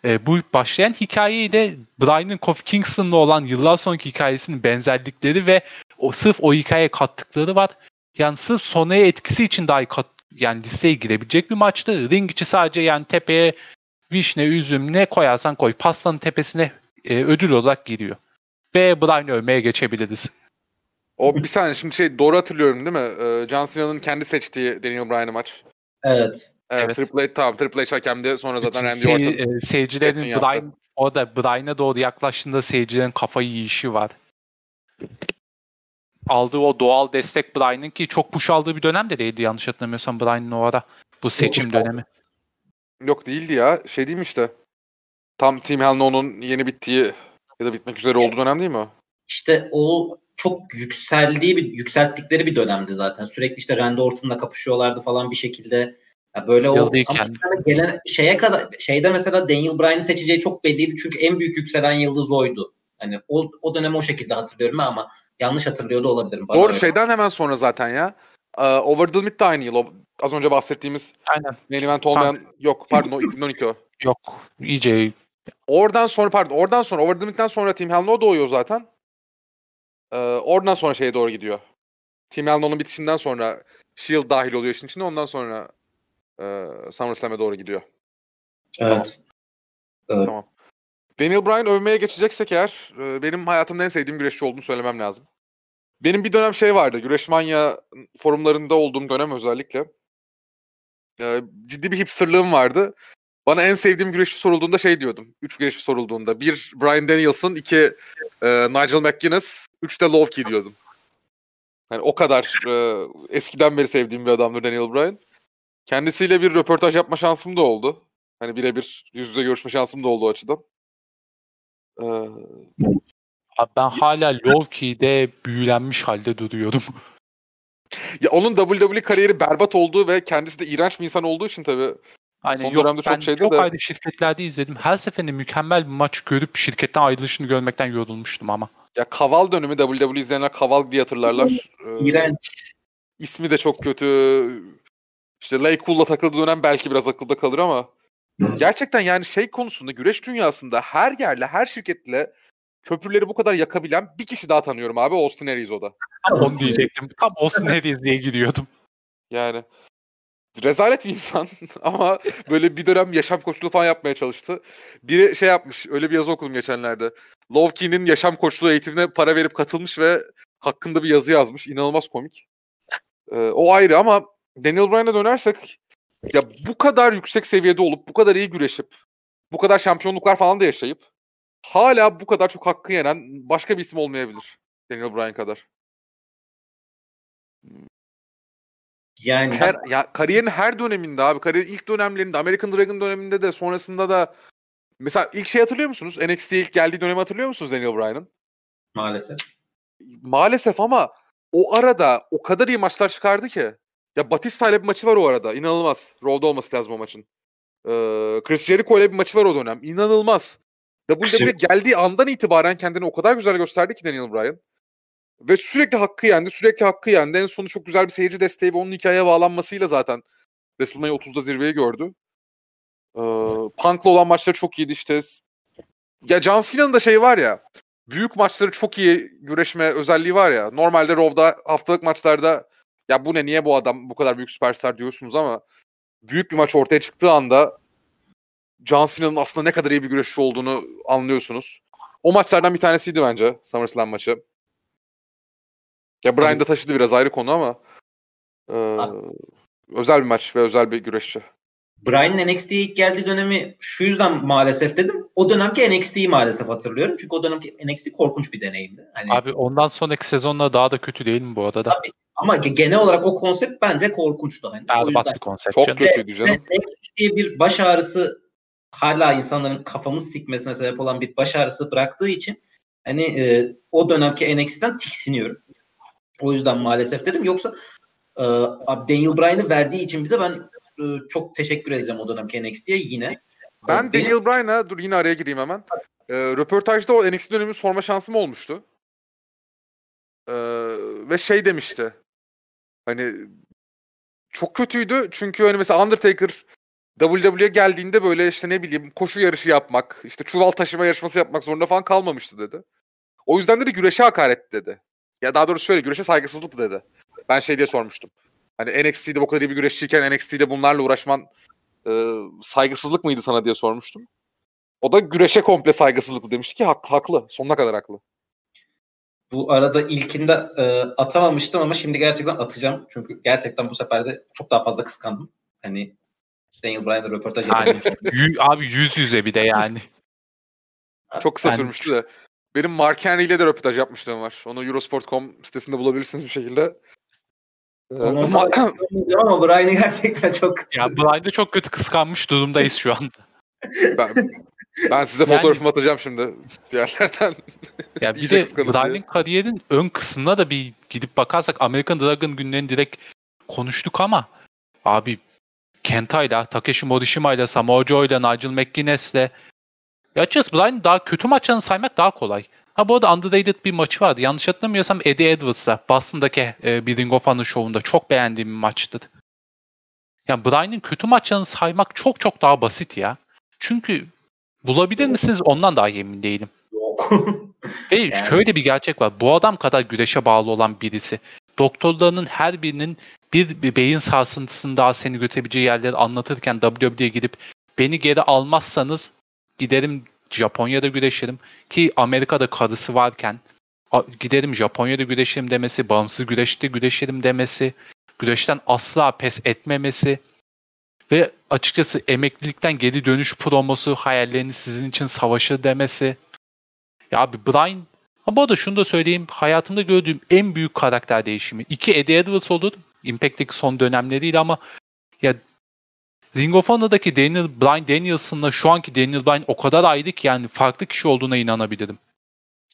E, bu başlayan hikayeyi de Brian'ın Kofi Kingston'la olan yıllar sonraki hikayesinin benzerlikleri ve o sırf o hikayeye kattıkları var. Yani sırf sonraya etkisi için dahi kat, yani listeye girebilecek bir maçtı. Ring içi sadece yani tepeye vişne, üzüm ne koyarsan koy. Pastanın tepesine e, ödül olarak giriyor. Ve Brian'ı övmeye geçebiliriz. O bir saniye şimdi şey doğru hatırlıyorum değil mi? Ee, John Cena'nın kendi seçtiği Daniel Bryan'ı maç. Evet. Evet, evet. Triple H tamam. Triple H hakemdi. Sonra zaten Randy Orton. Şey, e, seyircilerin Bryan, o da Bryan'a doğru yaklaştığında seyircilerin kafayı yiyişi var. Aldığı o doğal destek Bryan'ın ki çok push aldığı bir dönem de değildi yanlış hatırlamıyorsam Bryan'ın o ara. Bu seçim Yok, dönemi. Yok değildi ya. Şey değil mi işte? Tam Team Hell No'nun yeni bittiği ya da bitmek üzere olduğu dönem değil mi? İşte o çok yükseldiği bir yükselttikleri bir dönemdi zaten. Sürekli işte Randy Orton'la kapışıyorlardı falan bir şekilde. Ya böyle o gelen şeye kadar şeyde mesela Daniel Bryan'ı seçeceği çok belliydi çünkü en büyük yükselen yıldız oydu. Hani o, o dönemi o şekilde hatırlıyorum ama yanlış hatırlıyor da olabilirim. Bana Doğru öyle. şeyden hemen sonra zaten ya. Uh, Over the Limit de aynı yıl. Az önce bahsettiğimiz Aynen. main event olmayan ha. yok pardon o 2012 o. Yok iyice Oradan sonra pardon oradan sonra Over the Limit'ten sonra Team Hell No doğuyor zaten. Ee, oradan sonra şeye doğru gidiyor. Team Hell bitişinden sonra Shield dahil oluyor işin içine ondan sonra e, SummerSlam'e doğru gidiyor. Evet. Tamam. evet. Tamam. Daniel Bryan övmeye geçeceksek eğer e, benim hayatımda en sevdiğim güreşçi olduğunu söylemem lazım. Benim bir dönem şey vardı. Güreşmanya forumlarında olduğum dönem özellikle. E, ciddi bir hipsterlığım vardı. Bana en sevdiğim güreşçi sorulduğunda şey diyordum. Üç güreşçi sorulduğunda. Bir Brian Danielson, iki e, Nigel McGuinness, üç de Low diyordum. Yani o kadar e, eskiden beri sevdiğim bir adamdır Daniel Bryan. Kendisiyle bir röportaj yapma şansım da oldu. Hani birebir yüz yüze görüşme şansım da oldu o açıdan. Ee, Abi ben hala Low-Key'de büyülenmiş halde duruyorum. ya onun WWE kariyeri berbat olduğu ve kendisi de iğrenç bir insan olduğu için tabii Aynen Son yok, dönemde çok ben şeydi çok de- ayrı şirketlerde izledim. Her seferinde mükemmel bir maç görüp şirketten ayrılışını görmekten yorulmuştum ama. ya Kaval dönemi WWE izleyenler Kaval diye hatırlarlar. Ee, İğrenç. ismi de çok kötü. İşte Lay Cool'la takıldığı dönem belki biraz akılda kalır ama gerçekten yani şey konusunda güreş dünyasında her yerle her şirketle köprüleri bu kadar yakabilen bir kişi daha tanıyorum abi Austin Aries o da. Tam onu diyecektim. Tam Austin Aries diye giriyordum. Yani rezalet bir insan ama böyle bir dönem yaşam koçluğu falan yapmaya çalıştı. Biri şey yapmış, öyle bir yazı okudum geçenlerde. Lovkey'nin yaşam koçluğu eğitimine para verip katılmış ve hakkında bir yazı yazmış. İnanılmaz komik. Ee, o ayrı ama Daniel Bryan'a dönersek ya bu kadar yüksek seviyede olup, bu kadar iyi güreşip, bu kadar şampiyonluklar falan da yaşayıp hala bu kadar çok hakkı yenen başka bir isim olmayabilir Daniel Bryan kadar. Yani Her ya kariyerin her döneminde abi kariyerin ilk dönemlerinde American Dragon döneminde de sonrasında da mesela ilk şey hatırlıyor musunuz? NXT'ye ilk geldiği dönemi hatırlıyor musunuz Daniel Bryan'ın? maalesef. Maalesef ama o arada o kadar iyi maçlar çıkardı ki. Ya Batista ile bir maçı var o arada. İnanılmaz. Raw'da olması lazım o maçın. Ee, Chris Jericho ile bir maçı var o dönem. İnanılmaz. WWE geldiği andan itibaren kendini o kadar güzel gösterdi ki Daniel Bryan. Ve sürekli hakkı yendi, sürekli hakkı yendi. En sonu çok güzel bir seyirci desteği ve onun hikayeye bağlanmasıyla zaten WrestleMania 30'da zirveyi gördü. Ee, Punk'la olan maçları çok iyiydi işte. Ya John Cena'nın da şeyi var ya, büyük maçları çok iyi güreşme özelliği var ya. Normalde Raw'da haftalık maçlarda ya bu ne niye bu adam bu kadar büyük süperstar diyorsunuz ama büyük bir maç ortaya çıktığı anda John Cena'nın aslında ne kadar iyi bir güreşçi olduğunu anlıyorsunuz. O maçlardan bir tanesiydi bence SummerSlam maçı. Ya Bryan da taşıdı biraz ayrı konu ama e, özel bir maç ve özel bir güreşçi. Bryan'ın NXT'ye ilk geldiği dönemi şu yüzden maalesef dedim. O dönemki NXT'yi maalesef hatırlıyorum. Çünkü o dönemki NXT korkunç bir deneyimdi. Hani Abi ondan sonraki sezonlar daha da kötü değil mi bu arada? Tabii. ama ge- genel olarak o konsept bence korkunçtu. Hani. o yüzden Berbat bir konsept. Çok kötüydü canım. Diye bir baş ağrısı hala insanların kafamız sikmesine sebep olan bir baş ağrısı bıraktığı için hani e, o dönemki NXT'den tiksiniyorum. O yüzden maalesef dedim. Yoksa e, abi Daniel Bryan'ı verdiği için bize ben çok teşekkür edeceğim o dönemki NXT'ye yine. Ben Benim- Daniel Bryan'a dur yine araya gireyim hemen. Ee, röportajda o NXT dönemini sorma şansım olmuştu. Ee, ve şey demişti. Hani çok kötüydü çünkü hani mesela Undertaker WWE'ye geldiğinde böyle işte ne bileyim koşu yarışı yapmak, işte çuval taşıma yarışması yapmak zorunda falan kalmamıştı dedi. O yüzden dedi güreşe hakaret dedi. Ya daha doğrusu şöyle güreşe saygısızlık dedi. Ben şey diye sormuştum. Hani NXT'de bu kadar iyi bir güreşçiyken NXT'de bunlarla uğraşman e, saygısızlık mıydı sana diye sormuştum. O da güreşe komple saygısızlık demişti ki hak, haklı. Sonuna kadar haklı. Bu arada ilkinde e, atamamıştım ama şimdi gerçekten atacağım. Çünkü gerçekten bu sefer de çok daha fazla kıskandım. Hani Daniel Bryan'la röportaj Yani, abi yüz yüze bir de yani. Çok kısa Ben- sürmüştü de. Benim Mark Henry ile de röportaj yapmışlığım var. Onu Eurosport.com sitesinde bulabilirsiniz bir şekilde. Ee, ama- atmayacağım ama Bryan'ı gerçekten çok Ya kıskandım. Brian'da çok kötü kıskanmış durumdayız şu an. ben, ben size Yani- fotoğrafımı atacağım şimdi bir yerlerden. Ya bir de diye. kariyerin ön kısmına da bir gidip bakarsak American Dragon günlerini direkt konuştuk ama abi Kenta'yla, Takeshi Morishima'yla, Samoa Joe'yla, Nigel McGuinness'le ya açıkçası Brian'ın daha kötü maçlarını saymak daha kolay. Ha bu arada underrated bir maçı vardı. Yanlış hatırlamıyorsam Eddie Edwards'la Boston'daki e, bir Ring of Honor şovunda çok beğendiğim bir maçtı. Ya Brian'ın kötü maçlarını saymak çok çok daha basit ya. Çünkü bulabilir misiniz ondan daha emin değilim. Yok. Ve Yani- şöyle bir gerçek var. Bu adam kadar güreşe bağlı olan birisi. Doktorlarının her birinin bir, bir beyin sarsıntısının daha seni götürebileceği yerleri anlatırken WWE'ye gidip beni geri almazsanız giderim Japonya'da güreşirim. Ki Amerika'da karısı varken giderim Japonya'da güreşirim demesi, bağımsız güreşte güreşirim demesi, güreşten asla pes etmemesi ve açıkçası emeklilikten geri dönüş promosu hayallerini sizin için savaşır demesi. Ya abi Brian ha bu arada şunu da söyleyeyim. Hayatımda gördüğüm en büyük karakter değişimi. İki Eddie Edwards olur. Impact'teki son dönemleriyle ama ya Ring of Honor'daki Daniel Bryan Danielson'la şu anki Daniel Bryan o kadar ayrı ki yani farklı kişi olduğuna inanabilirim.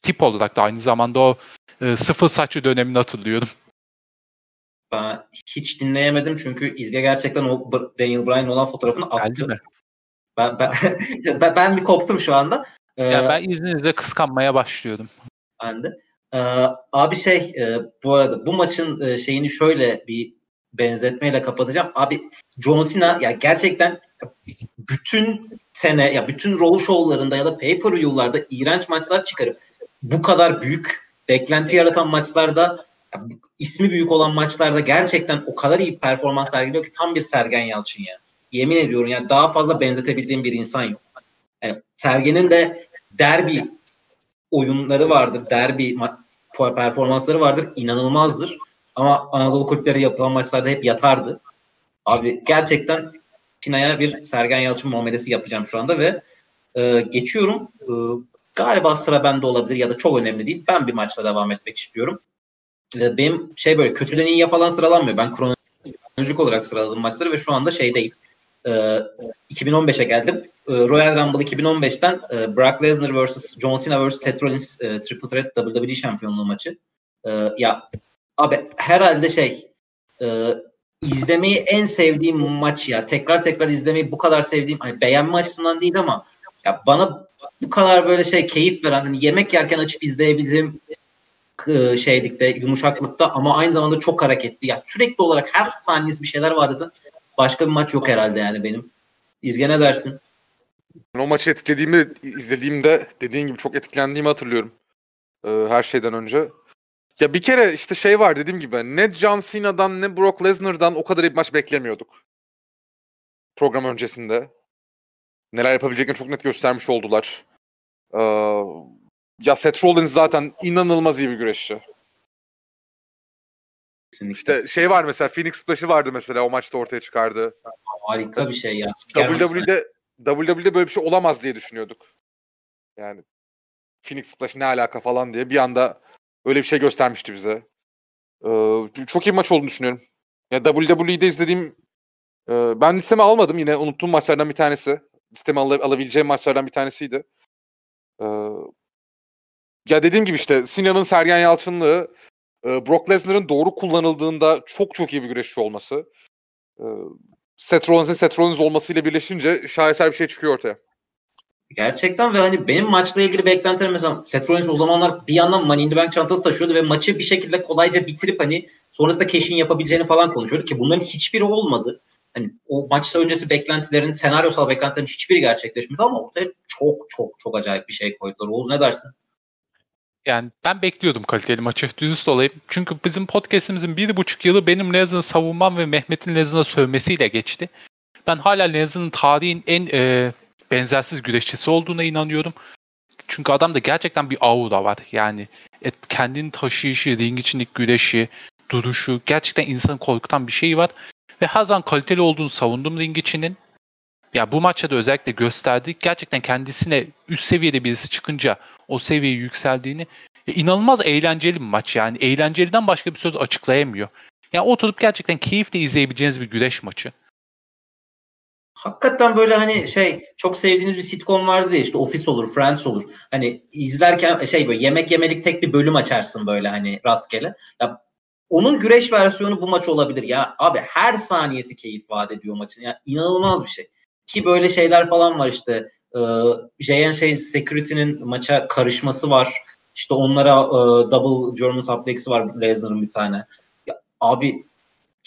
Tip olarak da aynı zamanda o e, sıfır saçlı dönemini hatırlıyorum. Ben hiç dinleyemedim çünkü İzge gerçekten o Daniel Bryan olan fotoğrafını attı. Geldi mi? Ben, ben, ben, ben bir koptum şu anda. Ee, ya ben izninizle kıskanmaya başlıyorum. Ben de. Ee, abi şey e, bu arada bu maçın e, şeyini şöyle bir benzetmeyle kapatacağım. Abi John Cena ya gerçekten bütün sene ya bütün Raw show'larında ya da pay-per-view'larda iğrenç maçlar çıkarıp bu kadar büyük beklenti yaratan maçlarda ya, ismi büyük olan maçlarda gerçekten o kadar iyi performans sergiliyor ki tam bir Sergen Yalçın ya. Yemin ediyorum yani daha fazla benzetebildiğim bir insan yok. Yani Sergen'in de derbi oyunları vardır. Derbi performansları vardır. inanılmazdır. Ama Anadolu kulüpleri yapılan maçlarda hep yatardı. Abi gerçekten Tina'ya bir Sergen Yalçın muamelesi yapacağım şu anda ve e, geçiyorum. E, galiba sıra bende olabilir ya da çok önemli değil. Ben bir maçla devam etmek istiyorum. E, benim şey böyle kötüden iyiye falan sıralanmıyor. Ben kronolojik olarak sıraladım maçları ve şu anda şeydeyim. E, 2015'e geldim. E, Royal Rumble 2015'ten e, Brock Lesnar vs. John Cena vs. Seth Rollins e, Triple Threat WWE şampiyonluğu maçı. E, ya abi herhalde şey e, izlemeyi en sevdiğim maç ya. Tekrar tekrar izlemeyi bu kadar sevdiğim hani beğenme açısından değil ama ya bana bu kadar böyle şey keyif veren hani yemek yerken açıp izleyebileceğim e, şeylikte yumuşaklıkta ama aynı zamanda çok hareketli. Ya sürekli olarak her saniyesi bir şeyler vaat eden başka bir maç yok herhalde yani benim. İzge ne dersin? Ben o maçı etkilediğimi izlediğimde dediğin gibi çok etkilendiğimi hatırlıyorum. Ee, her şeyden önce. Ya bir kere işte şey var dediğim gibi ne John Cena'dan ne Brock Lesnar'dan o kadar iyi bir maç beklemiyorduk. Program öncesinde. Neler yapabileceklerini çok net göstermiş oldular. Ee, ya Seth Rollins zaten inanılmaz iyi bir güreşçi. Kesinlikle. İşte şey var mesela Phoenix Splash'ı vardı mesela o maçta ortaya çıkardı. Harika bir şey ya. WWE'de WWE'de böyle bir şey olamaz diye düşünüyorduk. Yani Phoenix Splash ne alaka falan diye bir anda öyle bir şey göstermişti bize. Ee, çok iyi maç olduğunu düşünüyorum. Ya WWE'de izlediğim e, ben listeme almadım yine unuttuğum maçlardan bir tanesi. Listeme al- alabileceğim maçlardan bir tanesiydi. Ee, ya dediğim gibi işte Sinan'ın Sergen Yalçınlığı, e, Brock Lesnar'ın doğru kullanıldığında çok çok iyi bir güreşçi olması. E, Seth Rollins'in Seth Rollins olmasıyla birleşince şaheser bir şey çıkıyor ortaya. Gerçekten ve hani benim maçla ilgili beklentilerim mesela Seth Rollins o zamanlar bir yandan Money in the Bank çantası taşıyordu ve maçı bir şekilde kolayca bitirip hani sonrasında cash'in yapabileceğini falan konuşuyordu ki bunların hiçbiri olmadı. Hani o maçta öncesi beklentilerin, senaryosal beklentilerin hiçbiri gerçekleşmedi ama ortaya çok çok çok acayip bir şey koydular. Oğuz ne dersin? Yani ben bekliyordum kaliteli maçı. Dürüst olayım. Çünkü bizim podcastimizin bir buçuk yılı benim Lezan'ı savunmam ve Mehmet'in Lezan'a sövmesiyle geçti. Ben hala Lezan'ın tarihin en e, benzersiz güreşçisi olduğuna inanıyorum. Çünkü adamda gerçekten bir aura var. Yani et, kendini taşıyışı, ring içindeki güreşi, duruşu gerçekten insanı korkutan bir şey var. Ve her zaman kaliteli olduğunu savundum ring içinin. Ya bu maçta da özellikle gösterdi. Gerçekten kendisine üst seviyede birisi çıkınca o seviyeyi yükseldiğini e, inanılmaz eğlenceli bir maç yani. Eğlenceliden başka bir söz açıklayamıyor. Yani oturup gerçekten keyifle izleyebileceğiniz bir güreş maçı. Hakikaten böyle hani şey çok sevdiğiniz bir sitcom vardır ya işte Office olur, Friends olur. Hani izlerken şey böyle yemek yemelik tek bir bölüm açarsın böyle hani rastgele. Ya onun güreş versiyonu bu maç olabilir ya. Abi her saniyesi keyif vaat ediyor maçın. Ya inanılmaz bir şey. Ki böyle şeyler falan var işte. E, JNC Security'nin maça karışması var. İşte onlara e, double German suplex'i var Lesnar'ın bir tane. Ya, abi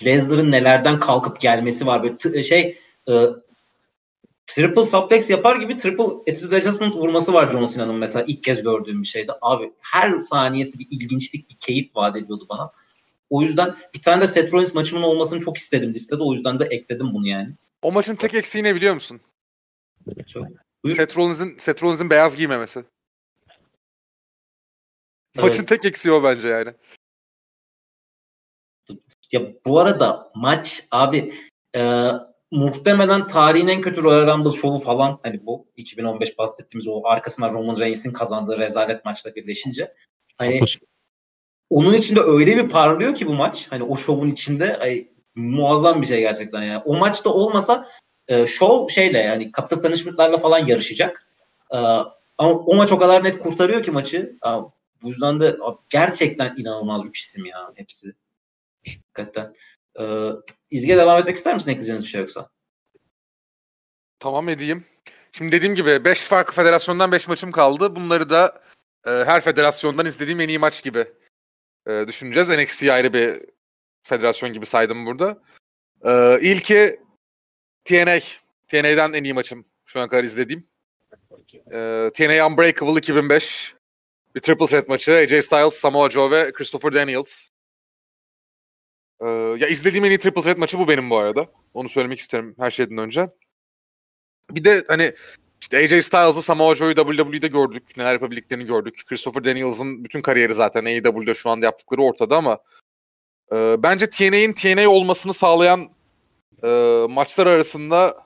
Lesnar'ın nelerden kalkıp gelmesi var. Böyle t- şey e, triple suplex yapar gibi triple attitude adjustment vurması var John Cena'nın mesela ilk kez gördüğüm bir şeydi. Abi her saniyesi bir ilginçlik, bir keyif vaat ediyordu bana. O yüzden bir tane de Seth Rollins maçımın olmasını çok istedim listede. O yüzden de ekledim bunu yani. O maçın tek eksiği ne biliyor musun? Çok. Seth Rollins'in, Seth Rollins'in beyaz giymemesi. Evet. Maçın tek eksiği o bence yani. Ya bu arada maç abi e, muhtemelen tarihin en kötü Royal Rumble şovu falan hani bu 2015 bahsettiğimiz o arkasından Roman Reigns'in kazandığı rezalet maçla birleşince hani onun içinde öyle bir parlıyor ki bu maç hani o şovun içinde ay, muazzam bir şey gerçekten yani. O maçta olmasa e, show şeyle yani Capital Punishment'larla falan yarışacak. E, ama o maç o kadar net kurtarıyor ki maçı. E, bu yüzden de gerçekten inanılmaz üç isim ya hepsi. Hakikaten. E, İzge devam etmek ister misin ekleyeceğiniz bir şey yoksa? Tamam edeyim. Şimdi dediğim gibi 5 farklı federasyondan 5 maçım kaldı. Bunları da e, her federasyondan izlediğim en iyi maç gibi e, düşüneceğiz. NXT ayrı bir federasyon gibi saydım burada. E, ilki TNA. TNA'den en iyi maçım şu ana kadar izlediğim. E, TNA Unbreakable 2005. Bir triple threat maçı. AJ Styles, Samoa Joe ve Christopher Daniels. E, ya izlediğim en iyi triple threat maçı bu benim bu arada. Onu söylemek isterim her şeyden önce. Bir de hani işte AJ Styles'ı Samoa Joe'yu WWE'de gördük. Neler yapabildiklerini gördük. Christopher Daniels'ın bütün kariyeri zaten AEW'de şu anda yaptıkları ortada ama e, bence TNA'in TNA olmasını sağlayan e, maçlar arasında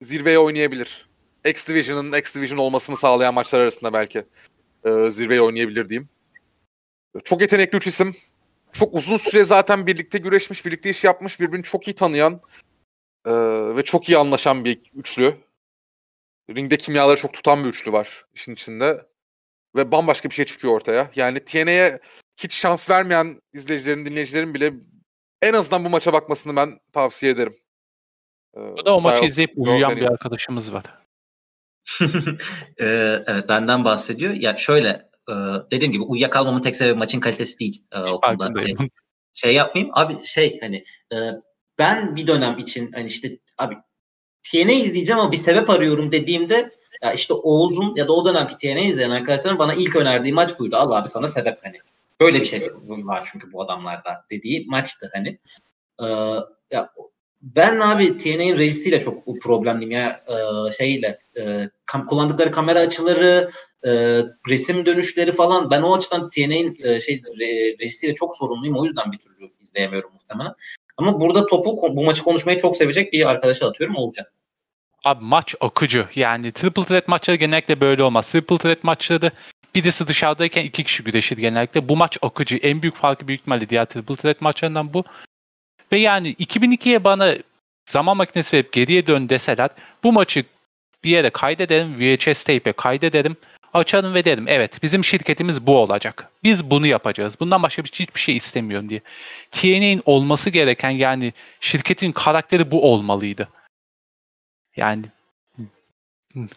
zirveye oynayabilir. X Division'ın X Division olmasını sağlayan maçlar arasında belki e, zirveye oynayabilir diyeyim. Çok yetenekli üç isim. Çok uzun süre zaten birlikte güreşmiş, birlikte iş yapmış, birbirini çok iyi tanıyan e, ve çok iyi anlaşan bir üçlü. Ringde kimyaları çok tutan bir üçlü var işin içinde. Ve bambaşka bir şey çıkıyor ortaya. Yani TNA'ye hiç şans vermeyen izleyicilerin, dinleyicilerin bile en azından bu maça bakmasını ben tavsiye ederim. Bu da o maçı izleyip uyuyan bir arkadaşımız var. ee, evet benden bahsediyor. Ya şöyle e, dediğim gibi uyuyakalmamın tek sebebi maçın kalitesi değil. E, o konuda şey, şey yapmayayım. Abi şey hani e, ben bir dönem için hani işte abi TNA izleyeceğim ama bir sebep arıyorum dediğimde ya işte Oğuz'un ya da o dönemki TNA izleyen arkadaşlarım bana ilk önerdiği maç buydu. Allah abi sana sebep hani. Böyle bir şey var çünkü bu adamlarda dediği maçtı hani. Ee, ya ben abi TNA'nin rejisiyle çok problemliyim ya ee, şeyle e, kam- kullandıkları kamera açıları e, resim dönüşleri falan ben o açıdan TNA'nin e, şey re- rejisiyle çok sorumluyum o yüzden bir türlü izleyemiyorum muhtemelen. Ama burada topu bu maçı konuşmayı çok sevecek bir arkadaşa atıyorum olacak. Abi maç akıcı. Yani triple threat maçları genellikle böyle olmaz. Triple threat maçları birisi dışarıdayken iki kişi güreşir genellikle. Bu maç akıcı. En büyük farkı büyük ihtimalle diğer triple threat maçlarından bu. Ve yani 2002'ye bana zaman makinesi verip geriye dön deseler bu maçı bir yere kaydederim. VHS tape'e kaydederim. Açarım ve derim evet bizim şirketimiz bu olacak. Biz bunu yapacağız. Bundan başka bir hiçbir şey istemiyorum diye. TNA'nin olması gereken yani şirketin karakteri bu olmalıydı. Yani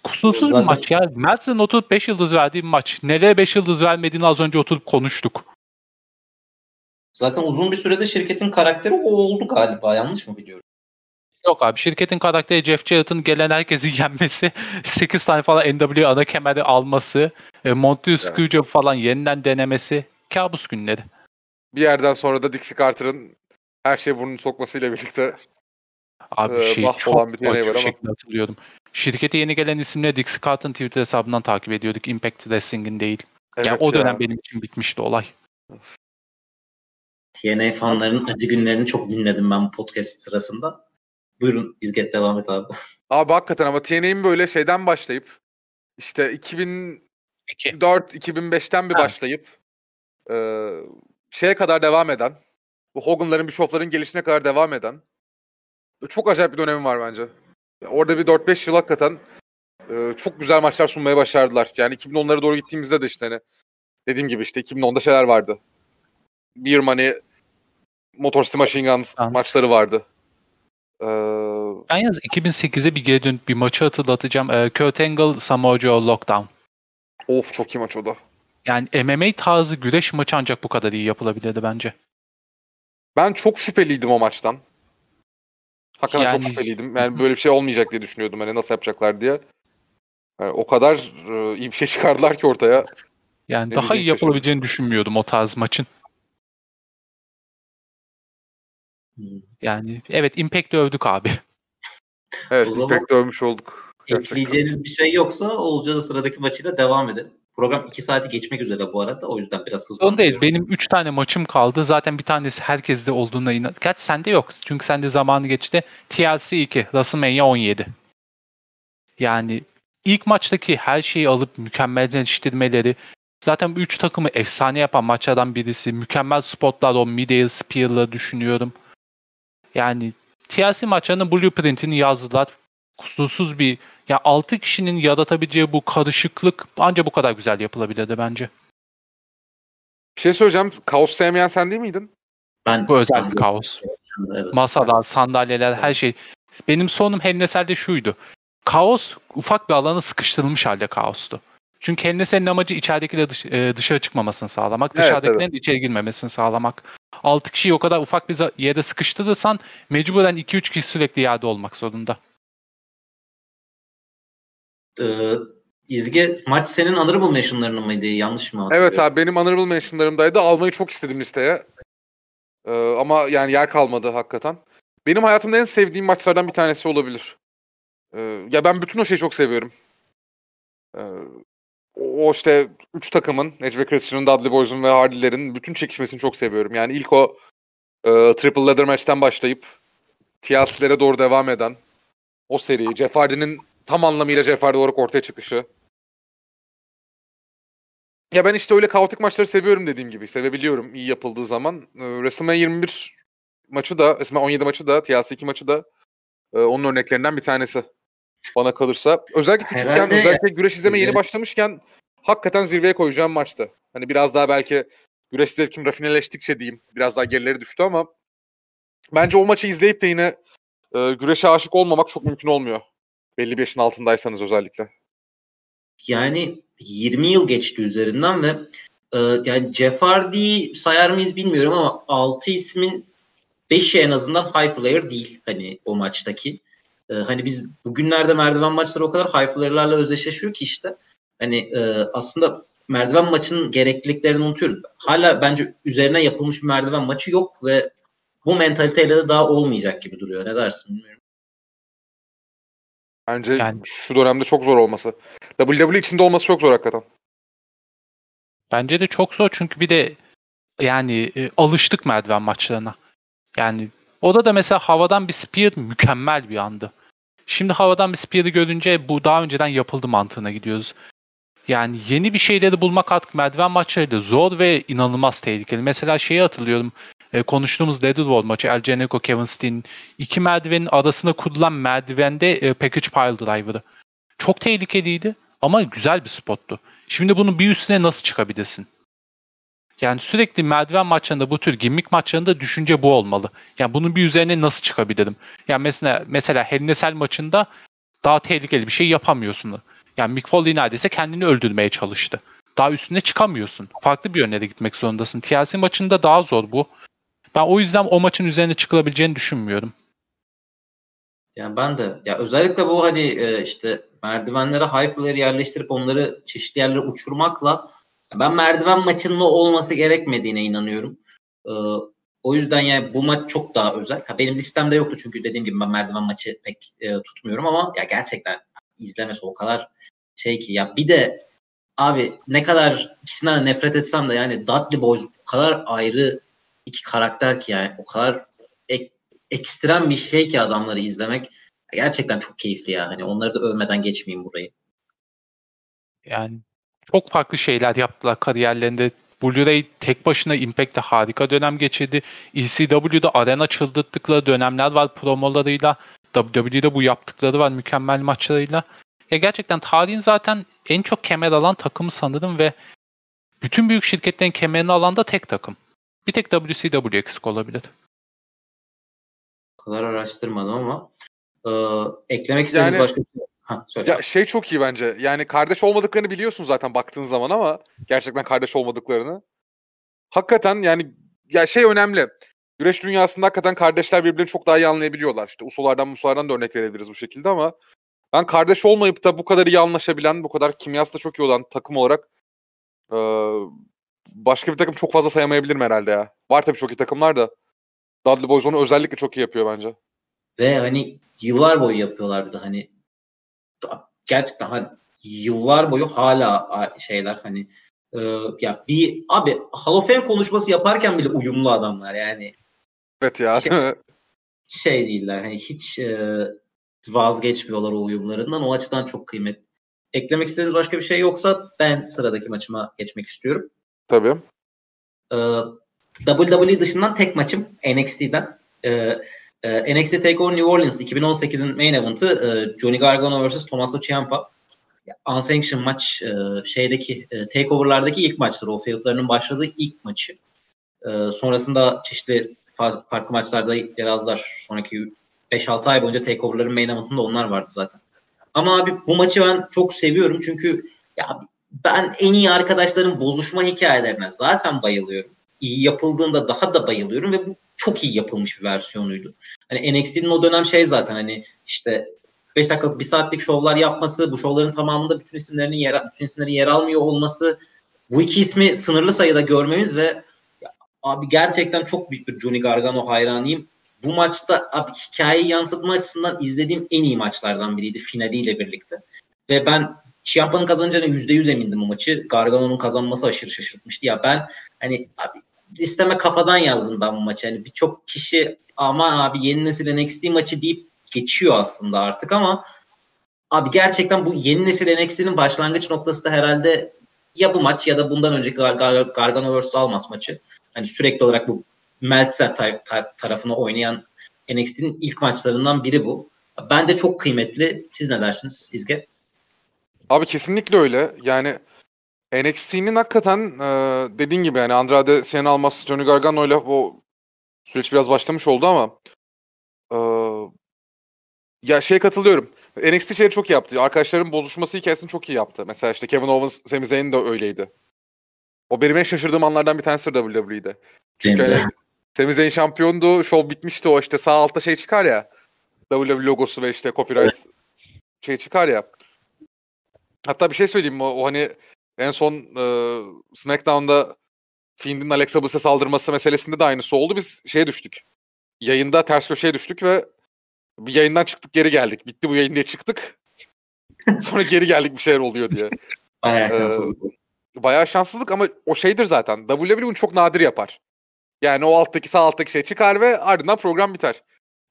kusursuz Zaten... bir maç ya. Meltzer'ın oturup 5 yıldız verdiği bir maç. Nereye 5 yıldız vermediğini az önce oturup konuştuk. Zaten uzun bir sürede şirketin karakteri o oldu galiba. Yanlış mı biliyorum? Yok abi şirketin karakteri Jeff Jarrett'ın gelen herkesi yenmesi, 8 tane falan NW ana kemeri alması, e, Monty Scrooge falan yeniden denemesi kabus günleri. Bir yerden sonra da Dixie Carter'ın her şey burnunu sokmasıyla birlikte Abi e, şey çok olan bir deney var ama. şekilde hatırlıyorum. Şirkete yeni gelen isimleri Dixie Carter'ın Twitter hesabından takip ediyorduk. Impact Wrestling'in değil. Evet yani o dönem ya. benim için bitmişti olay. TNA fanlarının acı günlerini çok dinledim ben bu podcast sırasında. Buyurun İzget devam et abi. Abi hakikaten ama TNA'nin böyle şeyden başlayıp işte 2004-2005'ten bir ha. başlayıp e, şeye kadar devam eden bu Hogan'ların, Bischoff'ların gelişine kadar devam eden çok acayip bir dönemi var bence. Orada bir 4-5 yıl hakikaten e, çok güzel maçlar sunmaya başardılar. Yani 2010'lara doğru gittiğimizde de işte hani dediğim gibi işte 2010'da şeyler vardı. Bir Money, Motor City Machine Guns maçları vardı. Ee, ben yalnız 2008'e bir geri dönüp bir maçı hatırlatacağım. Ee, Kurt Angle, Samoa Joe Lockdown. Of çok iyi maç o da. Yani MMA tarzı güreş maçı ancak bu kadar iyi yapılabilirdi bence. Ben çok şüpheliydim o maçtan. Hakikaten yani... çok şüpheliydim. Yani böyle bir şey olmayacak diye düşünüyordum. Hani nasıl yapacaklar diye. Yani o kadar e, iyi bir şey çıkardılar ki ortaya. Yani ne daha iyi yapılabileceğini düşünmüyordum o tarz maçın. Yani evet Impact'i övdük abi. Evet Impact'i övmüş olduk. Ekleyeceğiniz bir şey yoksa Olcay'da sıradaki maçıyla devam edelim. Program 2 saati geçmek üzere bu arada. O yüzden biraz hızlı. Son değil. Benim 3 tane maçım kaldı. Zaten bir tanesi herkeste olduğuna inan. Kaç sende yok. Çünkü sende zamanı geçti. TLC 2. WrestleMania 17. Yani ilk maçtaki her şeyi alıp mükemmelleştirmeleri zaten bu üç takımı efsane yapan maçlardan birisi. Mükemmel spotlar o Midair Spear'la düşünüyorum. Yani TLC maçlarının blueprintini yazdılar. kusursuz bir ya 6 kişinin yaratabileceği bu karışıklık ancak bu kadar güzel yapılabilirdi bence. Bir şey söyleyeceğim. Kaos sevmeyen sen değil miydin? Ben Bu özel ben bir kaos. Evet. Masalar, sandalyeler, her şey. Benim sorunum Hell şuydu. Kaos ufak bir alana sıkıştırılmış halde kaostu. Çünkü Hell Nesel'in amacı içeridekilerin dış, e, dışarı çıkmamasını sağlamak, Evet, dışarıdakilerin de içeri girmemesini sağlamak. 6 kişiyi o kadar ufak bir yere sıkıştırırsan mecburen 2-3 kişi sürekli yerde olmak zorunda. Ee, İzge maç senin honorable mention'larının mıydı? Yanlış mı hatırlıyorum? Evet abi benim honorable mentionlarımdaydı. Almayı çok istedim listeye. Ee, ama yani yer kalmadı hakikaten. Benim hayatımda en sevdiğim maçlardan bir tanesi olabilir. Ee, ya ben bütün o şeyi çok seviyorum. Ee, o işte üç takımın, Edge ve Christian'ın, Dudley Boys'un ve Hardy'lerin bütün çekişmesini çok seviyorum. Yani ilk o e, Triple Ladder maçtan başlayıp TLC'lere doğru devam eden o seri. Jeff Hardy'nin tam anlamıyla Jeff Hardy olarak ortaya çıkışı. Ya ben işte öyle kaotik maçları seviyorum dediğim gibi. Sevebiliyorum iyi yapıldığı zaman. Ee, WrestleMania 21 maçı da, WrestleMania 17 maçı da, TLC 2 maçı da e, onun örneklerinden bir tanesi. Bana kalırsa. Özellikle küçükken, Herhalde- özellikle güreş izlemeye yeni başlamışken hakikaten zirveye koyacağım maçtı. Hani biraz daha belki güreş zevkim rafineleştikçe diyeyim. Biraz daha gerileri düştü ama bence o maçı izleyip de yine e, güreşe aşık olmamak çok mümkün olmuyor. Belli bir yaşın altındaysanız özellikle. Yani 20 yıl geçti üzerinden ve e, yani Jeff Hardy'yi sayar mıyız bilmiyorum ama 6 ismin 5'i en azından high flyer değil hani o maçtaki. E, hani biz bugünlerde merdiven maçları o kadar high flyer'larla özdeşleşiyor ki işte hani e, aslında merdiven maçının gerekliliklerini unutuyoruz. Hala bence üzerine yapılmış bir merdiven maçı yok ve bu mentaliteyle de daha olmayacak gibi duruyor. Ne dersin bilmiyorum. Bence Yani- şu dönemde çok zor olması. WWE içinde olması çok zor hakikaten. Bence de çok zor çünkü bir de yani e, alıştık merdiven maçlarına. Yani o da mesela havadan bir spear mükemmel bir andı. Şimdi havadan bir spear'ı görünce bu daha önceden yapıldı mantığına gidiyoruz. Yani yeni bir şeyleri bulmak artık merdiven maçlarıyla zor ve inanılmaz tehlikeli. Mesela şeyi hatırlıyorum. e, konuştuğumuz Dead War maçı El Generico Kevin Steen iki merdivenin arasında kurulan merdivende e, Package Pile Driver'ı. Çok tehlikeliydi ama güzel bir spottu. Şimdi bunun bir üstüne nasıl çıkabilirsin? Yani sürekli merdiven maçlarında bu tür gimmick maçlarında düşünce bu olmalı. Yani bunun bir üzerine nasıl çıkabilirim? Yani mesela mesela Hell in a Cell maçında daha tehlikeli bir şey yapamıyorsun. Yani Mick Foley neredeyse kendini öldürmeye çalıştı. Daha üstüne çıkamıyorsun. Farklı bir yöne de gitmek zorundasın. TLC maçında daha zor bu. Ben o yüzden o maçın üzerine çıkılabileceğini düşünmüyorum. Yani ben de ya özellikle bu hani e, işte merdivenlere high yerleştirip onları çeşitli yerlere uçurmakla ben merdiven maçının olması gerekmediğine inanıyorum. E, o yüzden yani bu maç çok daha özel. Ha, benim listemde yoktu çünkü dediğim gibi ben merdiven maçı pek e, tutmuyorum ama ya gerçekten izlemesi o kadar şey ki ya bir de abi ne kadar ikisinden de nefret etsem de yani Dudley Boys o kadar ayrı iki karakter ki yani o kadar ek, ekstrem bir şey ki adamları izlemek gerçekten çok keyifli ya. Hani onları da övmeden geçmeyeyim burayı. Yani çok farklı şeyler yaptılar kariyerlerinde. Blu-ray tek başına Impact'te harika dönem geçirdi. ECW'da arena çıldırttıkları dönemler var promolarıyla. WWE'de bu yaptıkları var mükemmel maçlarıyla. Ya gerçekten tarihin zaten en çok kemer alan takımı sanırım ve bütün büyük şirketlerin kemerini alan da tek takım. Bir tek WCW eksik olabilir. O kadar araştırmadım ama e, eklemek istediğiniz Yani- başka bir şey Ha, söyle. Ya şey çok iyi bence. Yani kardeş olmadıklarını biliyorsun zaten baktığın zaman ama gerçekten kardeş olmadıklarını. Hakikaten yani ya şey önemli. Güreş dünyasında hakikaten kardeşler birbirlerini çok daha iyi anlayabiliyorlar. İşte usulardan musulardan da örnek verebiliriz bu şekilde ama ben kardeş olmayıp da bu kadar iyi anlaşabilen, bu kadar kimyası da çok iyi olan takım olarak eee, başka bir takım çok fazla sayamayabilirim herhalde ya. Var tabii çok iyi takımlar da. Dudley Boys onu özellikle çok iyi yapıyor bence. Ve hani yıllar boyu yapıyorlar bir de hani gerçekten hani yıllar boyu hala şeyler hani e, ya bir abi Hall of Fame konuşması yaparken bile uyumlu adamlar yani Evet ya. Şey- şey değiller hani hiç e, vazgeçmiyorlar o uyumlarından o açıdan çok kıymetli. Eklemek istediğiniz başka bir şey yoksa ben sıradaki maçıma geçmek istiyorum. tabii. Ee, WWE dışından tek maçım NXT'den. Ee, E, NXT TakeOver New Orleans 2018'in main event'ı e, Johnny Gargano vs. Tommaso Ciampa. Unsanctioned maç e, şeydeki e, takeover'lardaki ilk maçları. O feudlarının başladığı ilk maçı. E, sonrasında çeşitli farklı maçlarda yer aldılar. Sonraki 5-6 ay boyunca takeover'ların main event'ında onlar vardı zaten. Ama abi bu maçı ben çok seviyorum çünkü ya ben en iyi arkadaşların bozuşma hikayelerine zaten bayılıyorum. İyi yapıldığında daha da bayılıyorum ve bu çok iyi yapılmış bir versiyonuydu. Hani NXT'nin o dönem şey zaten hani işte 5 dakikalık bir saatlik şovlar yapması, bu şovların tamamında bütün isimlerin yer, bütün isimlerin yer almıyor olması, bu iki ismi sınırlı sayıda görmemiz ve abi gerçekten çok büyük bir Johnny Gargano hayranıyım. Bu maçta abi hikayeyi yansıtma açısından izlediğim en iyi maçlardan biriydi finaliyle birlikte. Ve ben Ciampa'nın kazanacağına %100 emindim bu maçı. Gargano'nun kazanması aşırı şaşırtmıştı. Ya ben hani abi listeme kafadan yazdım ben bu maçı. Hani birçok kişi ama abi yeni nesil NXT maçı deyip geçiyor aslında artık ama abi gerçekten bu yeni nesil NXT'nin başlangıç noktası da herhalde ya bu maç ya da bundan önceki Gar Gar Gargano vs. Almas maçı. Hani sürekli olarak bu Meltzer tar- tar- tarafına oynayan NXT'nin ilk maçlarından biri bu. Bence çok kıymetli. Siz ne dersiniz İzge? Abi kesinlikle öyle. Yani NXT'nin hakikaten e, dediğin gibi yani Andrade Sen Almas, Johnny Gargano ile o süreç biraz başlamış oldu ama e, ya şey katılıyorum. NXT şeyi çok iyi yaptı. Arkadaşların bozuşması hikayesini çok iyi yaptı. Mesela işte Kevin Owens, Sami Zayn de öyleydi. O benim en şaşırdığım anlardan bir tanesi WWE'de. Çünkü hani Sami Zayn şampiyondu, show bitmişti o işte sağ altta şey çıkar ya. WWE logosu ve işte copyright evet. şey çıkar ya. Hatta bir şey söyleyeyim o, o hani en son e, SmackDown'da Fiend'in Alexa Bliss'e saldırması meselesinde de aynısı oldu. Biz şeye düştük. Yayında ters köşeye düştük ve bir yayından çıktık geri geldik. Bitti bu yayın diye çıktık. Sonra geri geldik bir şeyler oluyor diye. Bayağı şanssızlık. Ee, bayağı şanssızlık ama o şeydir zaten. WWE bunu çok nadir yapar. Yani o alttaki sağ alttaki şey çıkar ve ardından program biter.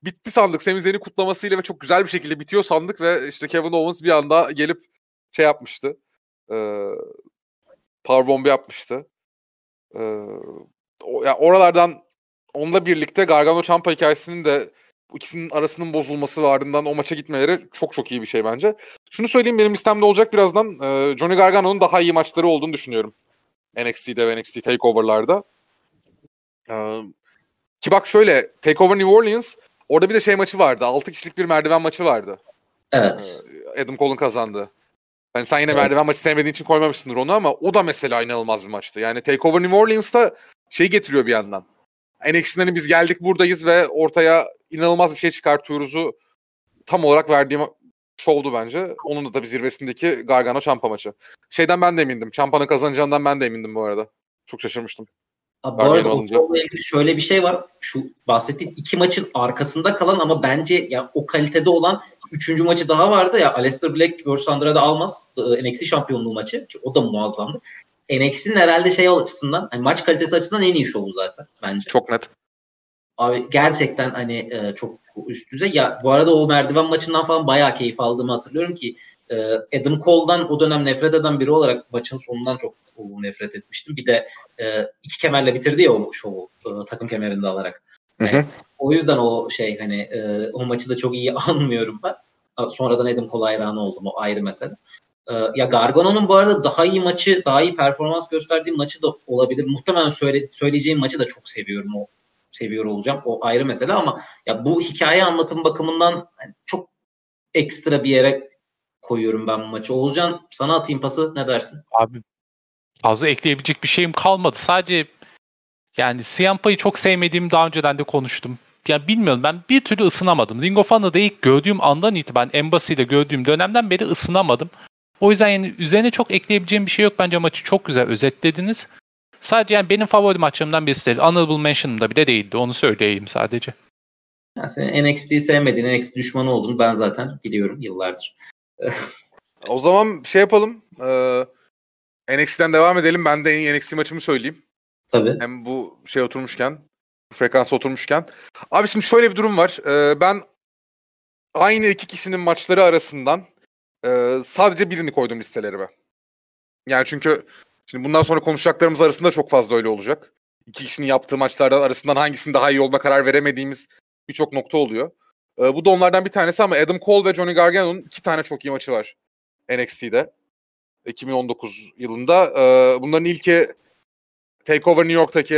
Bitti sandık. Sami Zayn'in kutlamasıyla ve çok güzel bir şekilde bitiyor sandık ve işte Kevin Owens bir anda gelip şey yapmıştı. E, powerbomb yapmıştı. E, o, yani oralardan onunla birlikte Gargano Ciampa hikayesinin de ikisinin arasının bozulması ve ardından o maça gitmeleri çok çok iyi bir şey bence. Şunu söyleyeyim benim listemde olacak birazdan. E, Johnny Gargano'nun daha iyi maçları olduğunu düşünüyorum. NXT'de ve NXT TakeOver'larda. E, ki bak şöyle TakeOver New Orleans orada bir de şey maçı vardı. 6 kişilik bir merdiven maçı vardı. Evet. E, Adam Cole'un kazandı. Yani sen yine evet. merdiven maçı sevmediğin için koymamışsındır onu ama o da mesela inanılmaz bir maçtı. Yani TakeOver New Orleans'ta şey getiriyor bir yandan. NXT'den hani biz geldik buradayız ve ortaya inanılmaz bir şey çıkartıyoruz'u tam olarak verdiğim şovdu bence. Onun da tabii zirvesindeki Gargano Champa maçı. Şeyden ben de emindim. Champa'nın kazanacağından ben de emindim bu arada. Çok şaşırmıştım. Abi, bu arada o ilgili şöyle bir şey var. Şu bahsettiğim iki maçın arkasında kalan ama bence ya o kalitede olan üçüncü maçı daha vardı ya Aleister Black vs. Andrade Almas NXT şampiyonluğu maçı ki o da muazzamdı. NXT'nin herhalde şey açısından hani maç kalitesi açısından en iyi şovu zaten bence. Çok net. Abi gerçekten hani e, çok üst düzey. Ya bu arada o merdiven maçından falan bayağı keyif aldığımı hatırlıyorum ki e, Adam Cole'dan o dönem nefret eden biri olarak maçın sonundan çok nefret etmiştim. Bir de e, iki kemerle bitirdi ya o şovu e, takım kemerinde alarak. Yani, hı hı. O yüzden o şey hani e, o maçı da çok iyi anmıyorum ben. Sonradan Adam Cole hayranı oldum o ayrı mesele. E, ya Gargano'nun bu arada daha iyi maçı, daha iyi performans gösterdiği maçı da olabilir. Muhtemelen söyle, söyleyeceğim maçı da çok seviyorum o seviyor olacağım. O ayrı mesele ama ya bu hikaye anlatım bakımından yani çok ekstra bir yere koyuyorum ben bu maçı. Oğulcan sana atayım pası ne dersin? Abi fazla ekleyebilecek bir şeyim kalmadı. Sadece yani Ciampa'yı çok sevmediğimi daha önceden de konuştum. Yani bilmiyorum ben bir türlü ısınamadım. Ring of Honor'da ilk gördüğüm andan itibaren Embassy ile gördüğüm dönemden beri ısınamadım. O yüzden yani üzerine çok ekleyebileceğim bir şey yok. Bence maçı çok güzel özetlediniz. Sadece yani benim favori maçlarımdan birisi değil. Honorable Mention'da bile değildi. Onu söyleyeyim sadece. Yani senin NXT'yi sevmediğin, NXT düşmanı olduğunu ben zaten biliyorum yıllardır. O zaman şey yapalım. Ee, NXT'den devam edelim. Ben de en iyi NXT maçımı söyleyeyim. Tabii. Hem bu şey oturmuşken, frekans oturmuşken. Abi şimdi şöyle bir durum var. Ee, ben aynı iki kişinin maçları arasından e, sadece birini koydum listelerime. Yani çünkü Şimdi bundan sonra konuşacaklarımız arasında çok fazla öyle olacak. İki kişinin yaptığı maçlardan arasından hangisinin daha iyi olduğuna karar veremediğimiz birçok nokta oluyor. Ee, bu da onlardan bir tanesi ama Adam Cole ve Johnny Gargano'nun iki tane çok iyi maçı var NXT'de. 2019 yılında. Ee, bunların ilki Takeover New York'taki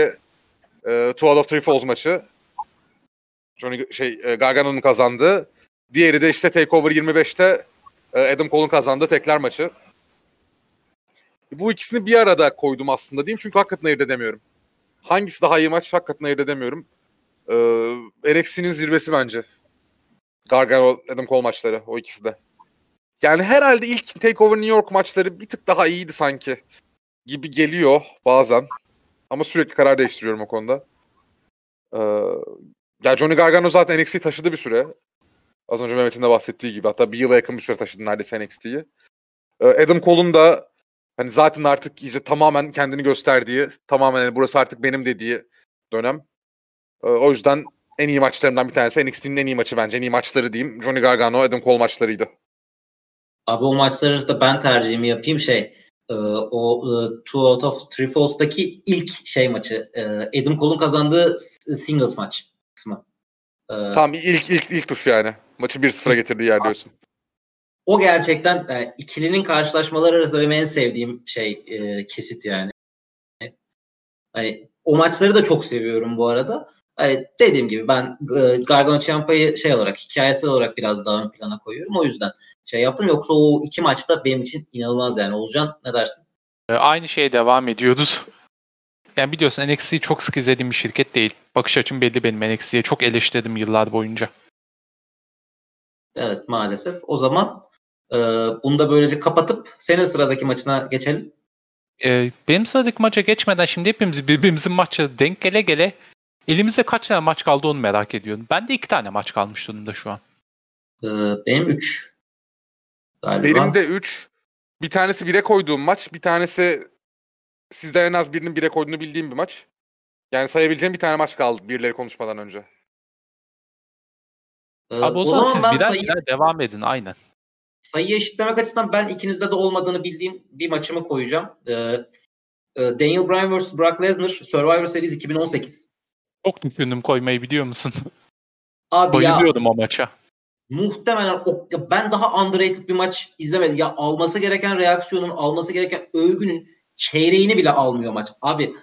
e, Two Out of Three Falls maçı. Johnny şey e, Gargano'nun kazandığı. Diğeri de işte Takeover 25'te e, Adam Cole'un kazandığı tekler maçı. Bu ikisini bir arada koydum aslında diyeyim çünkü hakikaten ayırt edemiyorum. Hangisi daha iyi maç hakikaten ayırt edemiyorum. Ee, NXT'nin zirvesi bence. Gargano, Adam Cole maçları o ikisi de. Yani herhalde ilk Takeover New York maçları bir tık daha iyiydi sanki. Gibi geliyor bazen. Ama sürekli karar değiştiriyorum o konuda. Ee, ya Johnny Gargano zaten NXT'yi taşıdı bir süre. Az önce Mehmet'in de bahsettiği gibi. Hatta bir yıla yakın bir süre taşıdı neredeyse NXT'yi. Ee, Adam Cole'un da hani zaten artık iyice tamamen kendini gösterdiği, tamamen yani burası artık benim dediği dönem. Ee, o yüzden en iyi maçlarımdan bir tanesi. NXT'nin en iyi maçı bence. En iyi maçları diyeyim. Johnny Gargano, Adam Cole maçlarıydı. Abi o maçlar arasında ben tercihimi yapayım şey e, o e, Two Out of Three Falls'taki ilk şey maçı e, Adam Cole'un kazandığı singles maç kısmı. Tamam ilk ilk ilk tuş yani. Maçı 1-0'a getirdiği yer diyorsun. O gerçekten e, ikilinin karşılaşmaları arasında benim en sevdiğim şey e, kesit yani. Hani o maçları da çok seviyorum bu arada. Hani dediğim gibi ben e, Gargano Ciampa'yı şey olarak hikayesel olarak biraz daha ön plana koyuyorum. O yüzden şey yaptım. Yoksa o iki maçta benim için inanılmaz yani. Olcan ne dersin? E, aynı şeye devam ediyoruz. Yani biliyorsun NXT'yi çok sık izlediğim bir şirket değil. Bakış açım belli benim NXT'ye. Çok eleştirdim yıllar boyunca. Evet maalesef. O zaman e, bunu da böylece kapatıp senin sıradaki maçına geçelim. E, benim sıradaki maça geçmeden şimdi hepimiz birbirimizin maçı denk gele gele elimizde kaç tane maç kaldı onu merak ediyorum. Ben de iki tane maç kalmış durumda şu an. E, benim üç. Galiba. Benim de üç. Bir tanesi bire koyduğum maç. Bir tanesi sizden en az birinin bire koyduğunu bildiğim bir maç. Yani sayabileceğim bir tane maç kaldı birileri konuşmadan önce. Ee, Abi o, o zaman, zaman siz birer sayı... birer devam edin aynen. Sayı eşitlemek açısından ben ikinizde de olmadığını bildiğim bir maçımı koyacağım. Ee, e, Daniel Bryan vs. Brock Lesnar Survivor Series 2018. Çok düşündüm koymayı biliyor musun? Abi Bayılıyordum ya, o maça. Muhtemelen o, ben daha underrated bir maç izlemedim. Ya alması gereken reaksiyonun, alması gereken övgünün çeyreğini bile almıyor maç. Abi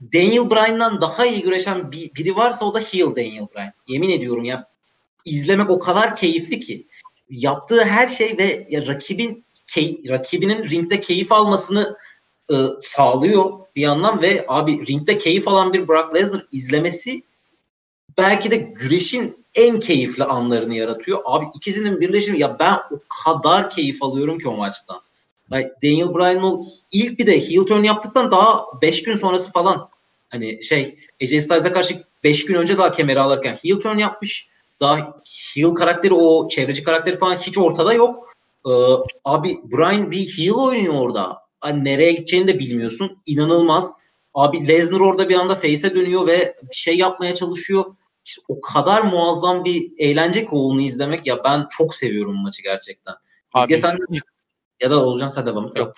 Daniel Bryan'dan daha iyi güreşen bir, biri varsa o da heel Daniel Bryan. Yemin ediyorum ya izlemek o kadar keyifli ki. Yaptığı her şey ve ya, rakibin key, rakibinin ringde keyif almasını e, sağlıyor bir yandan ve abi ringde keyif alan bir Brock Lesnar izlemesi belki de güreşin en keyifli anlarını yaratıyor. Abi ikisinin birleşimi ya ben o kadar keyif alıyorum ki o maçtan. Yani Daniel Bryan'ın o ilk bir de heel turn yaptıktan daha 5 gün sonrası falan hani şey AJ Styles'a karşı 5 gün önce daha kemeri alırken heel turn yapmış. Daha heel karakteri o çevreci karakteri falan hiç ortada yok. Ee, abi Bryan bir heel oynuyor orada. Hani nereye gideceğini de bilmiyorsun. İnanılmaz. Abi Lesnar orada bir anda face'e dönüyor ve bir şey yapmaya çalışıyor. İşte o kadar muazzam bir eğlence ki onu izlemek. Ya ben çok seviyorum maçı gerçekten. İzge sen ya da Olcan sen devam et. Yok.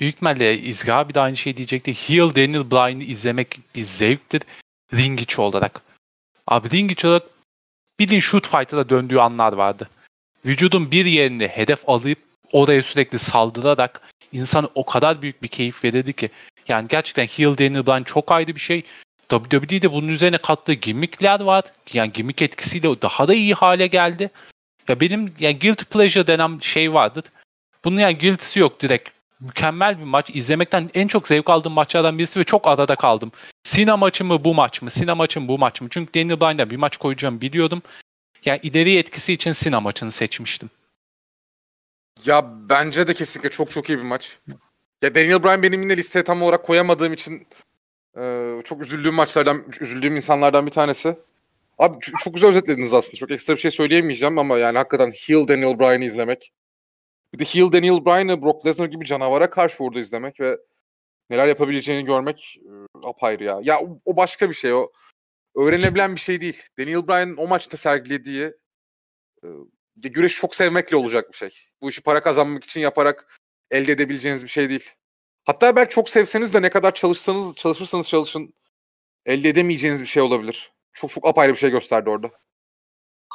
Büyük ihtimalle İzgi abi de aynı şey diyecekti. Heel Daniel Bryan'ı izlemek bir zevktir. Ring içi olarak. Abi ring içi olarak bildiğin shoot fight'a da döndüğü anlar vardı. Vücudun bir yerini hedef alıp oraya sürekli saldırarak insan o kadar büyük bir keyif verirdi ki. Yani gerçekten heel Daniel Bryan çok ayrı bir şey. WWE'de bunun üzerine kattığı gimmickler var. Yani gimmick etkisiyle daha da iyi hale geldi. Ya benim yani guilty pleasure denen şey vardır. Bunun yani guilty'si yok direkt. Mükemmel bir maç. İzlemekten en çok zevk aldığım maçlardan birisi ve çok arada kaldım. Sina maçı mı bu maç mı? Sina maçı mı bu maç mı? Çünkü Daniel Bryan'da bir maç koyacağım biliyordum. Yani ileri etkisi için Sina maçını seçmiştim. Ya bence de kesinlikle çok çok iyi bir maç. Ya Daniel Bryan benim yine listeye tam olarak koyamadığım için e, çok üzüldüğüm maçlardan, üzüldüğüm insanlardan bir tanesi. Abi çok güzel özetlediniz aslında. Çok ekstra bir şey söyleyemeyeceğim ama yani hakikaten heel Daniel Bryan'ı izlemek bir de heel Daniel Bryan'ı Brock Lesnar gibi canavara karşı orada izlemek ve neler yapabileceğini görmek e, apayrı ya. Ya o, o başka bir şey o. Öğrenebilen bir şey değil. Daniel Bryan'ın o maçta sergilediği e, güreş çok sevmekle olacak bir şey. Bu işi para kazanmak için yaparak elde edebileceğiniz bir şey değil. Hatta belki çok sevseniz de ne kadar çalışsanız çalışırsanız çalışın elde edemeyeceğiniz bir şey olabilir. Çok çok apayrı bir şey gösterdi orada.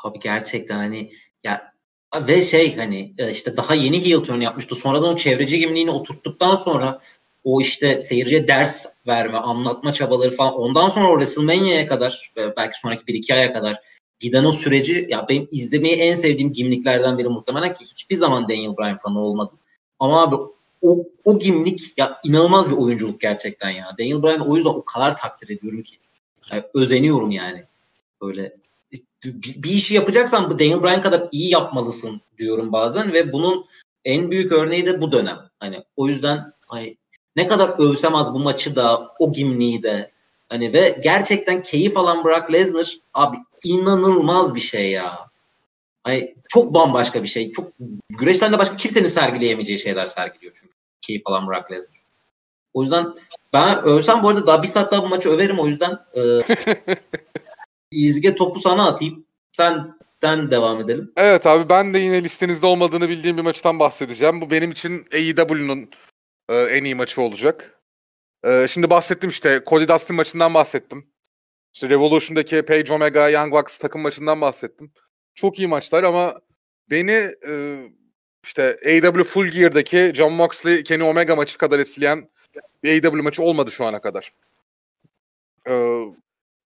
Abi gerçekten hani ya ve şey hani e, işte daha yeni heel turn yapmıştı. Sonradan o çevreci gimliğini oturttuktan sonra o işte seyirciye ders verme, anlatma çabaları falan ondan sonra o WrestleMania'ya kadar belki sonraki bir iki aya kadar giden o süreci ya benim izlemeyi en sevdiğim gimliklerden biri muhtemelen ki hiçbir zaman Daniel Bryan fanı olmadım. Ama abi o, o gimlik ya inanılmaz bir oyunculuk gerçekten ya. Daniel Bryan o yüzden o kadar takdir ediyorum ki. Yani özeniyorum yani. Böyle bir, bir işi yapacaksan bu Daniel Bryan kadar iyi yapmalısın diyorum bazen ve bunun en büyük örneği de bu dönem. Hani o yüzden ay, ne kadar övsem az bu maçı da o gimliği de hani ve gerçekten keyif alan Brock Lesnar abi inanılmaz bir şey ya. Ay, çok bambaşka bir şey. Çok güreşten de başka kimsenin sergileyemeyeceği şeyler sergiliyor çünkü. Keyif alan Brock Lesnar. O yüzden ben övsem bu arada daha bir saat daha bu maçı överim o yüzden e, İzge topu sana atayım. Senden devam edelim. Evet abi ben de yine listenizde olmadığını bildiğim bir maçtan bahsedeceğim. Bu benim için AEW'nun e, en iyi maçı olacak. E, şimdi bahsettim işte Cody Dustin maçından bahsettim. İşte Revolution'daki Page Omega Young Bucks takım maçından bahsettim. Çok iyi maçlar ama beni e, işte AEW Full Gear'daki John Moxley Kenny Omega maçı kadar etkileyen bir AEW maçı olmadı şu ana kadar. Ee,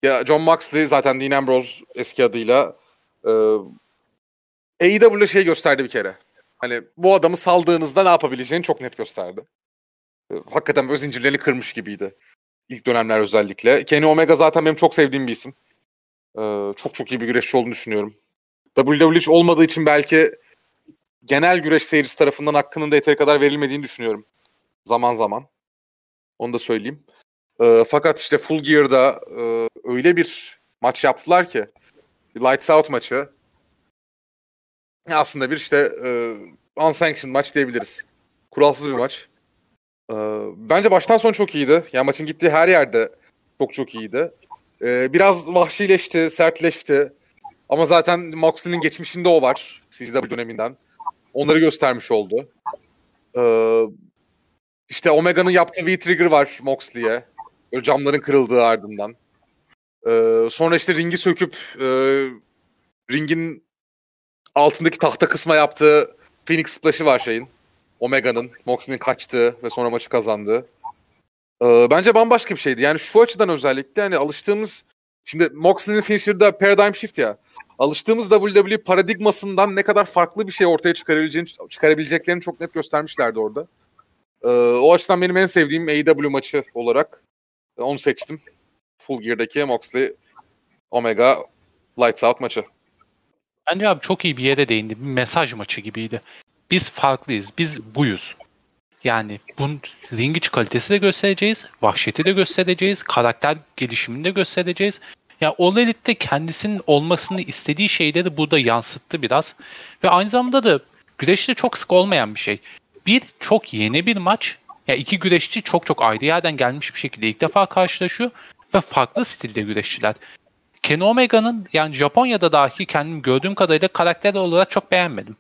ya John Moxley zaten Dean Ambrose eski adıyla e, AEW'le şey gösterdi bir kere. Hani bu adamı saldığınızda ne yapabileceğini çok net gösterdi. E, hakikaten öz zincirlerini kırmış gibiydi. İlk dönemler özellikle. Kenny Omega zaten benim çok sevdiğim bir isim. Ee, çok çok iyi bir güreşçi olduğunu düşünüyorum. WWE hiç olmadığı için belki genel güreş seyircisi tarafından hakkının da yeteri kadar verilmediğini düşünüyorum. Zaman zaman. Onu da söyleyeyim. E, fakat işte Full Gear'da e, öyle bir maç yaptılar ki Lights Out maçı aslında bir işte e, unsanctioned maç diyebiliriz. Kuralsız bir maç. E, bence baştan son çok iyiydi. Yani maçın gittiği her yerde çok çok iyiydi. E, biraz vahşileşti, sertleşti. Ama zaten Moxley'nin geçmişinde o var. CZW döneminden. Onları göstermiş oldu. Ee, işte Omega'nın yaptığı V-Trigger var Moxley'e. Böyle camların kırıldığı ardından. Ee, sonra işte ringi söküp e, ringin altındaki tahta kısma yaptığı Phoenix Splash'ı var şeyin. Omega'nın, Moxley'nin kaçtığı ve sonra maçı kazandığı. Ee, bence bambaşka bir şeydi. Yani şu açıdan özellikle hani alıştığımız Şimdi Moxley'nin finisher'da Paradigm Shift ya. Alıştığımız WWE paradigmasından ne kadar farklı bir şey ortaya çıkarabileceğini, çıkarabileceklerini çok net göstermişlerdi orada. Ee, o açıdan benim en sevdiğim AEW maçı olarak e, onu seçtim. Full Gear'daki Moxley Omega Lights Out maçı. Bence abi çok iyi bir yere değindi. Bir mesaj maçı gibiydi. Biz farklıyız. Biz buyuz. Yani bunun ring iç kalitesi de göstereceğiz. Vahşeti de göstereceğiz. Karakter gelişimini de göstereceğiz. Ya yani All Elite kendisinin olmasını istediği şeyleri burada yansıttı biraz. Ve aynı zamanda da güreşte çok sık olmayan bir şey. Bir, çok yeni bir maç. Ya yani iki güreşçi çok çok ayrı yerden gelmiş bir şekilde ilk defa karşılaşıyor. Ve farklı stilde güreşçiler. Kenny Omega'nın yani Japonya'da dahi kendim gördüğüm kadarıyla karakter olarak çok beğenmedim.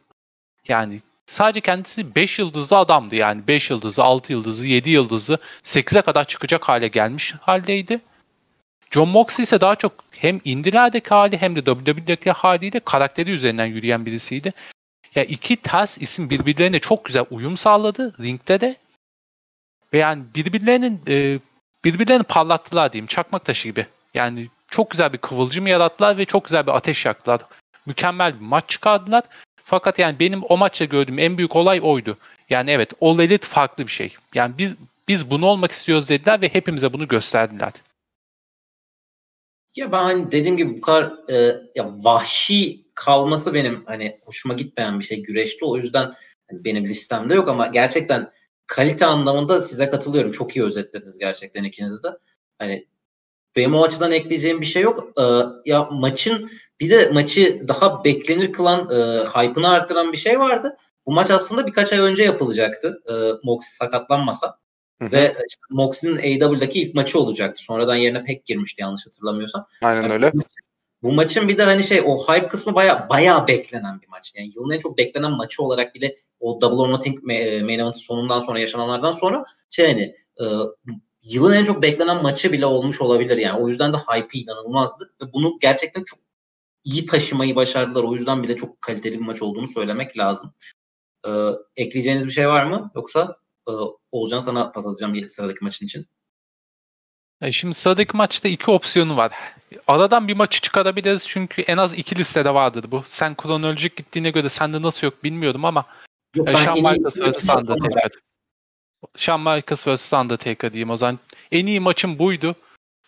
Yani sadece kendisi 5 yıldızlı adamdı. Yani 5 yıldızlı, 6 yıldızlı, 7 yıldızlı, 8'e kadar çıkacak hale gelmiş haldeydi. John Moxley ise daha çok hem indilerdeki hali hem de WWE'deki haliyle karakteri üzerinden yürüyen birisiydi. Ya yani iki ters isim birbirlerine çok güzel uyum sağladı ringde de. Ve yani birbirlerinin e, birbirlerini parlattılar diyeyim. Çakmak taşı gibi. Yani çok güzel bir kıvılcım yarattılar ve çok güzel bir ateş yaktılar. Mükemmel bir maç çıkardılar. Fakat yani benim o maçta gördüğüm en büyük olay oydu. Yani evet All Elite farklı bir şey. Yani biz biz bunu olmak istiyoruz dediler ve hepimize bunu gösterdiler. Ya ben hani dediğim gibi bu kadar e, ya vahşi kalması benim hani hoşuma gitmeyen bir şey güreşte. O yüzden hani benim listemde yok ama gerçekten kalite anlamında size katılıyorum. Çok iyi özetlediniz gerçekten ikiniz de. Hani benim o açıdan ekleyeceğim bir şey yok. Ee, ya maçın bir de maçı daha beklenir kılan, e, hype'ını arttıran bir şey vardı. Bu maç aslında birkaç ay önce yapılacaktı. E, Mox sakatlanmasa. Hı hı. Ve işte Moxley'nin AEW'daki ilk maçı olacaktı. Sonradan yerine pek girmişti yanlış hatırlamıyorsam. Aynen yani öyle. Bu, bu maçın bir de hani şey o hype kısmı baya baya beklenen bir maçtı. Yani yılın en çok beklenen maçı olarak bile o Double or Nothing main event sonundan sonra yaşananlardan sonra şey hani e, yılın en çok beklenen maçı bile olmuş olabilir yani. O yüzden de hype inanılmazdı ve bunu gerçekten çok iyi taşımayı başardılar. O yüzden bile çok kaliteli bir maç olduğunu söylemek lazım. Ee, ekleyeceğiniz bir şey var mı? Yoksa e, Oğuzcan sana pas atacağım sıradaki maçın için. E şimdi sıradaki maçta iki opsiyonu var. Aradan bir maçı çıkarabiliriz çünkü en az iki listede vardır bu. Sen kronolojik gittiğine göre sende nasıl yok bilmiyorum ama Yok, e, ben Michaels vs. Undertaker. Shawn Michaels vs. Undertaker diyeyim o zaman. En iyi maçım buydu.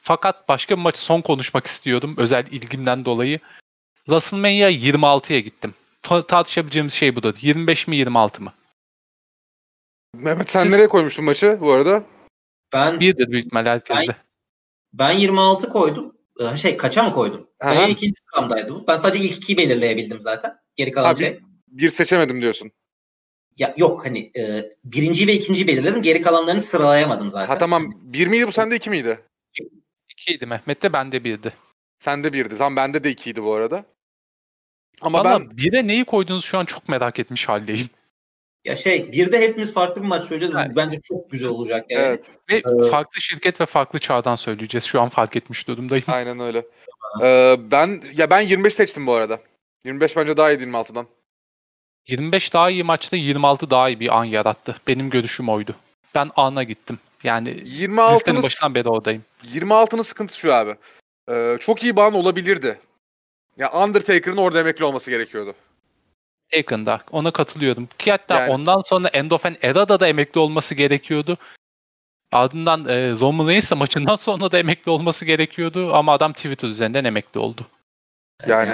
Fakat başka bir maçı son konuşmak istiyordum özel ilgimden dolayı. WrestleMania 26'ya gittim. Ta- tartışabileceğimiz şey budur. 25 mi 26 mı? Mehmet sen Siz- nereye koymuştun maçı bu arada? Ben Birdir büyük ihtimalle herkeste. ben 26 koydum. Ee, Şey kaça mı koydum? Aha. Benim ikinci sıramdaydı bu. Ben sadece ilk ikiyi belirleyebildim zaten. Geri kalan Abi- şey. Bir seçemedim diyorsun. Ya, yok hani e, birinciyi ve ikinciyi belirledim. Geri kalanlarını sıralayamadım zaten. Ha tamam. Bir miydi bu sende iki miydi? İkiydi Mehmet'te bende birdi. Sende birdi. Tam bende de ikiydi bu arada. Ama Ama ben bire neyi koydunuz şu an çok merak etmiş haldeyim. Ya şey bir de hepimiz farklı bir maç söyleyeceğiz. Evet. Bence çok güzel olacak yani. evet Ve Ee, farklı şirket ve farklı çağdan söyleyeceğiz. Şu an fark etmiş durumdayım. aynen öyle. Ee, ben ya ben 25 seçtim bu arada. 25 bence daha iyi 26'dan. 25 daha iyi maçta 26 daha iyi bir an yarattı. Benim görüşüm oydu. Ben ana gittim. Yani listenin 26'nın başından beri oradayım. 26'nın sıkıntısı şu abi. Ee, çok iyi ban olabilirdi. Ya Undertaker'ın orada emekli olması gerekiyordu. Yakında. Ona katılıyorum. Ki hatta Yani- ondan sonra End of an Era'da da emekli olması gerekiyordu. Ardından e, Roman Reigns maçından sonra da emekli olması gerekiyordu. Ama adam Twitter üzerinden emekli oldu. Yani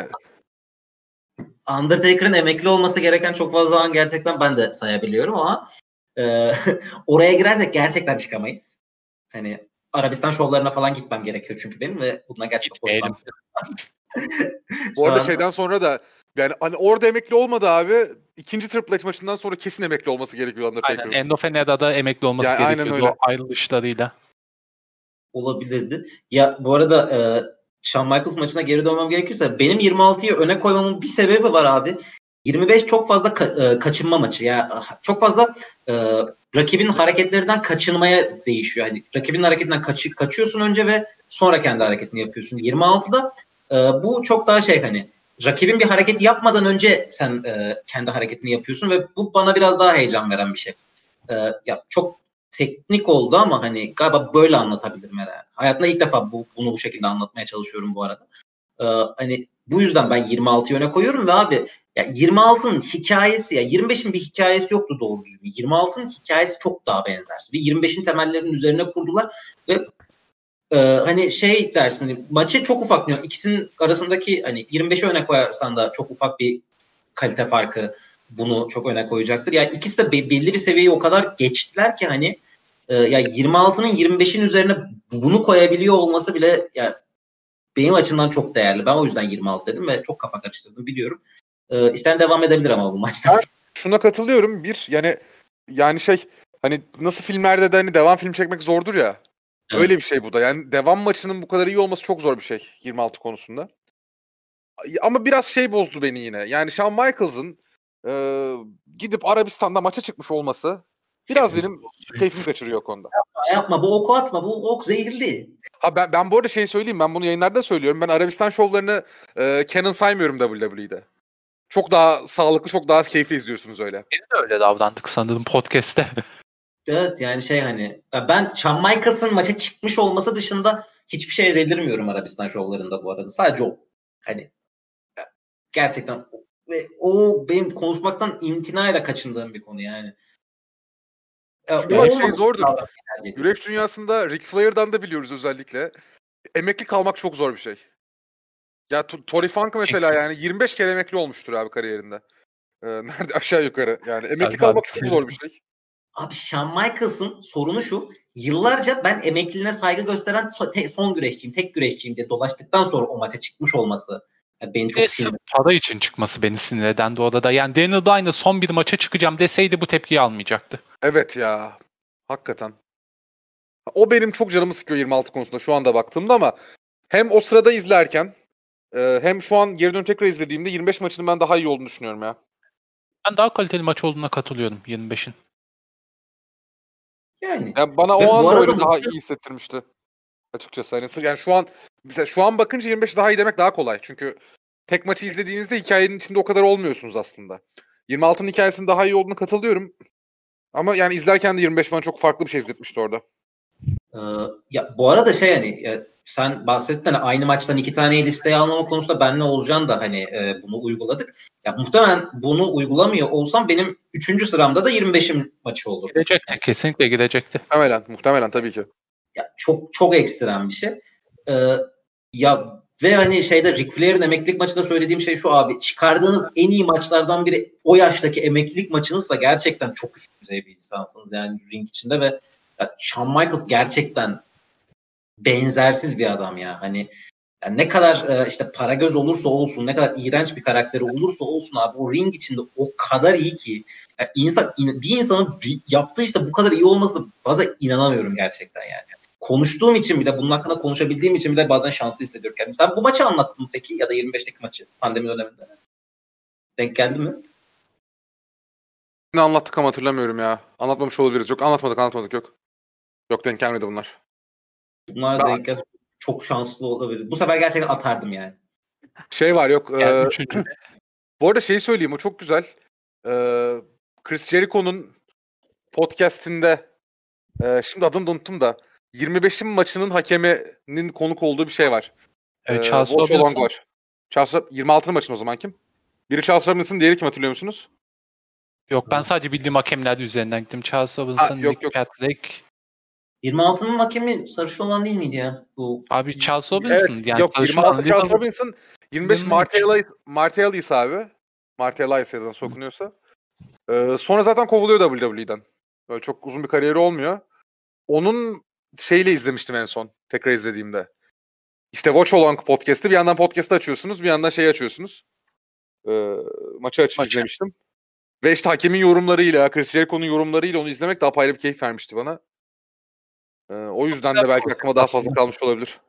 Undertaker'ın emekli olması gereken çok fazla an gerçekten ben de sayabiliyorum ama e, oraya girersek gerçekten çıkamayız. Hani Arabistan şovlarına falan gitmem gerekiyor çünkü benim ve bundan gerçekten hoşlanmıyorum. bu arada an- şeyden sonra da yani hani orada emekli olmadı abi. İkinci Triple H maçından sonra kesin emekli olması gerekiyor Aynen. Undertaker'ın. End of an Era'da emekli olması Yani aynen gerekiyordu. öyle. O ayrılışlarıyla. olabilirdi. Ya bu arada e, Shawn Michaels maçına geri dönmem gerekirse benim 26'yı öne koymamın bir sebebi var abi. 25 çok fazla ka- e, kaçınma maçı. Ya çok fazla e, rakibin hareketlerinden kaçınmaya değişiyor. Hani rakibin hareketinden kaçı, kaçıyorsun önce ve sonra kendi hareketini yapıyorsun. 26'da e, bu çok daha şey hani rakibin bir hareket yapmadan önce sen e, kendi hareketini yapıyorsun ve bu bana biraz daha heyecan veren bir şey. E, ya çok teknik oldu ama hani galiba böyle anlatabilirim herhalde. Hayatımda ilk defa bu, bunu bu şekilde anlatmaya çalışıyorum bu arada. Ee, hani bu yüzden ben 26'yı öne koyuyorum ve abi ya 26'nın hikayesi ya 25'in bir hikayesi yoktu doğru düzgün. 26'nın hikayesi çok daha benzersiz. Ve 25'in temellerinin üzerine kurdular ve e, hani şey dersin hani maçı çok ufak diyor. İkisinin arasındaki hani 25'i öne koyarsan da çok ufak bir kalite farkı bunu çok öne koyacaktır. Yani ikisi de be- belli bir seviyeyi o kadar geçtiler ki hani e, ya 26'nın 25'in üzerine bunu koyabiliyor olması bile ya benim açımdan çok değerli. Ben o yüzden 26 dedim ve çok kafa karıştırdım biliyorum. E, isteyen devam edebilir ama bu maçta. Şuna katılıyorum. Bir yani yani şey hani nasıl filmlerde de hani devam film çekmek zordur ya. Evet. Öyle bir şey bu da. Yani devam maçının bu kadar iyi olması çok zor bir şey 26 konusunda. Ama biraz şey bozdu beni yine. Yani Shawn Michaels'ın e, gidip Arabistan'da maça çıkmış olması biraz benim keyfimi kaçırıyor o konuda. Yapma bu oku atma bu ok zehirli. Ha ben, ben bu arada şey söyleyeyim. Ben bunu yayınlarda söylüyorum. Ben Arabistan şovlarını e, canon saymıyorum WWE'de. Çok daha sağlıklı, çok daha keyifli izliyorsunuz öyle. Biz de öyle davrandık sanırım podcast'te. Evet yani şey hani ben Shawn Michaels'ın maça çıkmış olması dışında hiçbir şey delirmiyorum Arabistan şovlarında bu arada. Sadece o. Hani gerçekten ve o benim konuşmaktan imtinayla kaçındığım bir konu yani. Ya, Çünkü bak şey zordur. Güreş dünyasında Ric Flair'dan da biliyoruz özellikle. Emekli kalmak çok zor bir şey. Ya Tori Funk mesela yani 25 kere emekli olmuştur abi kariyerinde. Ee, nerede aşağı yukarı yani emekli kalmak çok zor bir şey. Abi Shawn Michaels'ın sorunu şu. Yıllarca ben emekliliğine saygı gösteren so- te- son güreşçiyim, tek güreşçiyim diye dolaştıktan sonra o maça çıkmış olması yani beni çok sinir. para için çıkması beni sinir eden de orada. Yani Daniel Bryan'la son bir maça çıkacağım deseydi bu tepkiyi almayacaktı. Evet ya. Hakikaten. O benim çok canımı sıkıyor 26 konusunda şu anda baktığımda ama hem o sırada izlerken e, hem şu an geri dönüp tekrar izlediğimde 25 maçının ben daha iyi olduğunu düşünüyorum ya. Ben daha kaliteli maç olduğuna katılıyorum 25'in. Yani Yani bana o bu anda arada öyle bu daha iyi hissettirmişti. Açıkçası hani sır- yani şu an mesela şu an bakınca 25 daha iyi demek daha kolay. Çünkü tek maçı izlediğinizde hikayenin içinde o kadar olmuyorsunuz aslında. 26'nın hikayesinin daha iyi olduğunu katılıyorum. Ama yani izlerken de 25 bana çok farklı bir şey izletmişti orada. Ee, ya bu arada şey hani ya, sen bahsettin hani aynı maçtan iki tane listeye almama konusunda benle Olcan da hani e, bunu uyguladık. Ya muhtemelen bunu uygulamıyor olsam benim üçüncü sıramda da 25'im maçı olur. Gidecekti. Kesinlikle gidecekti. Muhtemelen. Muhtemelen tabii ki. Ya çok çok ekstrem bir şey. Ee, ya ve hani şeyde Ric Flair'in emeklilik maçında söylediğim şey şu abi. Çıkardığınız en iyi maçlardan biri o yaştaki emeklilik maçınızsa gerçekten çok üst düzey bir insansınız yani ring içinde ve ya Shawn Michaels gerçekten benzersiz bir adam ya. Hani yani ne kadar e, işte para göz olursa olsun, ne kadar iğrenç bir karakteri olursa olsun abi o ring içinde o kadar iyi ki yani insan bir insanın yaptığı işte bu kadar iyi olması da bazen inanamıyorum gerçekten yani. Konuştuğum için bile bunun hakkında konuşabildiğim için bile bazen şanslı hissediyorum kendimi. Sen bu maçı anlattın mı peki ya da 25'teki maçı pandemi döneminde? Denk geldi mi? Ne anlattık ama hatırlamıyorum ya. Anlatmamış olabiliriz. Yok anlatmadık anlatmadık yok. Yok denk gelmedi bunlar. Bunlar Ben- denk gel- çok şanslı olabilir. Bu sefer gerçekten atardım yani. Şey var yok. Yani e, üçüncü. bu arada şeyi söyleyeyim o çok güzel. E, Chris Jericho'nun podcastinde e, şimdi adını da unuttum da 25'in maçının hakeminin konuk olduğu bir şey var. Evet, Ee, Charles Watch Robinson. Along var. Charles, 26'nın maçın o zaman kim? Biri Charles Robinson, diğeri kim hatırlıyor musunuz? Yok ben sadece bildiğim hakemler üzerinden gittim. Charles Robinson, yok, Nick yok. Patrick. 26'nın hakemi sarışın olan değil miydi ya? Bu Abi Charles Robinson. Evet, yani yok sarışın 26 olan Charles Robinson, 25 Little Marty Elias, Marty Elias abi. Marty Elias ya da nasıl okunuyorsa. Ee, sonra zaten kovuluyor WWE'den. Böyle çok uzun bir kariyeri olmuyor. Onun şeyle izlemiştim en son. Tekrar izlediğimde. İşte Watch Along podcast'ı bir yandan podcast'ı açıyorsunuz bir yandan şey açıyorsunuz. Ee, maçı açıp Maçı. izlemiştim. Ve işte hakemin yorumlarıyla, Chris Jericho'nun yorumlarıyla onu izlemek daha apayrı bir keyif vermişti bana. Ee, o yüzden de belki aklıma daha fazla kalmış olabilir.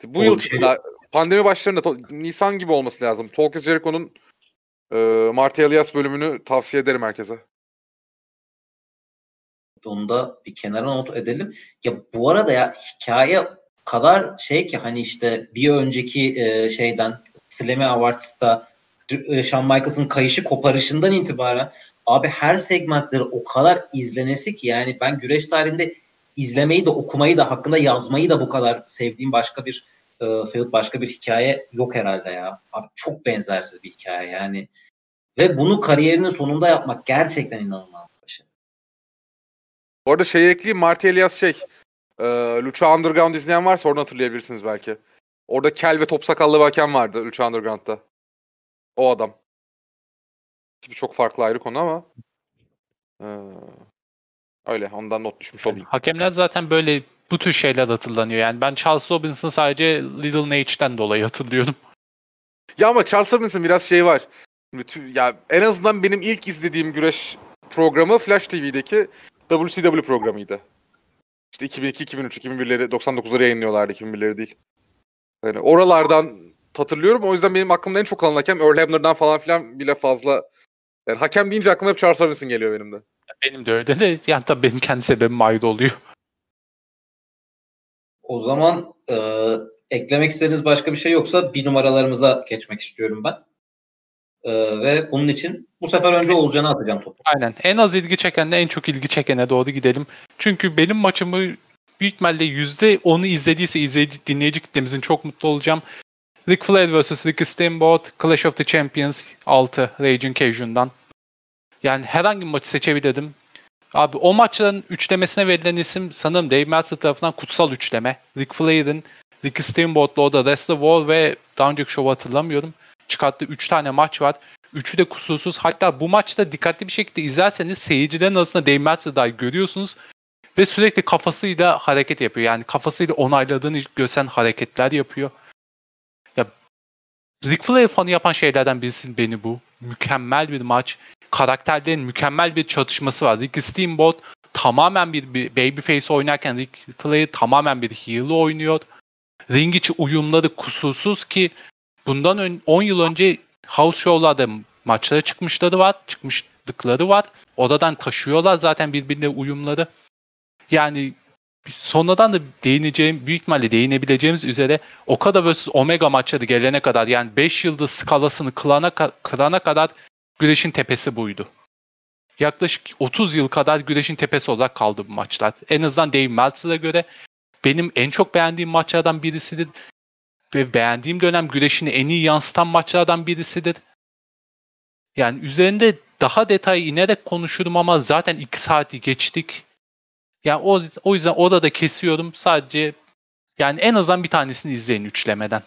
İşte bu O yıl şey- içinde pandemi başlarında Nisan gibi olması lazım. Talk is Jericho'nun e, Marty Elias bölümünü tavsiye ederim herkese. Onu da bir kenara not edelim. Ya bu arada ya hikaye kadar şey ki hani işte bir önceki e, şeyden Slammy Awards'ta e, Shawn Michaels'ın kayışı koparışından itibaren abi her segmentleri o kadar izlenesi ki yani ben güreş tarihinde izlemeyi de okumayı da hakkında yazmayı da bu kadar sevdiğim başka bir e, başka bir hikaye yok herhalde ya. Abi çok benzersiz bir hikaye yani. Ve bunu kariyerinin sonunda yapmak gerçekten inanılmaz bir şey. Ekleyeyim Marty Elias şey e, Lucha Underground izleyen varsa oradan hatırlayabilirsiniz belki. Orada kel ve top sakallı bir hakem vardı Lucha Underground'da. O adam. Tipi çok farklı ayrı konu ama e, öyle ondan not düşmüş olayım. Hakemler zaten böyle bu tür şeyler hatırlanıyor. Yani ben Charles Robinson'ı sadece Little Nage'den dolayı hatırlıyorum. Ya ama Charles Robinson biraz şey var. Ya en azından benim ilk izlediğim güreş programı Flash TV'deki WCW programıydı. İşte 2002, 2003, 2001'leri, 99'ları yayınlıyorlardı, 2001'leri değil. Yani oralardan hatırlıyorum. O yüzden benim aklımda en çok kalan hakem Earl Hebner'dan falan filan bile fazla. Yani hakem deyince aklıma hep Charles Robinson geliyor benim de. Benim de öyle de yani tabii benim kendi sebebim ayrı oluyor. O zaman e, eklemek istediğiniz başka bir şey yoksa bir numaralarımıza geçmek istiyorum ben. E, ve bunun için bu sefer önce Oğulcan'a atacağım topu. Aynen. En az ilgi çekenle en çok ilgi çekene doğru gidelim. Çünkü benim maçımı büyük ihtimalle %10'u izlediyse izleyici, dinleyici kitlemizin çok mutlu olacağım. Ric Flair vs. Ricky Steamboat Clash of the Champions 6 Raging Cajune'dan. Yani herhangi bir maçı seçebilirdim. Abi o maçların üçlemesine verilen isim sanırım Dave Meltzer tarafından kutsal üçleme. Ric Flair'in Ricky Steamboat'la o da Wrestle War ve daha önceki şovu hatırlamıyorum. Çıkarttığı 3 tane maç var. Üçü de kusursuz. Hatta bu maçta dikkatli bir şekilde izlerseniz seyircilerin arasında Dave dahi görüyorsunuz. Ve sürekli kafasıyla hareket yapıyor. Yani kafasıyla onayladığını gösteren hareketler yapıyor. Ya Ric Flair fanı yapan şeylerden birisi beni bu. Mükemmel bir maç. Karakterlerin mükemmel bir çatışması var. Ricky Steamboat tamamen bir, bir babyface oynarken Ric Flair tamamen bir heel oynuyor. Ring içi uyumları kusursuz ki bundan ön- 10 yıl önce house show'larda maçlara çıkmışları var. Çıkmışlıkları var. Odadan taşıyorlar zaten birbirine uyumları. Yani sonradan da değineceğim, büyük ihtimalle değinebileceğimiz üzere Okada vs Omega maçları gelene kadar yani 5 yıldız skalasını kılana, kılana kadar güreşin tepesi buydu. Yaklaşık 30 yıl kadar güreşin tepesi olarak kaldı bu maçlar. En azından Dave Meltzer'a göre benim en çok beğendiğim maçlardan birisidir. Ve beğendiğim dönem güreşini en iyi yansıtan maçlardan birisidir. Yani üzerinde daha detay inerek konuşurum ama zaten 2 saati geçtik. Yani o, o yüzden orada kesiyorum. Sadece yani en azından bir tanesini izleyin üçlemeden.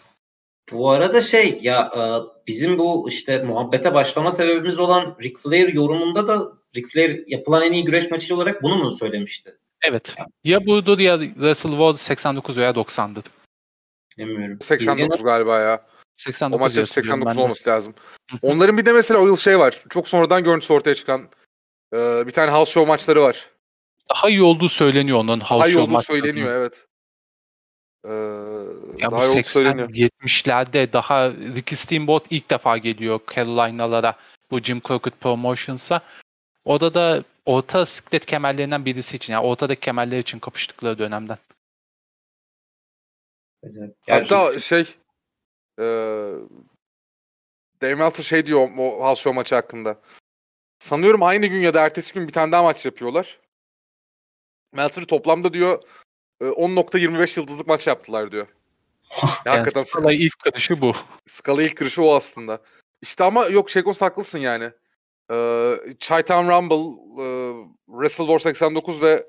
Bu arada şey ya e, bizim bu işte muhabbete başlama sebebimiz olan Ric Flair yorumunda da Ric Flair yapılan en iyi güreş maçı olarak bunu mu söylemişti? Evet. Ya budur ya Russell Ward 89 veya 90'dı. Bilmiyorum. 89 galiba ya. 89 o maçın 89 olması lazım. Onların bir de mesela o yıl şey var. Çok sonradan görüntüsü ortaya çıkan e, bir tane house show maçları var. Daha iyi olduğu söyleniyor onun house daha show olduğu söyleniyor evet. Ee, ya daha bu 80 70'lerde daha Ricky Steamboat ilk defa geliyor Carolina'lara bu Jim Crockett Promotions'a. Orada da orta siklet kemerlerinden birisi için yani ortadaki kemerler için kapıştıkları dönemden. Hatta şey e, Dave Meltzer şey diyor o House Show maçı hakkında. Sanıyorum aynı gün ya da ertesi gün bir tane daha maç yapıyorlar. Meltzer toplamda diyor 10.25 yıldızlık maç yaptılar diyor. yani hakikaten skala ilk kırışı bu. Skala ilk kırışı o aslında. İşte ama yok Şekos haklısın yani. Ee, Chi-Town Rumble, e, Wrestle War 89 ve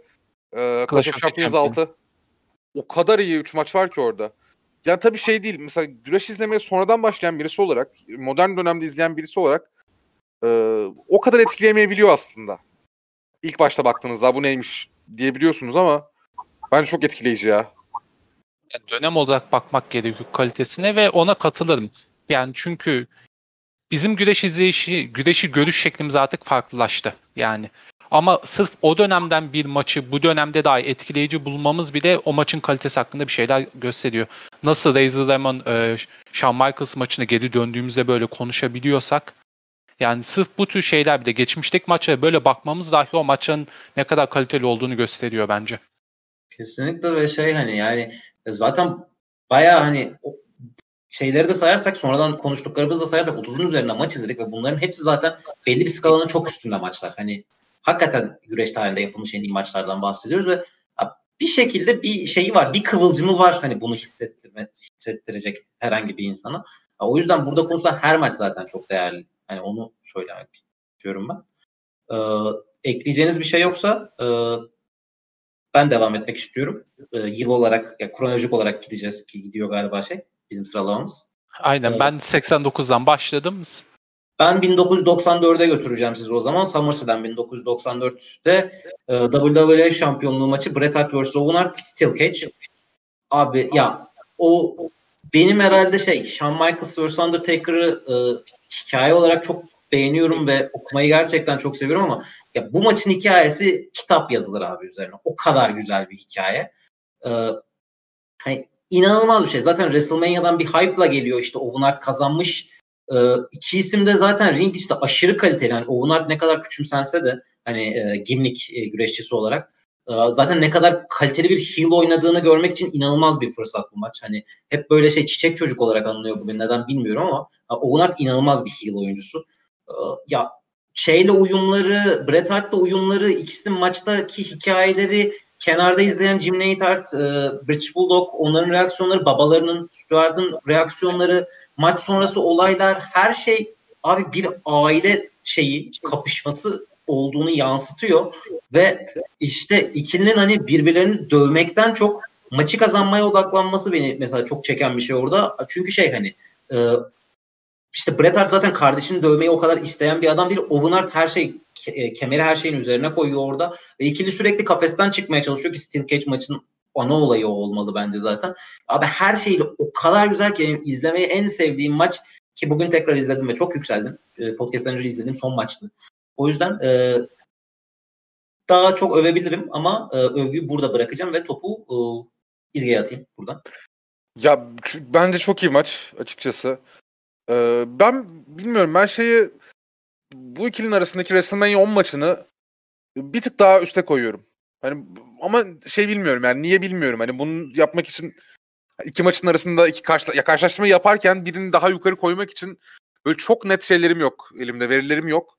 e, Clash of Champions 6. O kadar iyi 3 maç var ki orada. Yani tabii şey değil. Mesela güreş izlemeye sonradan başlayan birisi olarak, modern dönemde izleyen birisi olarak e, o kadar etkileyemeyebiliyor aslında. İlk başta baktığınızda bu neymiş diyebiliyorsunuz ama bence çok etkileyici ya. Yani dönem olarak bakmak gerekiyor kalitesine ve ona katılırım. Yani çünkü bizim güreş izleyişi, güreşi görüş şeklimiz artık farklılaştı. Yani ama sırf o dönemden bir maçı bu dönemde daha etkileyici bulmamız bile o maçın kalitesi hakkında bir şeyler gösteriyor. Nasıl Razor Ramon, e, Shawn Michaels maçına geri döndüğümüzde böyle konuşabiliyorsak yani sırf bu tür şeyler bile geçmişteki maçlara böyle bakmamız dahi o maçın ne kadar kaliteli olduğunu gösteriyor bence. Kesinlikle ve şey hani yani zaten baya hani şeyleri de sayarsak sonradan konuştuklarımızı da sayarsak 30'un üzerinde maç izledik ve bunların hepsi zaten belli bir skalanın çok üstünde maçlar. Hani hakikaten güreş tarihinde yapılmış en iyi maçlardan bahsediyoruz ve bir şekilde bir şeyi var, bir kıvılcımı var hani bunu hissettirme, hissettirecek herhangi bir insana. O yüzden burada konuşulan her maç zaten çok değerli. Hani onu söylemek istiyorum ben. Ee, ekleyeceğiniz bir şey yoksa e, ben devam etmek istiyorum. E, yıl olarak, ya kronolojik olarak gideceğiz ki gidiyor galiba şey bizim sıralamamız. Aynen ee, ben 89'dan başladım. Ben 1994'e götüreceğim sizi o zaman. SummerSlam 1994'te e, WWE şampiyonluğu maçı Bret Hart vs. Owen Hart Steel Cage. Abi ya o benim herhalde şey Shawn Michaels vs. Undertaker'ı e, hikaye olarak çok beğeniyorum ve okumayı gerçekten çok seviyorum ama ya bu maçın hikayesi kitap yazılır abi üzerine. O kadar güzel bir hikaye. Ee, hani inanılmaz bir şey. Zaten WrestleMania'dan bir hype'la geliyor işte Owen Hart kazanmış. Ee, iki isim de zaten ring işte aşırı kaliteli. Yani Hart ne kadar küçümsense de hani e, gimlik e, güreşçisi olarak e, zaten ne kadar kaliteli bir heel oynadığını görmek için inanılmaz bir fırsat bu maç. Hani hep böyle şey çiçek çocuk olarak anılıyor bugün. Neden bilmiyorum ama Owen Hart inanılmaz bir heel oyuncusu. Ee, ya şeyle uyumları, Bret Hart'la uyumları, ikisinin maçtaki hikayeleri kenarda izleyen Jim Neidhart, e, British Bulldog, onların reaksiyonları, babalarının, Stuart'ın reaksiyonları, maç sonrası olaylar, her şey abi bir aile şeyi, kapışması olduğunu yansıtıyor ve işte ikilinin hani birbirlerini dövmekten çok maçı kazanmaya odaklanması beni mesela çok çeken bir şey orada. Çünkü şey hani e, işte Bret Hart zaten kardeşini dövmeyi o kadar isteyen bir adam değil. Owen Hart her şey e, kemeri her şeyin üzerine koyuyor orada. Ve ikili sürekli kafesten çıkmaya çalışıyor ki Steel Cage maçın ana olayı olmalı bence zaten. Abi her şeyle o kadar güzel ki izlemeyi en sevdiğim maç ki bugün tekrar izledim ve çok yükseldim. E, önce izlediğim son maçtı. O yüzden e, daha çok övebilirim ama e, övgüyü burada bırakacağım ve topu e, İzge'ye atayım buradan. Ya bence çok iyi maç açıkçası. Ee, ben bilmiyorum ben şeyi bu ikilinin arasındaki WrestleMania 10 maçını bir tık daha üste koyuyorum. Hani ama şey bilmiyorum yani niye bilmiyorum. Hani bunu yapmak için iki maçın arasında iki karşıla ya karşılaştırma yaparken birini daha yukarı koymak için böyle çok net şeylerim yok elimde verilerim yok.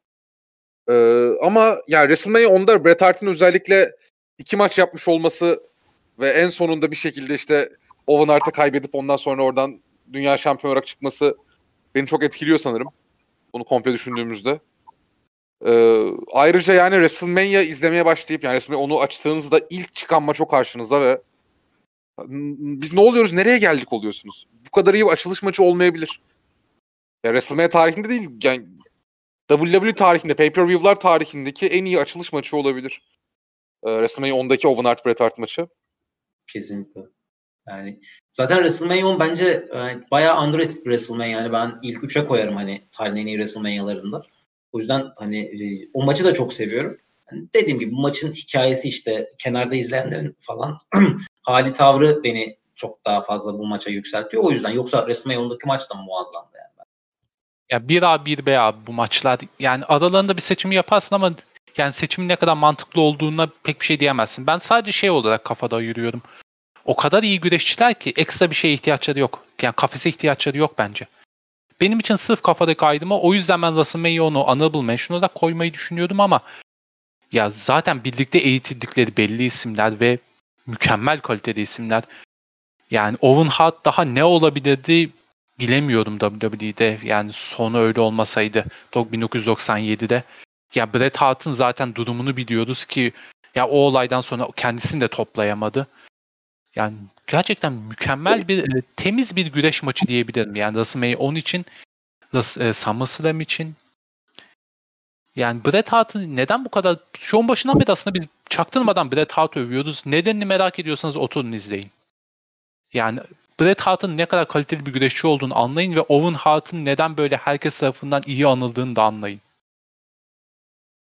Ee, ama yani WrestleMania 10'da Bret Hart'ın özellikle iki maç yapmış olması ve en sonunda bir şekilde işte Owen Hart'ı kaybedip ondan sonra oradan dünya şampiyonu olarak çıkması beni çok etkiliyor sanırım. Bunu komple düşündüğümüzde. Ee, ayrıca yani WrestleMania izlemeye başlayıp yani WrestleMania onu açtığınızda ilk çıkan maç o karşınıza ve biz ne oluyoruz nereye geldik oluyorsunuz. Bu kadar iyi bir açılış maçı olmayabilir. Ya WrestleMania tarihinde değil yani WWE tarihinde, pay-per-view'lar tarihindeki en iyi açılış maçı olabilir. Ee, WrestleMania 10'daki Owen Hart Bret Hart maçı. Kesinlikle. Yani zaten WrestleMania 10 bence yani bayağı underrated bir WrestleMania. Yani ben ilk üçe koyarım hani tarihin en iyi WrestleMania'larında. O yüzden hani e, o maçı da çok seviyorum. Yani dediğim gibi bu maçın hikayesi işte kenarda izleyenlerin falan hali tavrı beni çok daha fazla bu maça yükseltiyor. O yüzden yoksa WrestleMania 10'daki maç da muazzamdı yani. Ya 1A 1B abi bu maçlar. Yani aralarında bir seçimi yaparsın ama yani seçimin ne kadar mantıklı olduğuna pek bir şey diyemezsin. Ben sadece şey olarak kafada yürüyorum. O kadar iyi güreşçiler ki ekstra bir şeye ihtiyaçları yok. Yani kafese ihtiyaçları yok bence. Benim için sırf kafadaki ayrıma o yüzden ben WrestleMania onu Honorable Mention'a da koymayı düşünüyordum ama ya zaten birlikte eğitildikleri belli isimler ve mükemmel kalitede isimler. Yani Owen Hart daha ne olabilirdi bilemiyorum WWE'de. Yani sonu öyle olmasaydı 1997'de. Ya Bret Hart'ın zaten durumunu biliyoruz ki ya o olaydan sonra kendisini de toplayamadı. Yani gerçekten mükemmel bir e, temiz bir güreş maçı diyebilirim. Yani WrestleMania 10 için e, SummerSlam için yani Bret Hart'ın neden bu kadar şovun başından beri aslında biz çaktırmadan Bret Hart övüyoruz. Nedenini merak ediyorsanız oturun izleyin. Yani Bret Hart'ın ne kadar kaliteli bir güreşçi olduğunu anlayın ve Owen Hart'ın neden böyle herkes tarafından iyi anıldığını da anlayın.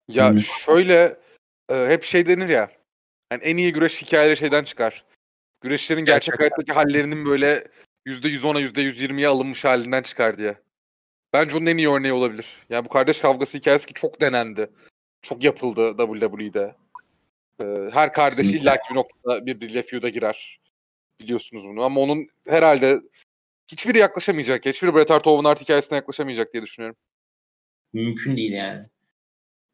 Ya hmm. şöyle e, hep şey denir ya. Yani en iyi güreş hikayeleri şeyden çıkar. Güreşlerin gerçek Gerçekten. hayattaki hallerinin böyle %110'a %120'ye alınmış halinden çıkar diye. Bence onun en iyi örneği olabilir. Yani bu kardeş kavgası hikayesi ki çok denendi. Çok yapıldı WWE'de. Ee, her kardeşi illa bir noktada birbiriyle feud'a girer. Biliyorsunuz bunu ama onun herhalde hiçbiri yaklaşamayacak. Hiçbiri Bret Hart Owen Hart hikayesine yaklaşamayacak diye düşünüyorum. Mümkün değil yani.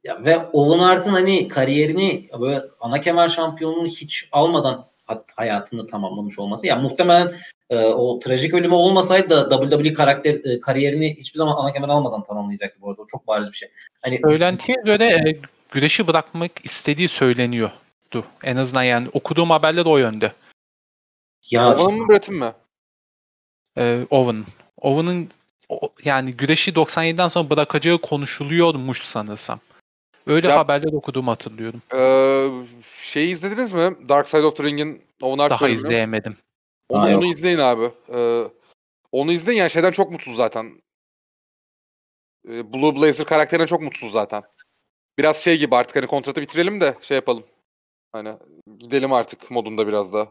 Ya ve Owen Hart'ın hani kariyerini böyle ana kemer şampiyonluğunu hiç almadan hayatını tamamlamış olması. Yani muhtemelen e, o trajik ölümü olmasaydı da WWE karakter e, kariyerini hiçbir zaman ana kemer almadan tamamlayacaktı bu arada. O çok bariz bir şey. Hani Söylentiye göre e, güreşi bırakmak istediği söyleniyordu. En azından yani okuduğum haberler o yönde. Ya Owen mı Brett'in mi? Ee, Owen. Owen'ın yani güreşi 97'den sonra bırakacağı konuşuluyormuş sanırsam. Öyle ya, haberler okuduğumu hatırlıyorum. Ee, şeyi izlediniz mi? Dark Side of the Ring'in Owen Hart Daha bölümü. izleyemedim. Onu, onu izleyin abi. Ee, onu izleyin yani şeyden çok mutsuz zaten. Ee, Blue Blazer karakterine çok mutsuz zaten. Biraz şey gibi artık hani kontratı bitirelim de şey yapalım. Hani gidelim artık modunda biraz daha.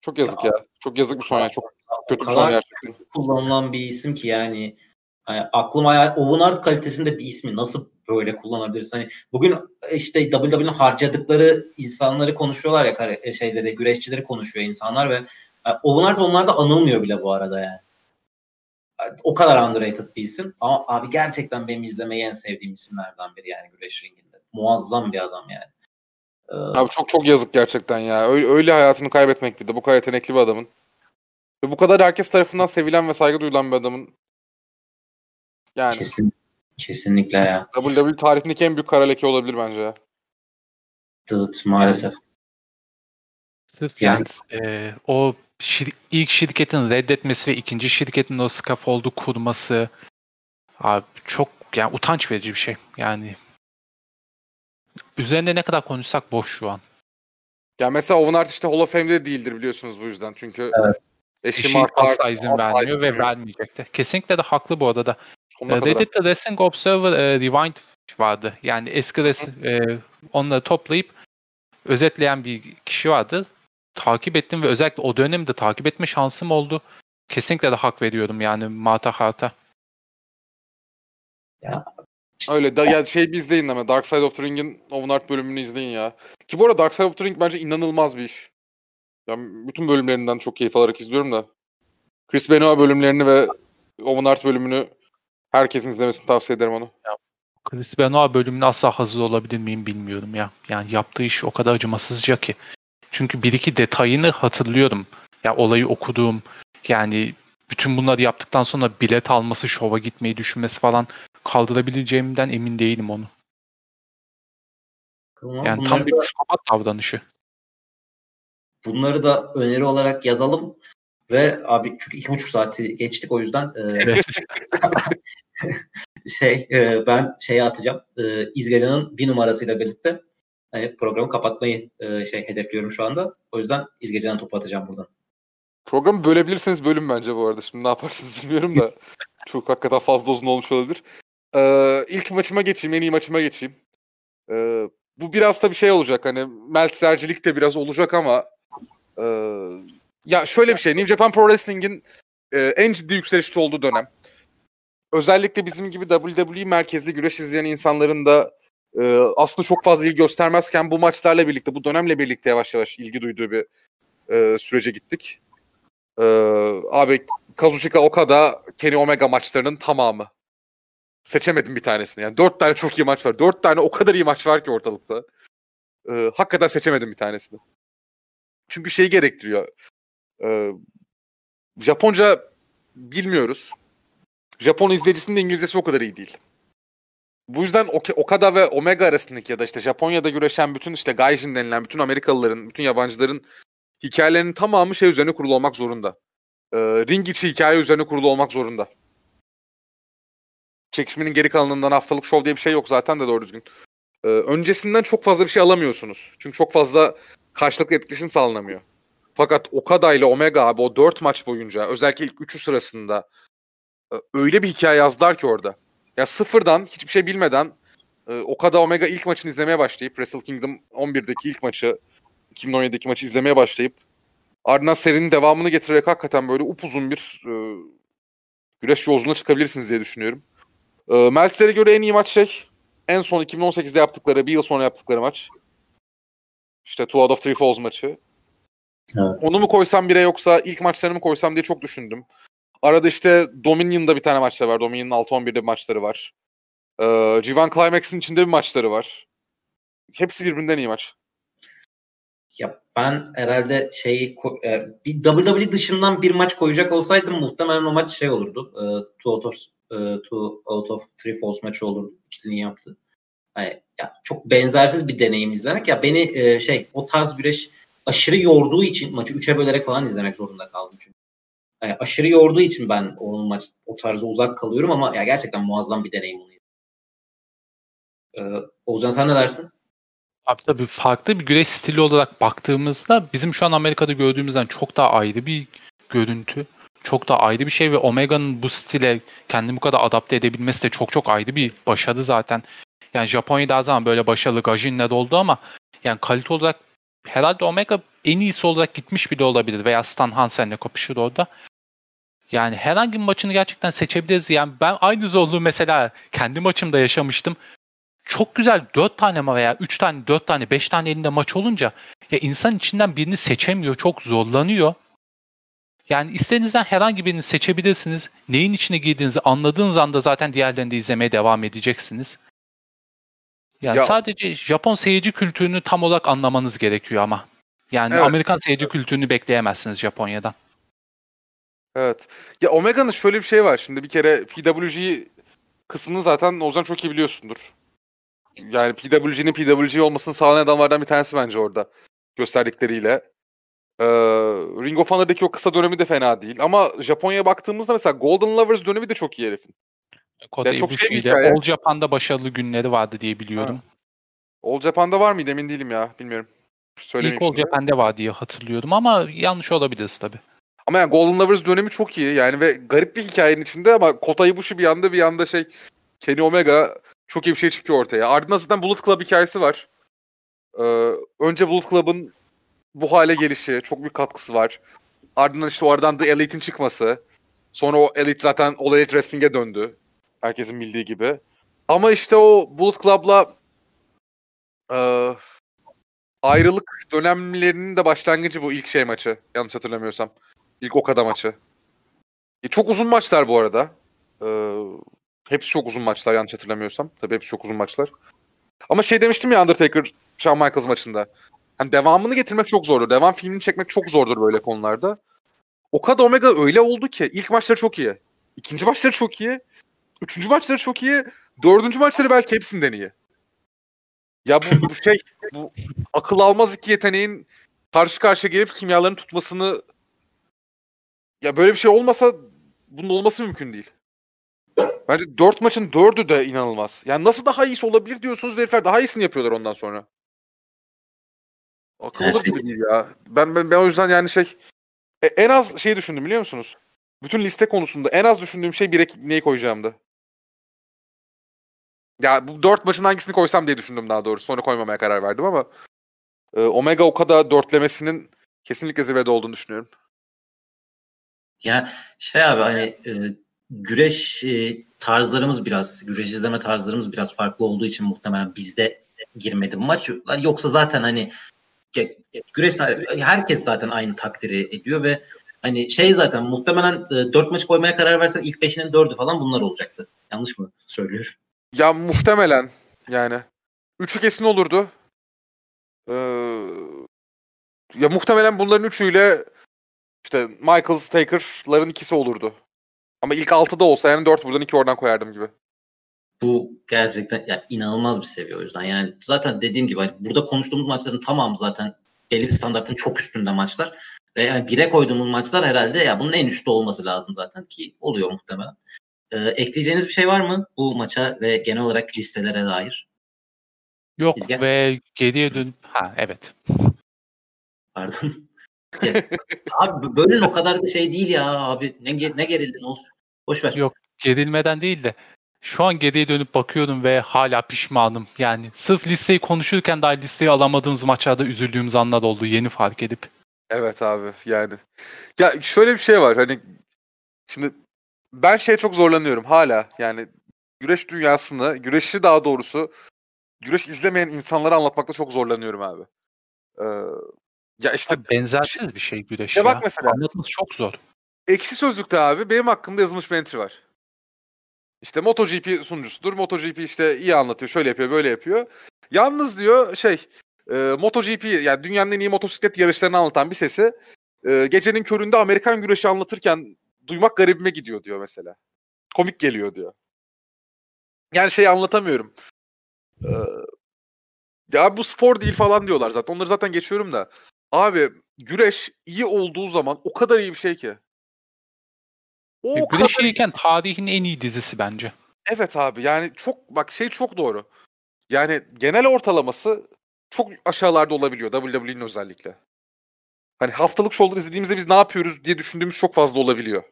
Çok yazık ya. ya. Çok yazık bir son ya. Çok kötü bir son gerçekten. Kullanılan bir isim ki yani yani aklım hayal Owen Hart kalitesinde bir ismi nasıl böyle kullanabiliriz? Hani bugün işte WWE'nin harcadıkları insanları konuşuyorlar ya e, şeyleri, güreşçileri konuşuyor insanlar ve yani Owen Hart onlarda anılmıyor bile bu arada yani. O kadar underrated bir isim. Ama abi gerçekten benim izlemeyi en sevdiğim isimlerden biri yani güreş ringinde. Muazzam bir adam yani. Abi çok çok yazık gerçekten ya. Öyle, öyle hayatını kaybetmek bir de bu kadar yetenekli bir adamın. Ve bu kadar herkes tarafından sevilen ve saygı duyulan bir adamın yani. Kesin, kesinlikle ya. WWE tarihindeki en büyük kara leke olabilir bence ya. Evet maalesef. Sırf yani, yani e, o şir- ilk şirketin reddetmesi ve ikinci şirketin o scaffold'u kurması abi çok yani utanç verici bir şey. Yani üzerinde ne kadar konuşsak boş şu an. Ya mesela Owen Hart işte Hall of Fame'de değildir biliyorsunuz bu yüzden. Çünkü evet. eşi, eşi asla izin vermiyor ve vermeyecekti. Kesinlikle de haklı bu arada. Sonuna Reddit'te Wrestling Observer e, Rewind vardı. Yani eski res- e, onları toplayıp özetleyen bir kişi vardı. Takip ettim ve özellikle o dönemde takip etme şansım oldu. Kesinlikle de hak veriyorum yani Mata Hart'a. Ya Öyle da ya şey bir izleyin ama Dark Side of the Ring'in Owen Hart bölümünü izleyin ya. Ki bu arada Dark Side of the Ring bence inanılmaz bir iş. Yani bütün bölümlerinden çok keyif alarak izliyorum da. Chris Benoit bölümlerini ve Owen Hart bölümünü herkesin izlemesini tavsiye ederim onu. Chris Benoit bölümüne asla hazır olabilir miyim bilmiyorum ya. Yani yaptığı iş o kadar acımasızca ki. Çünkü bir iki detayını hatırlıyorum. Ya olayı okuduğum yani bütün bunları yaptıktan sonra bilet alması, şova gitmeyi düşünmesi falan kaldırabileceğimden emin değilim onu. Tamam, Yani tam bir da, psikopat davranışı. bunları da öneri olarak yazalım. Ve abi çünkü iki buçuk saati geçtik o yüzden e, şey e, ben şeye atacağım. E, İzgecan'ın bir numarasıyla birlikte hani programı kapatmayı e, şey hedefliyorum şu anda. O yüzden İzgecan'a topu atacağım buradan. Programı bölebilirseniz bölüm bence bu arada. Şimdi ne yaparsınız bilmiyorum da. çok hakikaten fazla uzun olmuş olabilir. Ee, ilk maçıma geçeyim. En iyi maçıma geçeyim. Ee, bu biraz da bir şey olacak. Hani Meltzercilik de biraz olacak ama e, ya şöyle bir şey. New Japan Pro Wrestling'in e, en ciddi yükselişte olduğu dönem. Özellikle bizim gibi WWE merkezli güreş izleyen insanların da e, aslında çok fazla ilgi göstermezken bu maçlarla birlikte, bu dönemle birlikte yavaş yavaş ilgi duyduğu bir e, sürece gittik. Ee, abi Kazuchika Okada Kenny Omega maçlarının tamamı. Seçemedim bir tanesini. Yani dört tane çok iyi maç var. Dört tane o kadar iyi maç var ki ortalıkta. Ee, hakikaten seçemedim bir tanesini. Çünkü şeyi gerektiriyor. Ee, Japonca bilmiyoruz. Japon izleyicisinin de İngilizcesi o kadar iyi değil. Bu yüzden Ok- Okada ve Omega arasındaki ya da işte Japonya'da güreşen bütün işte Gaijin denilen bütün Amerikalıların, bütün yabancıların hikayelerinin tamamı şey üzerine kurulu olmak zorunda. Ee, ring içi hikaye üzerine kurulu olmak zorunda. Çekişmenin geri kalanından haftalık şov diye bir şey yok zaten de doğru düzgün. Ee, öncesinden çok fazla bir şey alamıyorsunuz. Çünkü çok fazla karşılıklı etkileşim sağlanamıyor. Fakat Okada ile Omega abi o 4 maç boyunca özellikle ilk 3'ü sırasında e, öyle bir hikaye yazdılar ki orada. Ya sıfırdan hiçbir şey bilmeden e, Okada Omega ilk maçını izlemeye başlayıp Wrestle Kingdom 11'deki ilk maçı 2017'deki maçı izlemeye başlayıp ardından serinin devamını getirerek hakikaten böyle upuzun bir e, güreş yolculuğuna çıkabilirsiniz diye düşünüyorum. E, Meltzer'e göre en iyi maç şey en son 2018'de yaptıkları, bir yıl sonra yaptıkları maç. İşte Two Out of Three Falls maçı. Evet. Onu mu koysam bire yoksa ilk maçlarını mı koysam diye çok düşündüm. Arada işte Dominion'da bir tane maçları var. Dominion'ın 6-11'de bir maçları var. Ee, G1 Climax'in içinde bir maçları var. Hepsi birbirinden iyi maç. Ya ben herhalde şey ko- e, bir WWE dışından bir maç koyacak olsaydım muhtemelen o maç şey olurdu. E, two out of e, two out of three falls maçı olurdu. İkilinin yaptı. Yani, ya çok benzersiz bir deneyim izlemek. Ya beni e, şey o tarz güreş aşırı yorduğu için maçı üçe bölerek falan izlemek zorunda kaldım çünkü. Yani aşırı yorduğu için ben onun maç o tarza uzak kalıyorum ama ya gerçekten muazzam bir deneyim onu izlemek. E, Oğuzcan sen ne dersin? Abi tabii farklı bir güreş stili olarak baktığımızda bizim şu an Amerika'da gördüğümüzden çok daha ayrı bir görüntü. Çok daha ayrı bir şey ve Omega'nın bu stile kendini bu kadar adapte edebilmesi de çok çok ayrı bir başarı zaten. Yani Japonya'da her zaman böyle başarılı Gajin'le oldu ama yani kalite olarak herhalde Omega en iyisi olarak gitmiş bile olabilir veya Stan Hansen'le kapışır orada. Yani herhangi bir maçını gerçekten seçebiliriz. Yani ben aynı zorluğu mesela kendi maçımda yaşamıştım çok güzel 4 tane mi veya 3 tane, 4 tane, 5 tane elinde maç olunca ya insan içinden birini seçemiyor, çok zorlanıyor. Yani istediğinizden herhangi birini seçebilirsiniz. Neyin içine girdiğinizi anladığınız anda zaten diğerlerini de izlemeye devam edeceksiniz. Yani Ya- sadece Japon seyirci kültürünü tam olarak anlamanız gerekiyor ama. Yani Evet, Amerikan seyirci evet. kültürünü bekleyemezsiniz Japonya'dan. Evet. Ya Omega'nın şöyle bir şey var. Şimdi bir kere PWG kısmını zaten Ozan çok iyi biliyorsundur. Yani PWG'nin PWG olmasını sağlayan adamlardan bir tanesi bence orada. Gösterdikleriyle. Ee, Ring of Honor'daki o kısa dönemi de fena değil. Ama Japonya'ya baktığımızda mesela Golden Lovers dönemi de çok iyi herifin. Kota şey hikaye. All Japan'da başarılı günleri vardı diye biliyorum. All Japan'da var mıydı emin değilim ya. Bilmiyorum. Söylemeyeyim İlk All şimdi. Japan'de var diye hatırlıyorum ama yanlış olabiliriz tabii. Ama yani Golden Lovers dönemi çok iyi. Yani ve garip bir hikayenin içinde ama Kota Ibushi bir yanda bir yanda şey Kenny Omega çok iyi bir şey çıkıyor ortaya. Ardından zaten Bullet Club hikayesi var. Ee, önce Bullet Club'ın bu hale gelişi çok büyük katkısı var. Ardından işte o aradan The Elite'in çıkması. Sonra o Elite zaten All Elite Wrestling'e döndü. Herkesin bildiği gibi. Ama işte o Bullet Club'la e, ayrılık dönemlerinin de başlangıcı bu ilk şey maçı. Yanlış hatırlamıyorsam. İlk Okada maçı. E, çok uzun maçlar bu arada. E, hepsi çok uzun maçlar yanlış hatırlamıyorsam. Tabii hepsi çok uzun maçlar. Ama şey demiştim ya Undertaker Shawn Michaels maçında. Hani devamını getirmek çok zordur. Devam filmini çekmek çok zordur böyle konularda. Okada Omega öyle oldu ki ilk maçları çok iyi. İkinci maçları çok iyi. Üçüncü maçları çok iyi. Dördüncü maçları belki hepsinden iyi. Ya bu, bu şey bu akıl almaz iki yeteneğin karşı karşıya gelip kimyaların tutmasını ya böyle bir şey olmasa bunun olması mümkün değil. Bence dört maçın dördü de inanılmaz. Yani nasıl daha iyisi olabilir diyorsunuz herifler daha iyisini yapıyorlar ondan sonra. Akıl olur şey- gibi değil ya. Ben, ben, ben o yüzden yani şey e, en az şey düşündüm biliyor musunuz? Bütün liste konusunda en az düşündüğüm şey bir neyi koyacağımdı. Ya bu dört maçın hangisini koysam diye düşündüm daha doğrusu. Sonra koymamaya karar verdim ama e, Omega Okada dörtlemesinin kesinlikle zirvede olduğunu düşünüyorum. Ya şey abi hani e, güreş e, tarzlarımız biraz, güreş izleme tarzlarımız biraz farklı olduğu için muhtemelen bizde girmedi maç. Yoksa zaten hani güreş herkes zaten aynı takdiri ediyor ve hani şey zaten muhtemelen e, 4 maç koymaya karar versen ilk 5'inin 4'ü falan bunlar olacaktı. Yanlış mı söylüyorum? Ya muhtemelen yani. Üçü kesin olurdu. Ee, ya muhtemelen bunların üçüyle işte Michaels, Taker'ların ikisi olurdu. Ama ilk altıda olsa yani dört buradan iki oradan koyardım gibi. Bu gerçekten ya inanılmaz bir seviye o yüzden. Yani zaten dediğim gibi hani burada konuştuğumuz maçların tamamı zaten belli bir standartın çok üstünde maçlar. Ve yani bire koyduğumuz maçlar herhalde ya bunun en üstte olması lazım zaten ki oluyor muhtemelen. Ee, ekleyeceğiniz bir şey var mı bu maça ve genel olarak listelere dair? Yok İzge? ve geriye dönüp ha evet. Pardon. Ya, abi bölün o kadar da şey değil ya abi. Ne, ne gerildin olsun. Boş ver. Yok gerilmeden değil de şu an geriye dönüp bakıyorum ve hala pişmanım. Yani sırf listeyi konuşurken daha listeyi alamadığımız maçlarda üzüldüğümüz anlar oldu yeni fark edip. Evet abi yani. Ya şöyle bir şey var hani şimdi ben şey çok zorlanıyorum hala yani güreş dünyasını, güreşi daha doğrusu güreş izlemeyen insanlara anlatmakta çok zorlanıyorum abi. Ee, ya işte Abi benzersiz bir şey güreş Ya ya. bak mesela- Anlatması çok zor. Eksi sözlükte abi benim hakkımda yazılmış bir entry var. İşte MotoGP sunucusudur. MotoGP işte iyi anlatıyor. Şöyle yapıyor, böyle yapıyor. Yalnız diyor şey e, MotoGP yani dünyanın en iyi motosiklet yarışlarını anlatan bir sesi e, gecenin köründe Amerikan güreşi anlatırken duymak garibime gidiyor diyor mesela. Komik geliyor diyor. Yani şey anlatamıyorum. Ee, ya bu spor değil falan diyorlar zaten. Onları zaten geçiyorum da. Abi güreş iyi olduğu zaman o kadar iyi bir şey ki. O E, kadar güreş iyi- iyiyken tarihin en iyi dizisi bence. Evet abi yani çok bak şey çok doğru. Yani genel ortalaması çok aşağılarda olabiliyor WWE'nin özellikle. Hani haftalık shoulder izlediğimizde biz ne yapıyoruz diye düşündüğümüz çok fazla olabiliyor.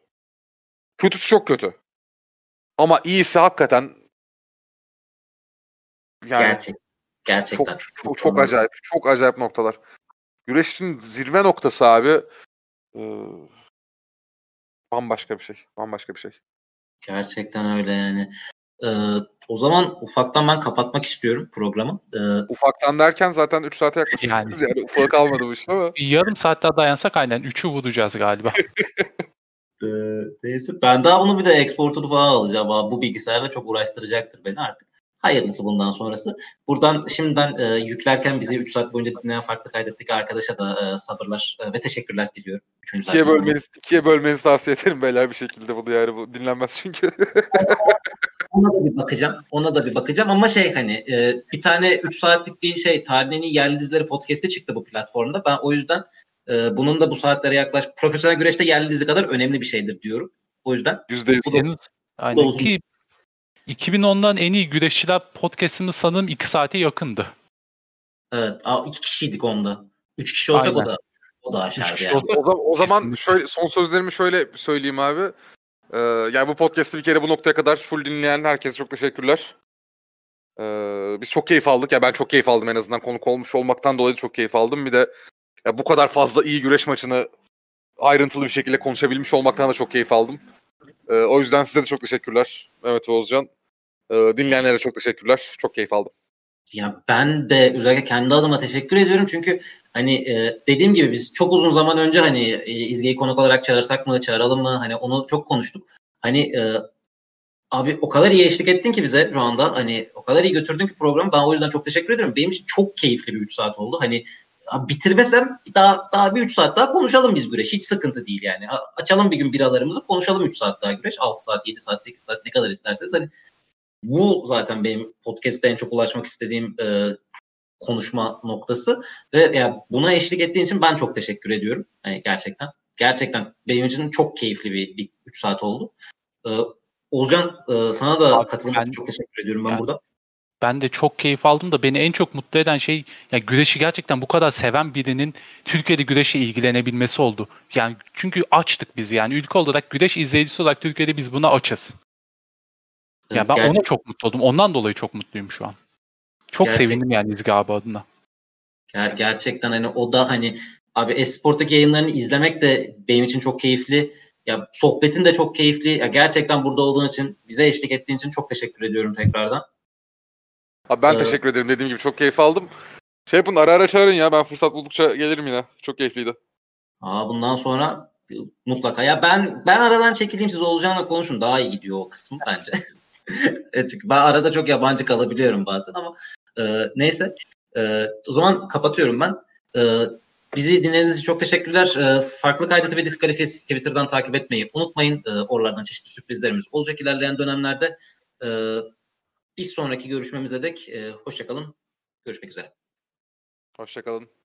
Kötüsü çok kötü. Ama iyisi hakikaten yani Gerçek. Gerçekten. çok, çok, çok acayip. Çok acayip noktalar. Güreşin zirve noktası abi eee, bambaşka bir şey. Bambaşka bir şey. Gerçekten öyle yani. Ee, o zaman ufaktan ben kapatmak istiyorum programı. Ee, Ufaktan derken zaten 3 saate yaklaşıyoruz. Yani, ufak kalmadı bu işte ama. Bir yarım saat daha dayansak aynen 3'ü vuracağız galiba. e, neyse ben daha bunu bir de exportunu falan alacağım. Abi. Bu bilgisayarla çok uğraştıracaktır beni artık. Hayırlısı bundan sonrası. Buradan şimdiden e, yüklerken bizi 3 saat boyunca dinleyen farklı kaydettik arkadaşa da e, sabırlar e, ve teşekkürler diliyorum. Üçüncü İkiye bölmeniz, ikiye bölmenizi tavsiye ederim beyler bir şekilde bunu yani bu dinlenmez çünkü. Ona da bir bakacağım. Ona da bir bakacağım ama şey hani e, bir tane 3 saatlik bir şey tarihin en iyi yerli dizileri podcast'i çıktı bu platformda. Ben o yüzden e, bunun da bu saatlere yaklaş profesyonel güreşte yerli dizi kadar önemli bir şeydir diyorum. O yüzden Yüzde yüz. Senin, aynen olsun. ki 2010'dan en iyi güreşçiler podcast'imiz sanırım 2 saate yakındı. evet a, iki kişiydik onda. Üç kişi olsak o Aynen. da o da kişi yani. O, zaman, o zaman şöyle son sözlerimi şöyle söyleyeyim abi. Ee, yani bu podcast'ı bir kere bu noktaya kadar full dinleyen herkese çok teşekkürler. Ee, biz çok keyif aldık. Ya ben çok keyif aldım en azından konuk olmuş olmaktan dolayı çok keyif aldım. Bir de ya bu kadar fazla iyi güreş maçını ayrıntılı bir şekilde konuşabilmiş olmaktan da çok keyif aldım. Ee, o yüzden size de çok teşekkürler Mehmet ve Oğuzcan. Ee, dinleyenlere çok teşekkürler. Çok keyif aldım. Ya ben de özellikle kendi adıma teşekkür ediyorum çünkü hani e, dediğim gibi biz çok uzun zaman önce hani e, İzge'yi konuk olarak çağırsak mı çağıralım mı hani onu çok konuştuk. Hani e, abi o kadar iyi eşlik ettin ki bize şu anda hani o kadar iyi götürdün ki programı ben o yüzden çok teşekkür ediyorum. Benim için çok keyifli bir 3 saat oldu. Hani bitirmesem daha daha bir 3 saat daha konuşalım biz güreş. Hiç sıkıntı değil yani. Açalım bir gün biralarımızı konuşalım 3 saat daha güreş. 6 saat, 7 saat, 8 saat ne kadar isterseniz. Hani bu zaten benim podcast'te en çok ulaşmak istediğim e, konuşma noktası ve yani buna eşlik ettiğin için ben çok teşekkür ediyorum. Yani gerçekten. Gerçekten benim için çok keyifli bir, bir 3 saat oldu. Ee, Olcan e, sana da katılmak için çok teşekkür ediyorum ben yani, burada. Ben de çok keyif aldım da beni en çok mutlu eden şey yani güreşi gerçekten bu kadar seven birinin Türkiye'de güreşe ilgilenebilmesi oldu. Yani çünkü açtık biz yani ülke olarak güreş izleyicisi olarak Türkiye'de biz buna açız. Ya ben Gerçek... ona çok mutlu oldum. Ondan dolayı çok mutluyum şu an. Çok Gerçekten. sevindim yani İzgi abi adına. Ger- gerçekten hani o da hani abi Esport'taki yayınlarını izlemek de benim için çok keyifli. Ya sohbetin de çok keyifli. Ya gerçekten burada olduğun için, bize eşlik ettiğin için çok teşekkür ediyorum tekrardan. Abi ben ee, teşekkür ederim. Dediğim gibi çok keyif aldım. Şey yapın ara ara çağırın ya. Ben fırsat buldukça gelirim yine. Çok keyifliydi. Aa bundan sonra mutlaka. Ya ben ben aradan çekileyim siz olacağına konuşun. Daha iyi gidiyor o kısmı bence. evet, çünkü ben arada çok yabancı kalabiliyorum bazen ama e, neyse. E, o zaman kapatıyorum ben. E, bizi dinlediğiniz için çok teşekkürler. E, farklı kaydı ve diskalifiyesi Twitter'dan takip etmeyi unutmayın. E, oralardan çeşitli sürprizlerimiz olacak ilerleyen dönemlerde. E, bir sonraki görüşmemize dek e, hoşçakalın. Görüşmek üzere. Hoşçakalın.